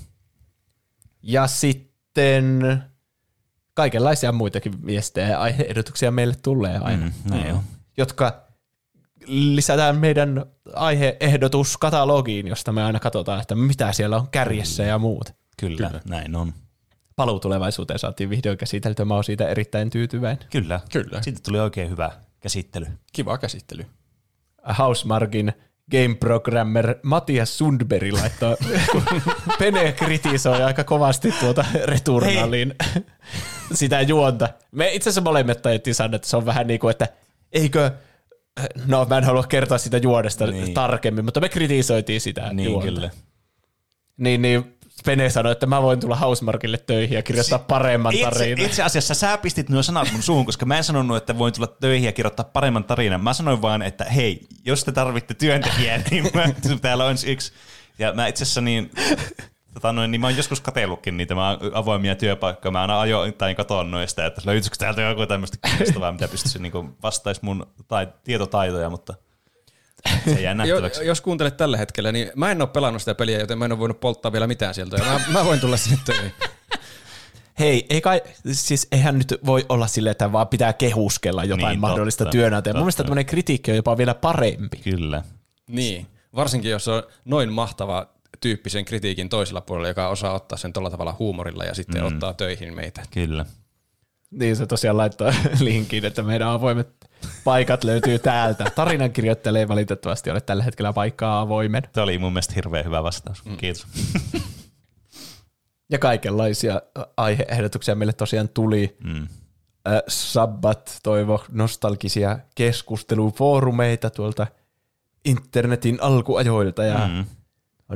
S2: Ja sitten kaikenlaisia muitakin viestejä ja aiheehdotuksia meille tulee aina,
S1: Mm, näin on.
S2: jotka lisätään meidän aiheehdotuskatalogiin, josta me aina katsotaan, että mitä siellä on kärjessä ja muut.
S1: Kyllä, Kyllä, näin on.
S2: Paluu tulevaisuuteen saatiin vihdoin käsiteltyä, mä oon siitä erittäin tyytyväinen.
S1: Kyllä.
S3: Kyllä.
S1: Siitä tuli oikein hyvä käsittely.
S3: Kiva käsittely.
S2: Housemarkin game programmer Matias Sundberg laittoi, kun Pene kritisoi aika kovasti tuota Returnalin sitä juonta. Me itse asiassa molemmat tajettiin sanoa, että se on vähän niin kuin, että eikö, no mä en halua kertoa sitä juodesta
S1: Niin.
S2: tarkemmin, mutta me kritisoitiin sitä
S1: Niin
S2: juonta.
S1: kyllä.
S2: Niin, niin Pene sanoi, että mä voin tulla Housemarkille töihin ja kirjoittaa paremman
S1: Itse,
S2: tarinan.
S1: itse asiassa sä pistit nuo sanat mun suuhun, koska mä en sanonut, että voin tulla töihin ja kirjoittaa paremman tarinan. Mä sanoin vaan, että hei, jos te tarvitte työntekijää, niin mä, täällä on yksi. Ja mä itse asiassa niin, tota noin, niin mä oon joskus katellutkin niitä mä avoimia työpaikkoja. Mä aina ajoittain katon noista, että löytyisikö täältä joku tämmöistä kiinnostavaa, mitä pystyisi niin vastaisi mun tai, tietotaitoja, mutta se jää nähtäväksi.
S3: jos kuuntelet tällä hetkellä, niin mä en ole pelannut sitä peliä, joten mä en ole voinut polttaa vielä mitään sieltä. Ja mä, mä voin tulla sinne töihin.
S2: Hei, ei kai, siis eihän nyt voi olla silleen, että vaan pitää kehuskella jotain
S1: Niin,
S2: mahdollista työnantajaa. Mun mielestä tämmöinen kritiikki on jopa vielä parempi.
S1: Kyllä.
S3: Niin. Varsinkin, jos on noin mahtava tyyppi sen kritiikin toisella puolella, joka osaa ottaa sen tolla tavalla huumorilla ja sitten mm. ottaa töihin meitä.
S1: Kyllä.
S2: Niin se tosiaan laittoi linkin, että meidän avoimet paikat löytyy täältä. Tarinan ei valitettavasti ole tällä hetkellä paikkaa avoimen.
S1: Tämä oli mun mielestä hirveän hyvä vastaus. Mm. Kiitos.
S2: Ja kaikenlaisia aiheehdotuksia meille tosiaan tuli.
S1: Mm.
S2: Äh, Sabbat toivo nostalgisia keskustelufoorumeita tuolta internetin alkuajoilta ja
S1: Mm.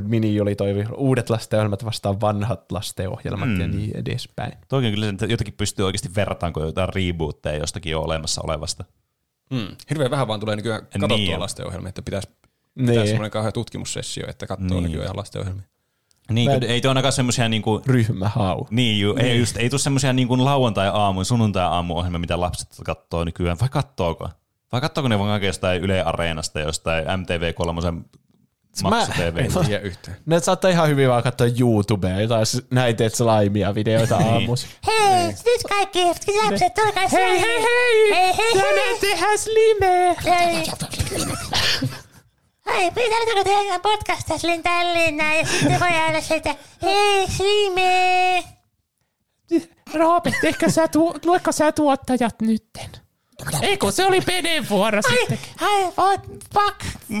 S2: Mini oli toivi uudet lastenohjelmat vastaan vanhat lastenohjelmat
S1: Mm.
S2: ja niin edespäin.
S1: Toki kyllä se, että jotenkin pystyy oikeasti vertaan, kun jotain rebootteja jostakin jo olemassa olevasta.
S3: Mm. Hirveän vähän vaan tulee nykyään katsottua
S1: Niin
S3: niin
S1: jo.
S3: lastenohjelmia, että pitäisi pitää
S2: Niin,
S3: semmoinen kauhean tutkimussessio, että katsoo
S1: Niin.
S3: niin. nykyään lastenohjelmia.
S1: Niin,
S2: Mä
S1: ei tuo ainakaan semmoisia niinku,
S2: ryhmähau.
S1: niin, ju, ei, just, ei tule semmoisia niinku lauantai-aamuin, sunnuntai-aamuohjelmia, mitä lapset katsoo nykyään, vai kattooko? Vai kattooko ne vaan jostain Yle Areenasta, jostain MTV3 maksu TV.
S3: En tiedä yhtään.
S2: Ne saattaa ihan hyvin vaan katsoa YouTubea, jotain s- näitä et slaimia videoita
S1: Niin.
S2: aamussa.
S5: Hei, nyt kaikki lapset, tulkaa hei, hei, hei, hei, hei,
S2: Tänään tehdään slimeä!
S5: hei. Hei, pitääkö tehdä podcastia Slin Tallinna ja sitten voi aina sieltä, hei, Slime.
S6: Roope, ehkä sä tuo, luetko sä tuottajat nytten? Eikö se oli Penen vuoro sitten?
S5: Ai, what, fuck.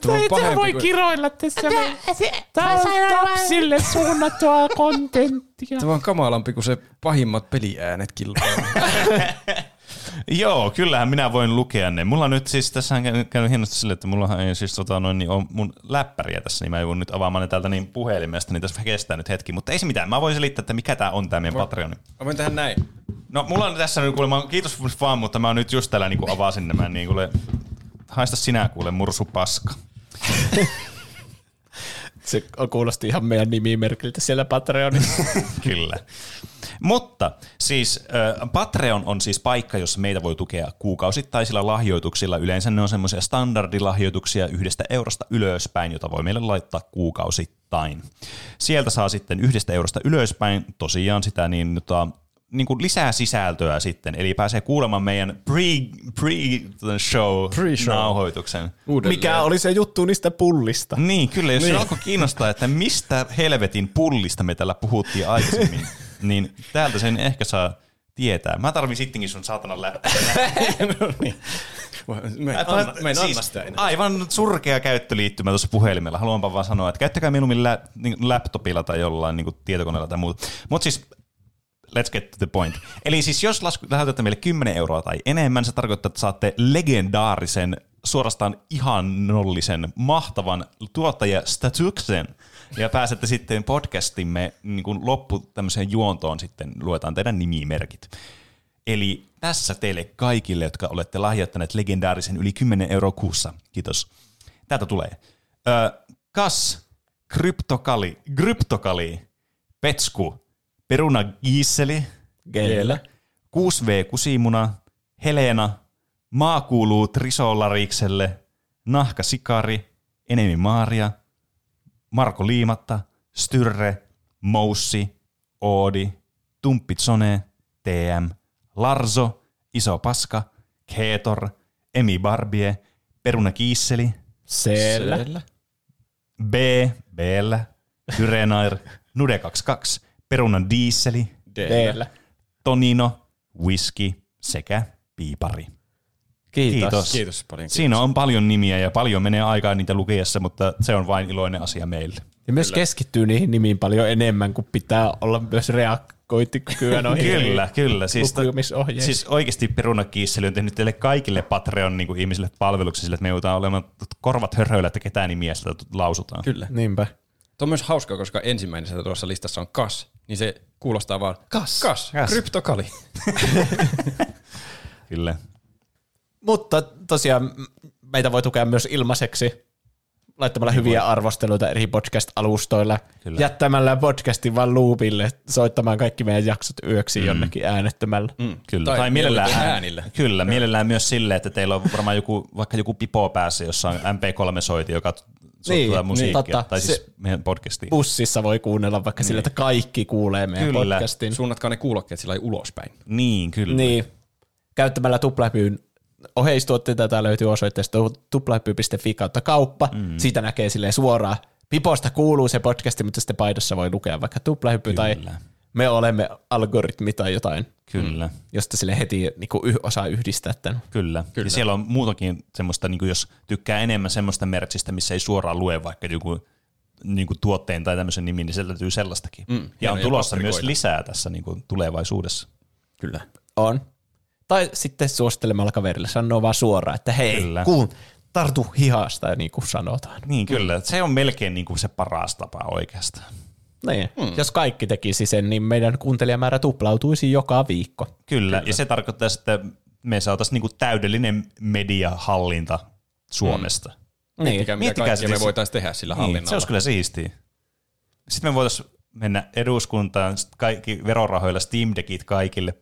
S3: Tuo on
S6: Ei
S3: pahempi
S6: voi
S3: kuin,
S6: kiroilla tässä.
S5: Tää, se,
S6: Tää
S5: mä
S6: on lapsille suunnattua kontenttia.
S3: tuo on kamalampi kuin se pahimmat peliäänet kilpailu.
S1: Joo, kyllähän minä voin lukea ne. Mulla nyt siis, tässä on käynyt- hienosti sille, että mulla ei siis tota, noin, niin on mun läppäriä tässä, niin mä en voi nyt avaamaan ne täältä niin puhelimesta, niin tässä kestää nyt hetki. Mutta ei se mitään, mä voin selittää, että mikä tää on tää meidän Patreoni.
S3: Mä voin tehdä näin.
S1: No mulla on tässä nyt kuulemma, kiitos vaan, mutta mä nyt just täällä niin avasin nämä niin kuule, haista sinä kuule mursu paska.
S2: Se kuulosti ihan meidän nimimerkiltä siellä Patreonissa.
S1: Kyllä. Mutta siis äh, Patreon on siis paikka, jossa meitä voi tukea kuukausittaisilla lahjoituksilla. Yleensä ne on semmoisia standardilahjoituksia yhdestä eurosta ylöspäin, jota voi meille laittaa kuukausittain. Sieltä saa sitten yhdestä eurosta ylöspäin tosiaan sitä niin tota, niin kuin lisää sisältöä sitten, eli pääsee kuulemaan meidän pre-show
S3: Pre-show.
S1: nauhoituksen.
S3: Uudelleen.
S2: Mikä oli se juttu niistä pullista?
S1: Niin, kyllä, jos niin. alkoi kiinnostaa, että mistä helvetin pullista me täällä puhuttiin aikaisemmin, niin täältä sen ehkä saa tietää. Mä tarvin sittenkin sun saatanan läppää.
S3: no niin. Anna, sitä enää.
S1: Aivan surkea käyttöliittymä tuossa puhelimella. Haluanpa vaan sanoa, että käyttäkää mieluummin lä- niin laptopilla tai jollain niin tietokoneella tai muuta. Mutta siis let's get to the point. Eli siis jos lasku, lähetätte meille 10 euroa tai enemmän, se tarkoittaa, että saatte legendaarisen, suorastaan ihannollisen, mahtavan tuottajastatuksen. Ja pääsette sitten podcastimme niin kuin loppu tämmöiseen juontoon sitten, luetaan teidän nimimerkit. Eli tässä teille kaikille, jotka olette lahjoittaneet legendaarisen yli 10 euroa kuussa. Kiitos. Täältä tulee. Ö, Kas, Kryptokali, Kryptokali, Petsku, Peruna Giisseli,
S2: Geellä.
S1: 6V Kusimuna, Helena, Maa kuuluu Trisolarikselle, Nahka Sikari, Enemi Maaria, Marko Liimatta, Styrre, Moussi, Oodi, Tumppitsone, TM, Larzo, Iso Paska, Keetor, Emi Barbie, Peruna Kiisseli,
S2: Siellä.
S1: B, Bllä, Dyrenair, Nude 22, Perunan Diisseli,
S2: Teellä.
S1: Tonino, Whisky sekä Piipari.
S2: Kiitos.
S1: Kiitos.
S3: Kiitos paljon. Kiitos.
S1: Siinä on paljon nimiä ja paljon menee aikaa niitä lukiessa, mutta se on vain iloinen asia meille.
S2: Ja myös keskittyy niihin nimiin paljon enemmän, kuin pitää olla myös reagointikykyä noihin
S1: Kyllä, kyllä. Siis, siis oikeasti perunakiisseli on tehnyt teille kaikille Patreon niin ihmisille palveluksia sille, että me joudutaan olemaan korvat hörhöillä, että ketään nimiä sitä lausutaan.
S3: Kyllä.
S2: Niinpä.
S3: Tuo on myös hauskaa, koska ensimmäinen tuossa listassa on kas, niin se kuulostaa vaan kas, kas,
S1: Kas.
S3: kryptokali.
S1: Kyllä.
S2: Mutta tosiaan meitä voi tukea myös ilmaiseksi laittamalla hyviä arvosteluita eri podcast-alustoilla,
S1: Kyllä.
S2: jättämällä podcastin vaan loopille, soittamaan kaikki meidän jaksot yöksi mm. jonnekin äänettömällä. Mm.
S1: Kyllä.
S3: Tai
S1: Tai, mielellään,
S3: äänillä.
S1: Kyllä, mielellään myös silleen, että teillä on varmaan joku, vaikka joku pipo päässä, jossa on MP3-soiti, joka soittaa
S2: Niin,
S1: musiikkia.
S2: niin, totta.
S1: tai siis
S2: Se-
S1: meidän podcastiin.
S2: Bussissa voi kuunnella vaikka niin. sillä, että kaikki kuulee meidän
S1: Kyllä.
S2: podcastin.
S3: Suunnatkaa ne kuulokkeet sillä lailla ulospäin.
S1: Niin, kyllä.
S2: Niin. Käyttämällä tuplahypyn oheistuotteita tätä löytyy osoitteesta tuplahypy.fi kautta kauppa. Mm. Siitä näkee silleen suoraan. Piposta kuuluu se podcasti, mutta sitten paidassa voi lukea vaikka tuplahyppy tai
S1: Kyllä.
S2: Me olemme algoritmi tai jotain,
S1: Kyllä.
S2: josta sille heti niin yh, osaa yhdistää tämän.
S1: Kyllä. Kyllä. Ja siellä on muutakin semmoista, niin kuin jos tykkää enemmän semmoista merchistä, missä ei suoraan lue vaikka joku niin kuin tuotteen tai tämmöisen nimi, niin sieltä löytyy sellaistakin. Mm, ja on tulossa myös lisää tässä niin kuin tulevaisuudessa.
S3: Kyllä.
S2: On. Tai sitten suosittelemalla kaverille sanoo vaan suoraan, että hei,
S1: Kyllä.
S2: kuun, tartu hihasta, niin kuin sanotaan.
S1: Niin kyllä, se on melkein niin kuin se paras tapa oikeastaan.
S2: Niin. Hmm. Jos kaikki tekisi sen, niin meidän kuuntelijamäärä tuplautuisi joka viikko.
S1: Kyllä, kyllä. ja se tarkoittaa, että me saataisiin niin kuin täydellinen mediahallinta Suomesta. Mm.
S2: Niin.
S3: Miettikää, mitä
S1: Miettikää
S3: kaikkea
S1: se
S3: me
S1: siis-
S3: voitaisiin tehdä sillä
S1: Niin,
S3: hallinnalla.
S1: se olisi kyllä siistiä. Sitten me voitaisiin mennä eduskuntaan, sit kaikki verorahoilla Steam Deckit kaikille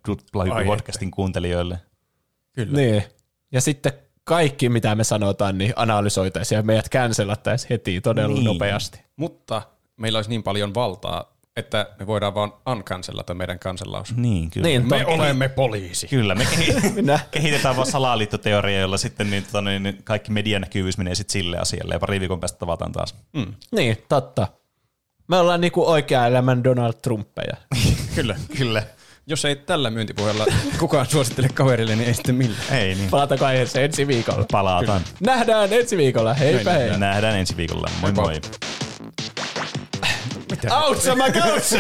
S3: Ai
S1: podcastin kuuntelijoille.
S3: Kyllä.
S2: Niin. Ja sitten kaikki, mitä me sanotaan, niin analysoitaisiin ja meidät cancelattaisiin heti todella
S1: Niin.
S2: niin. nopeasti.
S3: Mutta meillä olisi niin paljon valtaa, että me voidaan vaan uncancellata meidän kansellaus.
S1: Niin, kyllä.
S2: Niin,
S3: Me olemme poliisi.
S1: Kyllä, me kehi-
S2: Minä.
S1: kehitetään vaan salaliittoteoria, jolla sitten niin, tota, niin, kaikki medianäkyvyys menee sitten sille asialle ja pari viikon päästä tavataan taas.
S3: Mm.
S2: Niin, totta. Me ollaan niinku oikea elämän Donald Trumpeja.
S3: Kyllä.
S1: Kyllä.
S3: Jos ei tällä myyntipuheella kukaan suosittele kaverille, niin ei sitten millään.
S1: Ei niin.
S2: Palataanko aiheeseen ensi viikolla?
S1: Palataan.
S2: Nähdään ensi viikolla. Heipä hei.
S1: Nähdään ensi viikolla. Moi moi.
S2: Autsa, mä kautsa!